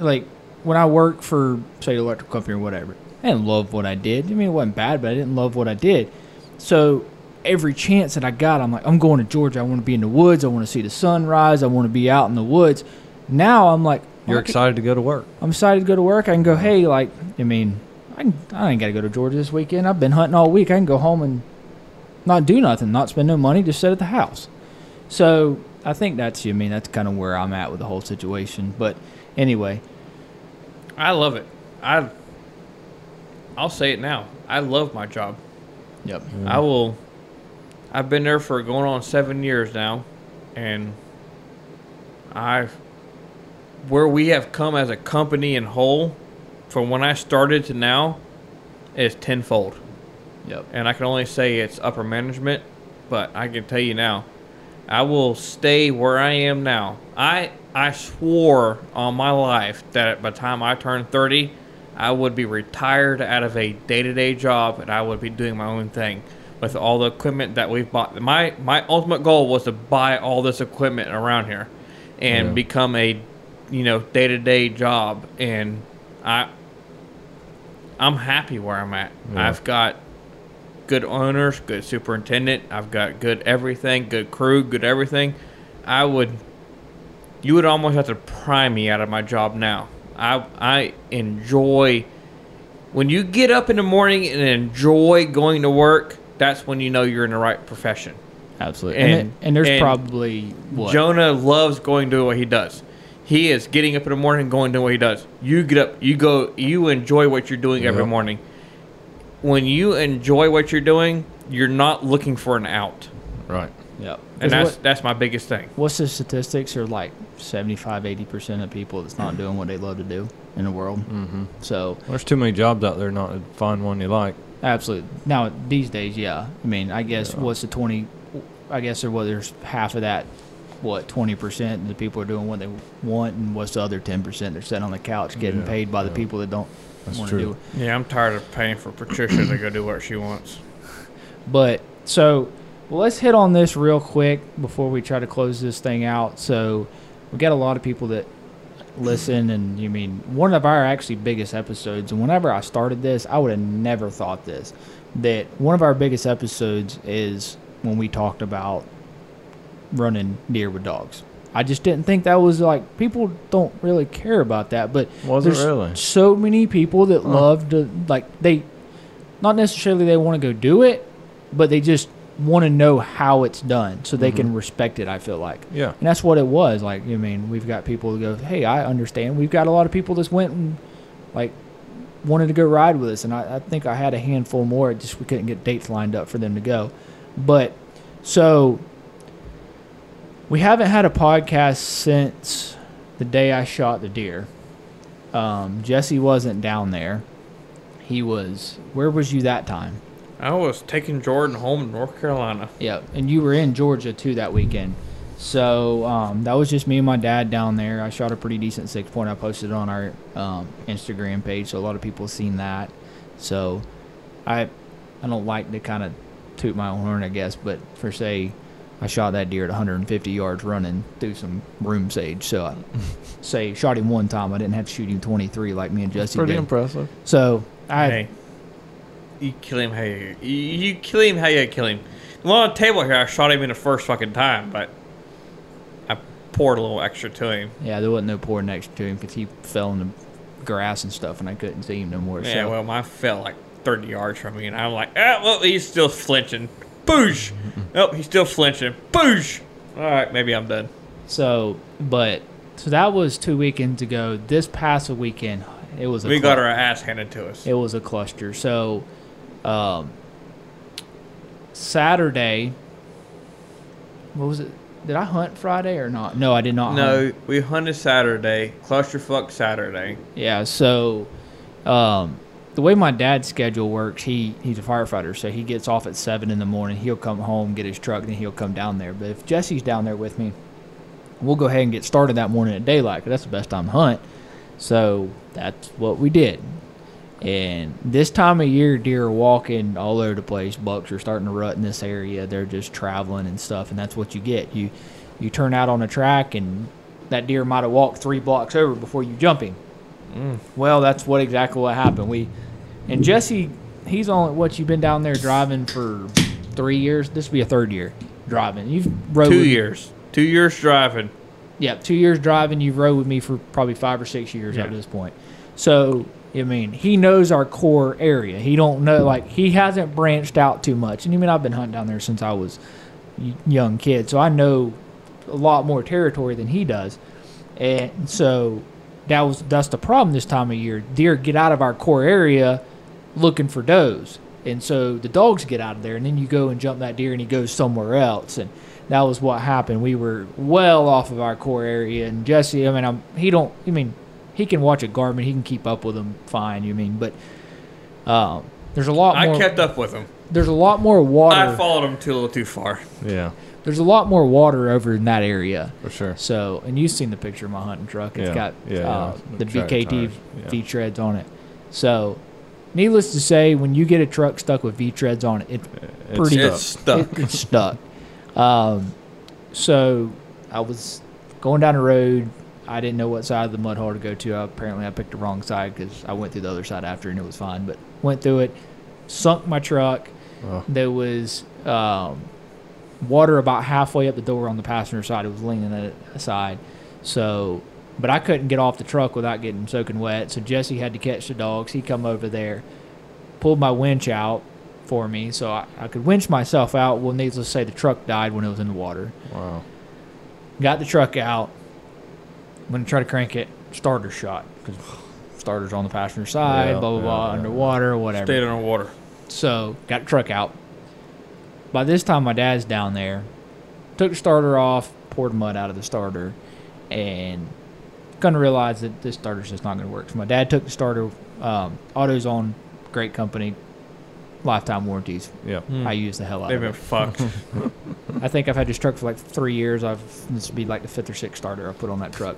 [SPEAKER 3] like when I work for say the electrical company or whatever. I didn't love what I did. I mean, it wasn't bad, but I didn't love what I did. So every chance that I got, I'm like, I'm going to Georgia. I want to be in the woods. I want to see the sunrise. I want to be out in the woods. Now I'm like,
[SPEAKER 4] You're
[SPEAKER 3] can-
[SPEAKER 4] excited to go to work.
[SPEAKER 3] I'm excited to go to work. I can go, hey, like, I mean, I, can, I ain't got to go to Georgia this weekend. I've been hunting all week. I can go home and not do nothing, not spend no money, just sit at the house. So I think that's, you. I mean, that's kind of where I'm at with the whole situation. But anyway,
[SPEAKER 2] I love it. I. I'll say it now. I love my job.
[SPEAKER 3] yep. Mm.
[SPEAKER 2] I will. I've been there for going on seven years now, and I've where we have come as a company in whole, from when I started to now, is tenfold.
[SPEAKER 3] Yep.
[SPEAKER 2] And I can only say it's upper management, but I can tell you now, I will stay where I am now. I I swore on my life that by the time I turned 30, I would be retired out of a day-to-day job and I would be doing my own thing. with all the equipment that we've bought. My my ultimate goal was to buy all this equipment around here, and
[SPEAKER 4] Yeah.
[SPEAKER 2] become a, you know, day to day job. And I, I'm happy where I'm at.
[SPEAKER 4] Yeah.
[SPEAKER 2] I've got good owners, good superintendent. I've got good everything, good crew, good everything. I would, you would almost have to pry me out of my job now. I I enjoy when you get up in the morning and enjoy going to work. That's when you know you're in the right profession.
[SPEAKER 3] Absolutely. And,
[SPEAKER 2] And-
[SPEAKER 3] and there's
[SPEAKER 2] and
[SPEAKER 3] probably what
[SPEAKER 2] Jonah loves going to what he does. He is getting up in the morning and going to what he does. You get up, you go, you enjoy what you're doing every morning. When you enjoy what you're doing, you're not looking for an out.
[SPEAKER 4] Right.
[SPEAKER 3] Yep.
[SPEAKER 2] And
[SPEAKER 3] 'Cause
[SPEAKER 2] that's
[SPEAKER 3] what-
[SPEAKER 2] that's my biggest thing.
[SPEAKER 3] what's the statistics are like 75 80% of people that's not doing what they love to do in the world.
[SPEAKER 4] Mm-hmm.
[SPEAKER 3] So,
[SPEAKER 4] There's too many jobs out there not to find one you like.
[SPEAKER 3] absolutely. Now these days, yeah. I mean, I guess
[SPEAKER 4] Yeah.
[SPEAKER 3] what's the 20 I guess there was there's half of that what 20% the people are doing what they want and what's the other 10% they're sitting on the couch getting
[SPEAKER 4] Yeah,
[SPEAKER 3] paid by the
[SPEAKER 4] yeah.
[SPEAKER 3] people that don't
[SPEAKER 4] That's
[SPEAKER 3] want to
[SPEAKER 4] true.
[SPEAKER 3] do it.
[SPEAKER 2] Yeah, I'm tired of paying for Patricia to go do what she wants. <clears throat>
[SPEAKER 3] But so, well, let's hit on this real quick before we try to close this thing out. So, we got a lot of people that listen, and you mean one of our actually biggest episodes. And whenever I started this, I would have never thought this that one of our biggest episodes is when we talked about running deer with dogs. I just didn't think that was like people don't really care about that, but
[SPEAKER 4] Was it
[SPEAKER 3] there's
[SPEAKER 4] really?
[SPEAKER 3] so many people that love to like they not necessarily they want to go do it but they just want to know how it's done so they can mm-hmm. respect it i feel like.
[SPEAKER 4] Yeah.
[SPEAKER 3] and that's what it was like i mean we've got people who go hey i understand. We've got a lot of people that went and like wanted to go ride with us and i, I think i had a handful more just we couldn't get dates lined up for them to go. But so we haven't had a podcast since the day i shot the deer um, jesse wasn't down there he was where was you that time
[SPEAKER 2] I was taking Jordan home to North Carolina.
[SPEAKER 3] yeah, and you were in Georgia too that weekend. So um, that was just me and my dad down there. I shot a pretty decent six point. I posted it on our um, Instagram page, so a lot of people have seen that. So I I don't like to kind of toot my own horn, I guess, but for say I shot that deer at 150 yards running through some broom sage. So I <laughs> say shot him one time. I didn't have to shoot him 23 like me and Jesse
[SPEAKER 4] Pretty
[SPEAKER 3] did.
[SPEAKER 4] impressive.
[SPEAKER 3] So I
[SPEAKER 2] hey, you kill him how you, you you kill him how you kill him. The one on the table here, I shot him in the first fucking time, but I poured a little extra to him.
[SPEAKER 3] yeah, there wasn't no pour next to him because he fell in the grass and stuff, and I couldn't see him no more.
[SPEAKER 2] Yeah,
[SPEAKER 3] so.
[SPEAKER 2] well, mine fell like 30 yards from me, and I'm like, ah, well, he's still flinching. Boosh! oh, he's still flinching. Boosh! All right, maybe I'm done.
[SPEAKER 3] So, but so that was two weekends ago. This past weekend, it was a
[SPEAKER 2] We got our ass handed to us.
[SPEAKER 3] it was a cluster. So, um, Saturday, what was it? Did I hunt Friday or not? No, I did not. hunt.
[SPEAKER 2] No, we hunted Saturday, clusterfuck Saturday.
[SPEAKER 3] Yeah, so um, the way my dad's schedule works, he he's a firefighter, so he gets off at seven in the morning. He'll come home, get his truck, and he'll come down there. But if Jesse's down there with me, we'll go ahead and get started that morning at daylight because that's the best time to hunt. So that's what we did. And this time of year, deer are walking all over the place. Bucks are starting to rut in this area. They're just traveling and stuff, and that's what you get. You you turn out on a track, and that deer might have walked three blocks over before you jump him. Well, that's what exactly what happened. We and Jesse, he's on what you've been down there driving for three years. This will be a third year driving. You've rode
[SPEAKER 2] Two years. Two years driving.
[SPEAKER 3] yeah, two years driving. You've rode with me for probably five or six years up
[SPEAKER 2] Yeah.
[SPEAKER 3] to this point. So I mean, he knows our core area. He don't know like he hasn't branched out too much. And I mean, I've been hunting down there since I was young kid, so I know a lot more territory than he does. And so that was that's the problem this time of year. Deer get out of our core area looking for does. And so the dogs get out of there and then you go and jump that deer and he goes somewhere else and that was what happened. We were well off of our core area and Jesse, I mean, I'm, he don't, I mean, he can watch a Garmin, he can keep up with them fine, you mean, but um, there's a lot more
[SPEAKER 2] I
[SPEAKER 3] more
[SPEAKER 2] kept up with him.
[SPEAKER 3] there's a lot more water.
[SPEAKER 2] I followed him too a little too far.
[SPEAKER 4] Yeah,
[SPEAKER 3] there's a lot more water over in that area.
[SPEAKER 4] for sure.
[SPEAKER 3] So, and you've seen the picture of my hunting truck. It's
[SPEAKER 4] Yeah,
[SPEAKER 3] got
[SPEAKER 4] yeah,
[SPEAKER 3] uh,
[SPEAKER 4] yeah.
[SPEAKER 3] the
[SPEAKER 4] The
[SPEAKER 3] BKT
[SPEAKER 4] tires, yeah.
[SPEAKER 3] V treads on it. So, needless to say, when you get a truck stuck with V treads on it, it
[SPEAKER 4] It's
[SPEAKER 3] pretty
[SPEAKER 2] It's stuck.
[SPEAKER 3] it- it's stuck. Um, so I was going down the road. I didn't know what side of the mud hole to go to. apparently, I picked the wrong side because I went through the other side after and it was fine. But went through it, sunk my truck.
[SPEAKER 4] Oh.
[SPEAKER 3] There was um, water about halfway up the door on the passenger side. It was leaning aside. So, but I couldn't get off the truck without getting soaking wet. So Jesse had to catch the dogs. He come over there, pulled my winch out for me, so I, I could winch myself out. Well, needless to say, the truck died when it was in the water.
[SPEAKER 4] Wow.
[SPEAKER 3] Got the truck out. When I try to crank it, starter shot because starter's on the passenger side.
[SPEAKER 4] Yeah,
[SPEAKER 3] blah blah
[SPEAKER 4] yeah,
[SPEAKER 3] blah,
[SPEAKER 4] yeah.
[SPEAKER 3] underwater, whatever.
[SPEAKER 2] Stayed underwater.
[SPEAKER 3] So got the truck out. By this time, my dad's down there. Took the starter off, poured mud out of the starter, and kind of realized that this starter's just not gonna work. So my dad took the starter. Um, AutoZone, great company, lifetime warranties.
[SPEAKER 4] Yep.
[SPEAKER 2] Hmm.
[SPEAKER 3] I use the hell out of it.
[SPEAKER 2] They've been
[SPEAKER 3] it.
[SPEAKER 2] fucked. <laughs> <laughs>
[SPEAKER 3] I think I've had this truck for like three years. I've this would be like the fifth or sixth starter I put on that truck.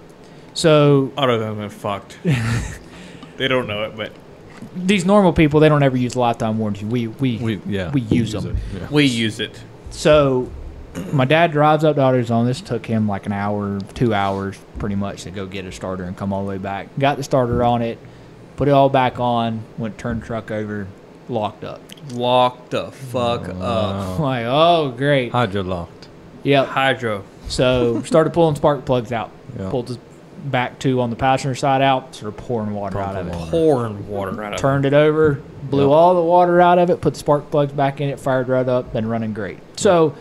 [SPEAKER 3] So
[SPEAKER 2] Auto have been fucked. <laughs> they don't know it, but
[SPEAKER 3] these normal people, they don't ever use lifetime warranty. We we,
[SPEAKER 4] We yeah.
[SPEAKER 3] we use them.
[SPEAKER 4] it, yeah.
[SPEAKER 2] we use it.
[SPEAKER 3] So my dad drives up to AutoZone. This took him like an hour, two hours, pretty much, to go get a starter and come all the way back. Got the starter on it, put it all back on, went turn truck over, locked up.
[SPEAKER 2] Locked the fuck oh, up.
[SPEAKER 3] I'm <laughs> like, oh great,
[SPEAKER 4] Hydro locked.
[SPEAKER 3] yep.
[SPEAKER 2] Hydro.
[SPEAKER 3] So started pulling spark plugs out.
[SPEAKER 4] Yeah.
[SPEAKER 3] Pulled the back to on the passenger side out, started pouring water out of it.
[SPEAKER 2] Pouring water out of it.
[SPEAKER 3] Turned it over, blew
[SPEAKER 4] Yep.
[SPEAKER 3] all the water out of it, put the spark plugs back in it, fired right up, been running great. So,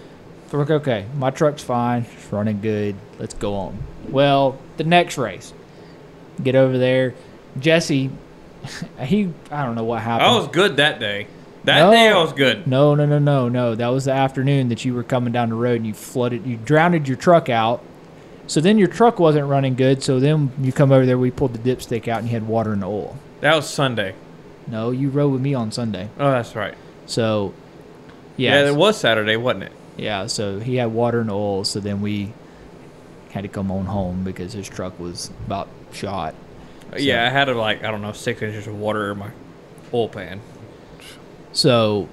[SPEAKER 3] so like, okay, my truck's fine, it's running good, let's go on. Well, the next race, get over there. Jesse, <laughs> he, I don't know what happened.
[SPEAKER 2] I was good that day. That
[SPEAKER 3] No.
[SPEAKER 2] day I was good.
[SPEAKER 3] No, no, no, no, no. That was the afternoon that you were coming down the road and you flooded, you drowned your truck out. So then your truck wasn't running good. So then you come over there, we pulled the dipstick out and you had water the oil.
[SPEAKER 2] That was Sunday.
[SPEAKER 3] No, you rode with me on Sunday.
[SPEAKER 2] Oh, that's right.
[SPEAKER 3] So,
[SPEAKER 2] Yeah,
[SPEAKER 3] yeah,
[SPEAKER 2] it was Saturday, wasn't it?
[SPEAKER 3] yeah. So he had water the oil. So then we had to come on home because his truck was about shot.
[SPEAKER 2] Uh, yeah, I had like I don't know six inches of water in my oil pan.
[SPEAKER 3] So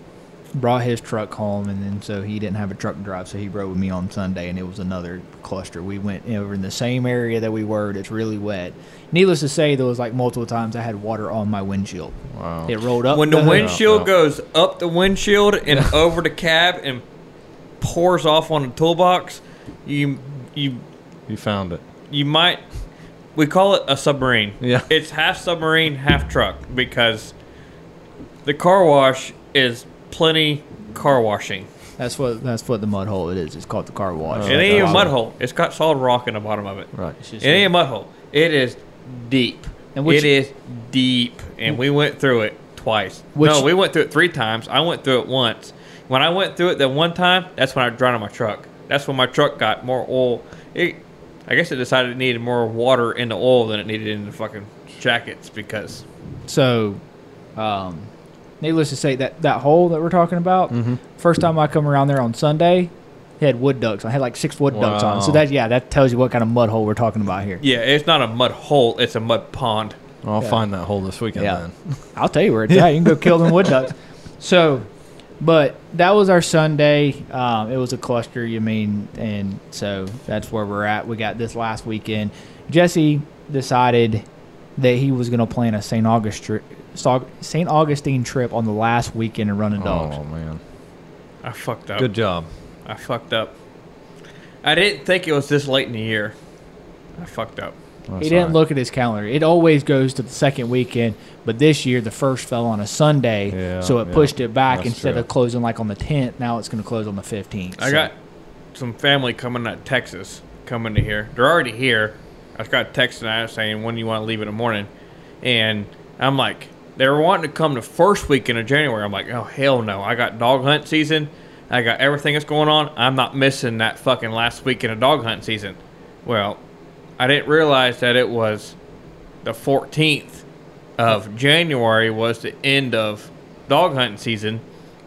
[SPEAKER 3] brought his truck home, and then so he didn't have a truck to drive, so he rode with me on Sunday, and it was another cluster. We went over in the same area that we were. It's really wet. Needless to say, there was like multiple times I had water on my windshield.
[SPEAKER 4] Wow.
[SPEAKER 3] It rolled up
[SPEAKER 2] when the
[SPEAKER 3] hood.
[SPEAKER 2] windshield
[SPEAKER 4] Yeah.
[SPEAKER 2] goes up the windshield and over the cab and pours off on the toolbox, you you
[SPEAKER 4] You found it.
[SPEAKER 2] you might we call it a submarine.
[SPEAKER 4] Yeah.
[SPEAKER 2] It's half submarine, half truck because the car wash is plenty car washing.
[SPEAKER 3] That's what that's what the mud hole it is. It's called the car wash.
[SPEAKER 2] It ain't a mud hole. It's got solid rock in the bottom of it.
[SPEAKER 4] Right.
[SPEAKER 3] It's just
[SPEAKER 2] It ain't a mud hole. It is deep.
[SPEAKER 3] And which-
[SPEAKER 2] it is deep, and we went through it twice.
[SPEAKER 3] Which-
[SPEAKER 2] no, we went through it three times. I went through it once. When I went through it the one time, that's when I drowned my truck. That's when my truck got more oil. It, I guess it decided it needed more water in the oil than it needed in the fucking jackets because
[SPEAKER 3] So, um, needless to say, that that hole that we're talking about,
[SPEAKER 4] Mm-hmm.
[SPEAKER 3] first time I come around there on Sunday, it had wood ducks. I had like six wood ducks on. So that yeah, that tells you what kind of mud hole we're talking about here.
[SPEAKER 2] yeah, it's not a mud hole. It's a mud pond.
[SPEAKER 4] I'll
[SPEAKER 3] Yeah.
[SPEAKER 4] find that hole this weekend
[SPEAKER 3] Yeah.
[SPEAKER 4] then. <laughs>
[SPEAKER 3] I'll tell you where it's at. You can go kill them wood ducks. <laughs> So, but that was our Sunday. Um, it was a cluster, you mean, and so that's where we're at. We got this last weekend. Jesse decided that he was going to plan a St. August tri- St. Augustine trip on the last weekend of running oh, dogs.
[SPEAKER 4] Oh man.
[SPEAKER 2] I fucked up.
[SPEAKER 4] Good job.
[SPEAKER 2] I fucked up. I didn't think it was this late in the year. I fucked up.
[SPEAKER 4] That's
[SPEAKER 3] he didn't
[SPEAKER 4] all right.
[SPEAKER 3] look at his calendar. It always goes to the second weekend, but this year the first fell on a Sunday,
[SPEAKER 4] Yeah,
[SPEAKER 3] so it
[SPEAKER 4] yeah.
[SPEAKER 3] pushed it back
[SPEAKER 4] That's
[SPEAKER 3] instead
[SPEAKER 4] true.
[SPEAKER 3] of closing like on the 10th. Now it's going to close on the 15th.
[SPEAKER 2] I
[SPEAKER 3] So-
[SPEAKER 2] got some family coming out of Texas coming to here. They're already here. I just got a text tonight saying when you want to leave in the morning, and I'm like, they were wanting to come the first weekend of January. I'm like, oh hell no! I got dog hunt season. I got everything that's going on. I'm not missing that fucking last weekend of dog hunt season. Well, I didn't realize that it was the 14th of January was the end of dog hunting season.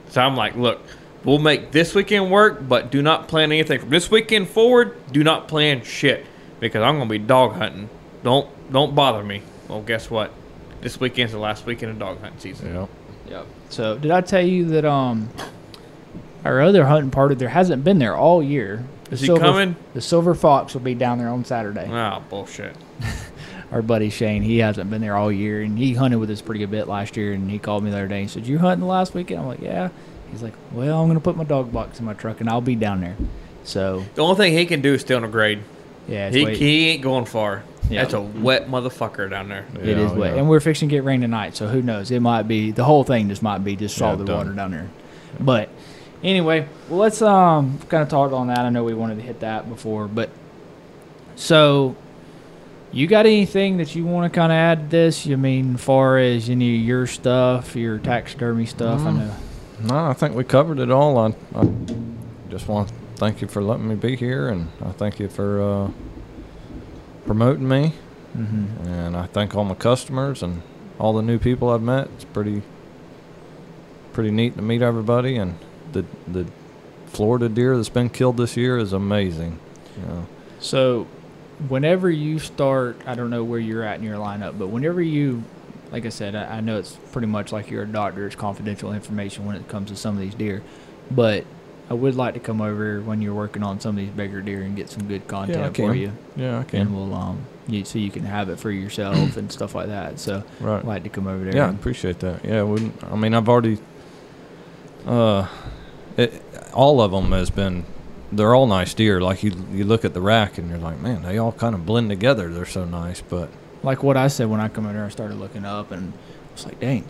[SPEAKER 2] So I'm like, look, we'll make this weekend work, but do not plan anything from this weekend forward. Do not plan shit because I'm gonna be dog hunting. Don't don't bother me. Well, guess what? This weekend's the last weekend of dog hunting season.
[SPEAKER 4] Yep.
[SPEAKER 3] Yep. So did I tell you that um our other hunting party there hasn't been there all year? The
[SPEAKER 2] Is he coming?
[SPEAKER 3] The silver fox will be down there on Saturday.
[SPEAKER 2] Oh bullshit. <laughs>
[SPEAKER 3] Our buddy Shane, he hasn't been there all year, and he hunted with us pretty good bit last year. And he called me the other day and said, "You hunting the last weekend?" I'm like, "Yeah." He's like, "Well, I'm gonna put my dog box in my truck, and I'll be down there." So
[SPEAKER 2] The only thing he can do is stay on the grade.
[SPEAKER 3] Yeah, it's
[SPEAKER 2] He,
[SPEAKER 3] wait-
[SPEAKER 2] he ain't going far.
[SPEAKER 3] Yeah.
[SPEAKER 2] That's a wet motherfucker down there.
[SPEAKER 3] It is wet,
[SPEAKER 4] yeah.
[SPEAKER 3] and we're fixing to get rain tonight, so who knows? It might be the whole thing. Just might be just
[SPEAKER 4] Yeah,
[SPEAKER 3] solid water down there. But anyway, well, let's um kind of talk on that. I know we wanted to hit that before, but so you got anything that you want to kind of add to this? You mean, far as any of your stuff, your taxidermy stuff? I
[SPEAKER 4] Mm.
[SPEAKER 3] know.
[SPEAKER 4] No, I think we covered it all. I, I just want to thank you for letting me be here, and I thank you for uh, promoting me.
[SPEAKER 3] Mm-hmm.
[SPEAKER 4] And I thank all my customers and all the new people I've met. It's pretty, pretty neat to meet everybody. And the the Florida deer that's been killed this year is amazing. You know,
[SPEAKER 3] So, whenever you start, I don't know where you're at in your lineup, but whenever you, like I said, I, I know it's pretty much like you're a doctor. It's confidential information when it comes to some of these deer, but I would like to come over when you're working on some of these bigger deer and get some good content
[SPEAKER 4] I
[SPEAKER 3] for you,
[SPEAKER 4] yeah, I
[SPEAKER 3] and we'll um, you, so you can have it for yourself and stuff like that. So,
[SPEAKER 4] Right.
[SPEAKER 3] I'd like to come over there.
[SPEAKER 4] Yeah, I appreciate that. Yeah, wouldn't I mean I've already uh it, all of them has been they're all nice deer. Like you you look at the rack and you're like, man, they all kind of blend together. They're so nice, but
[SPEAKER 3] like what I said when I come in there, I started looking up and I was like, dang.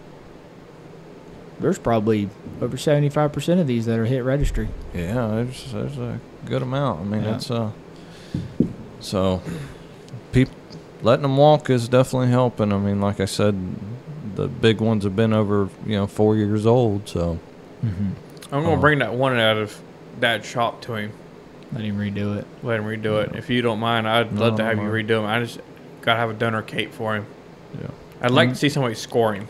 [SPEAKER 3] There's probably over 75% of these that are hit registry.
[SPEAKER 4] yeah, there's there's a good amount. I mean,
[SPEAKER 3] Yeah.
[SPEAKER 4] it's uh so peop letting them walk is definitely helping. I mean, like I said, the big ones have been over, you know, 4 years old, so
[SPEAKER 3] Mm-hmm.
[SPEAKER 2] I'm gonna
[SPEAKER 4] Oh.
[SPEAKER 2] bring that one out of that shop to him.
[SPEAKER 3] Let him redo it.
[SPEAKER 2] Let him redo it. If you don't mind, I'd
[SPEAKER 4] No,
[SPEAKER 2] love to have
[SPEAKER 4] don't
[SPEAKER 2] you redo him. I just gotta have a donor cape for him.
[SPEAKER 4] yeah.
[SPEAKER 2] I'd like
[SPEAKER 3] Mm.
[SPEAKER 2] to see somebody scoring.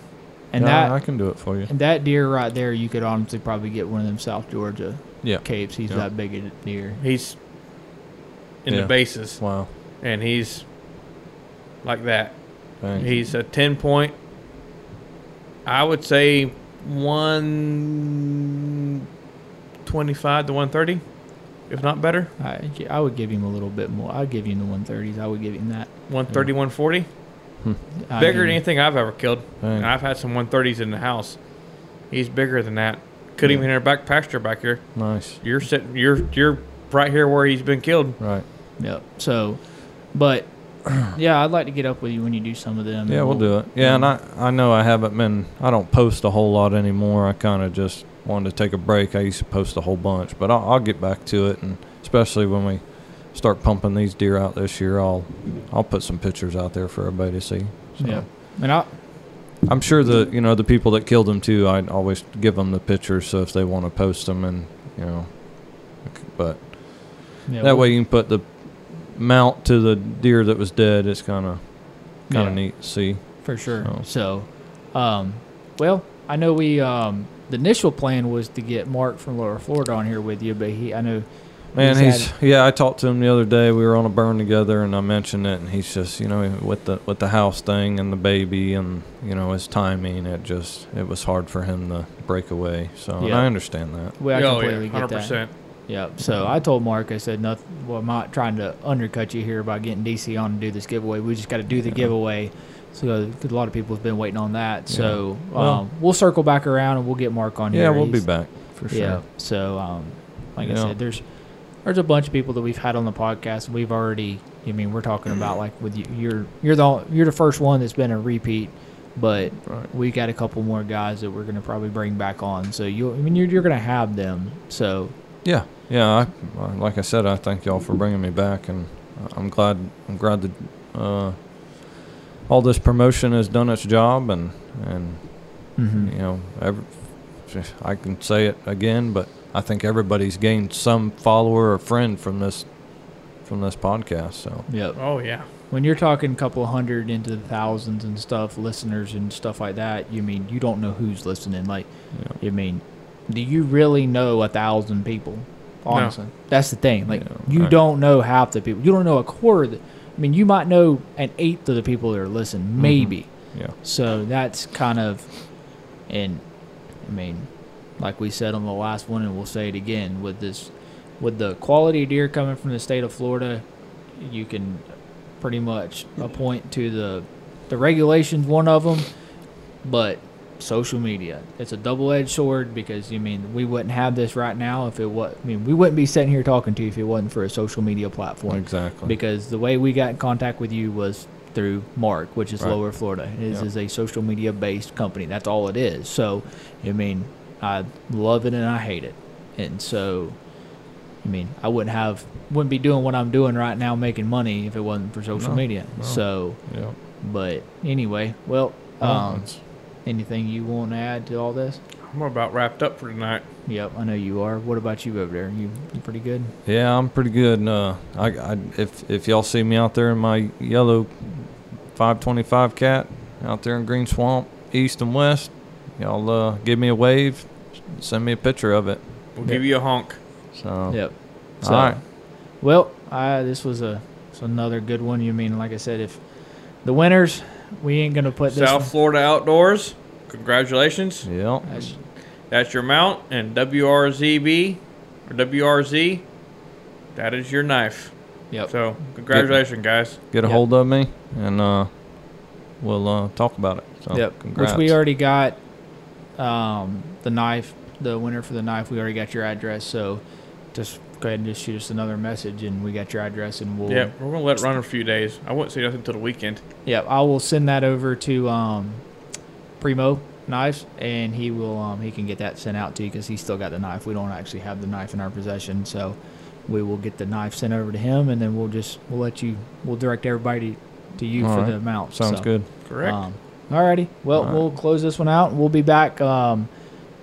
[SPEAKER 3] And
[SPEAKER 4] Yeah,
[SPEAKER 3] that
[SPEAKER 4] I can do it for you.
[SPEAKER 3] and that deer right there, you could honestly probably get one of them South Georgia
[SPEAKER 4] Yeah.
[SPEAKER 3] capes. He's
[SPEAKER 4] Yeah.
[SPEAKER 3] that big a deer.
[SPEAKER 2] He's in
[SPEAKER 4] Yeah.
[SPEAKER 2] the bases,
[SPEAKER 4] Wow.
[SPEAKER 2] and he's like that.
[SPEAKER 4] Thanks.
[SPEAKER 2] He's a ten point. I would say one twenty-five to one thirty, if not better.
[SPEAKER 3] I, I would give him a little bit more. I'd give him the 130s. I would give him that.
[SPEAKER 2] 130, 140.
[SPEAKER 3] I
[SPEAKER 2] Bigger than anything I've ever killed.
[SPEAKER 4] Dang.
[SPEAKER 2] And I've had some 130s in the house. He's bigger than that. Could
[SPEAKER 4] Yeah.
[SPEAKER 2] even in our back pasture back here.
[SPEAKER 4] Nice.
[SPEAKER 2] You're sitting. You're you're right here where he's been killed.
[SPEAKER 4] Right.
[SPEAKER 3] Yep. So, but <clears throat> yeah, I'd like to get up with you when you do some of them.
[SPEAKER 4] Yeah,
[SPEAKER 3] and
[SPEAKER 4] we'll do it. Yeah, and I I know I haven't been. I don't post a whole lot anymore. I kind of just wanted to take a break. I used to post a whole bunch, but I'll, I'll get back to it, and especially when we start pumping these deer out this year, I'll I'll put some pictures out there for everybody to see. So
[SPEAKER 3] Yeah. And I,
[SPEAKER 4] I'm sure the you know the people that killed them too. I always give them the pictures, so if they want to post them, and you know, but
[SPEAKER 3] yeah,
[SPEAKER 4] that
[SPEAKER 3] we'll-
[SPEAKER 4] way you can put the mount to the deer that was dead. It's kind of kind
[SPEAKER 3] Yeah.
[SPEAKER 4] of neat to see.
[SPEAKER 3] for sure.
[SPEAKER 4] So.
[SPEAKER 3] So, um, well, I know we um, the initial plan was to get Mark from Lower Florida on here with you, but he, I know,
[SPEAKER 4] Man,
[SPEAKER 3] He's
[SPEAKER 4] he's yeah. I talked to him the other day. We were on a burn together, and I mentioned it, and he's just you know with the with the house thing and the baby, and you know his timing. It just it was hard for him to break away. So and
[SPEAKER 3] Yeah.
[SPEAKER 4] I understand that.
[SPEAKER 3] we I
[SPEAKER 2] oh
[SPEAKER 3] completely
[SPEAKER 2] yeah,
[SPEAKER 3] get
[SPEAKER 2] hundred
[SPEAKER 3] that.
[SPEAKER 2] percent.
[SPEAKER 3] Yeah. So I told Mark, I said, nothing. Well, I'm not trying to undercut you here by getting DC on to do this giveaway. We just got to do the
[SPEAKER 4] Yeah.
[SPEAKER 3] giveaway. So 'cause a lot of people have been waiting on that. So
[SPEAKER 4] Yeah. Well-
[SPEAKER 3] um, we'll circle back around and we'll get Mark on here.
[SPEAKER 4] Yeah, we'll be back for sure.
[SPEAKER 3] Yeah. So, um, like I said, there's there's a bunch of people that we've had on the podcast. We've already. I mean, we're talking about like with you. You're you're the you're the first one that's been a repeat, but
[SPEAKER 4] Right.
[SPEAKER 3] we got a couple more guys that we're gonna probably bring back on. So you, I mean, you're you're gonna have them. So
[SPEAKER 4] Yeah, yeah. I, like I said, I thank y'all for bringing me back, and I'm glad. I'm glad that uh, all this promotion has done its job, and and
[SPEAKER 3] mhm.
[SPEAKER 4] you know, every, I can say it again, but I think everybody's gained some follower or friend from this from this podcast. So
[SPEAKER 3] Yep.
[SPEAKER 2] Oh yeah.
[SPEAKER 3] When you're talking a couple hundred into the thousands and stuff, listeners and stuff like that, you mean you don't know who's listening. Like,
[SPEAKER 4] yeah,
[SPEAKER 3] you mean, do you really know a thousand people? Honestly, that's the thing. Like,
[SPEAKER 4] Yeah,
[SPEAKER 3] you
[SPEAKER 4] right.
[SPEAKER 3] don't know half the people. You don't know a quarter. Of the, I mean, you might know an eighth of the people that are listening, mm-hmm. maybe.
[SPEAKER 4] Yeah.
[SPEAKER 3] So that's kind of, and I mean, like we said on the last one, and we'll say it again with this, with the quality of deer coming from the state of Florida, you can pretty much appoint to the the regulations one of them, but social media it's a double-edged sword because you mean we wouldn't have this right now if it was I mean we wouldn't be sitting here talking to you if it wasn't for a social media platform
[SPEAKER 4] Exactly.
[SPEAKER 3] because the way we got in contact with you was through Mark, which is
[SPEAKER 4] Right.
[SPEAKER 3] Lower Florida. It is,
[SPEAKER 4] Yeah.
[SPEAKER 3] is a social media based company. That's all it is. So, I mean, I love it and I hate it. And so, I mean, I wouldn't have wouldn't be doing what I'm doing right now, making money, if it wasn't for social
[SPEAKER 4] No,
[SPEAKER 3] media.
[SPEAKER 4] no.
[SPEAKER 3] So,
[SPEAKER 4] yeah.
[SPEAKER 3] but anyway, well, um, anything you want to add to all this?
[SPEAKER 2] I'm about wrapped up for tonight.
[SPEAKER 3] Yep, I know you are. What about you over there? You, you pretty good?
[SPEAKER 4] Yeah, I'm pretty good. Uh, I, I if if y'all see me out there in my yellow 525 cat out there in Green Swamp, east and west, y'all uh, give me a wave, send me a picture of it.
[SPEAKER 2] We'll give you a honk.
[SPEAKER 4] So
[SPEAKER 3] Yep.
[SPEAKER 4] all right,
[SPEAKER 3] Well, I, this was a it's another good one. You mean, like I said, if the winners, we ain't gonna put this.
[SPEAKER 2] South
[SPEAKER 3] one-
[SPEAKER 2] Florida Outdoors. Congratulations.
[SPEAKER 4] yeah,
[SPEAKER 3] That's-
[SPEAKER 2] That's your mount and WRZB or WRZ. That is your knife.
[SPEAKER 3] Yep.
[SPEAKER 2] So congratulations, guys.
[SPEAKER 4] get a
[SPEAKER 3] Yep.
[SPEAKER 4] hold of me and uh, we'll uh, talk about it. So
[SPEAKER 3] yep.
[SPEAKER 4] congrats.
[SPEAKER 3] Which we already got. Um, the knife, the winner for the knife, we already got your address. So, just go ahead and just shoot us another message, and we got your address, and we'll.
[SPEAKER 2] Yeah, we're gonna let it run a few days. I won't say nothing until the weekend.
[SPEAKER 3] Yeah, I will send that over to um, Primo Knives, and he will um, he can get that sent out to you because he's still got the knife. We don't actually have the knife in our possession, so we will get the knife sent over to him, and then we'll just we'll let you we'll direct everybody to you
[SPEAKER 4] All
[SPEAKER 3] for
[SPEAKER 4] right.
[SPEAKER 3] the amount.
[SPEAKER 4] Sounds
[SPEAKER 3] so,
[SPEAKER 4] good.
[SPEAKER 2] Correct.
[SPEAKER 3] Um, alrighty, well
[SPEAKER 4] All right.
[SPEAKER 3] we'll close this one out. We'll be back. Um,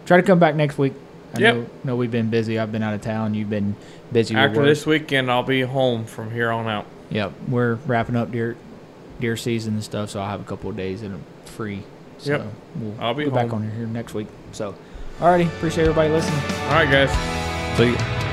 [SPEAKER 3] try to come back next week. I
[SPEAKER 2] Yep.
[SPEAKER 3] know, know we've been busy. I've been out of town. You've been busy.
[SPEAKER 2] After
[SPEAKER 3] work.
[SPEAKER 2] this weekend, I'll be home from here on out.
[SPEAKER 3] Yep, we're wrapping up deer deer season and stuff, so I'll have a couple of days that I'm free. So
[SPEAKER 2] Yep.
[SPEAKER 3] we'll
[SPEAKER 2] I'll be
[SPEAKER 3] go back on here next week. So, alrighty, appreciate everybody listening.
[SPEAKER 2] All right, guys.
[SPEAKER 4] See ya.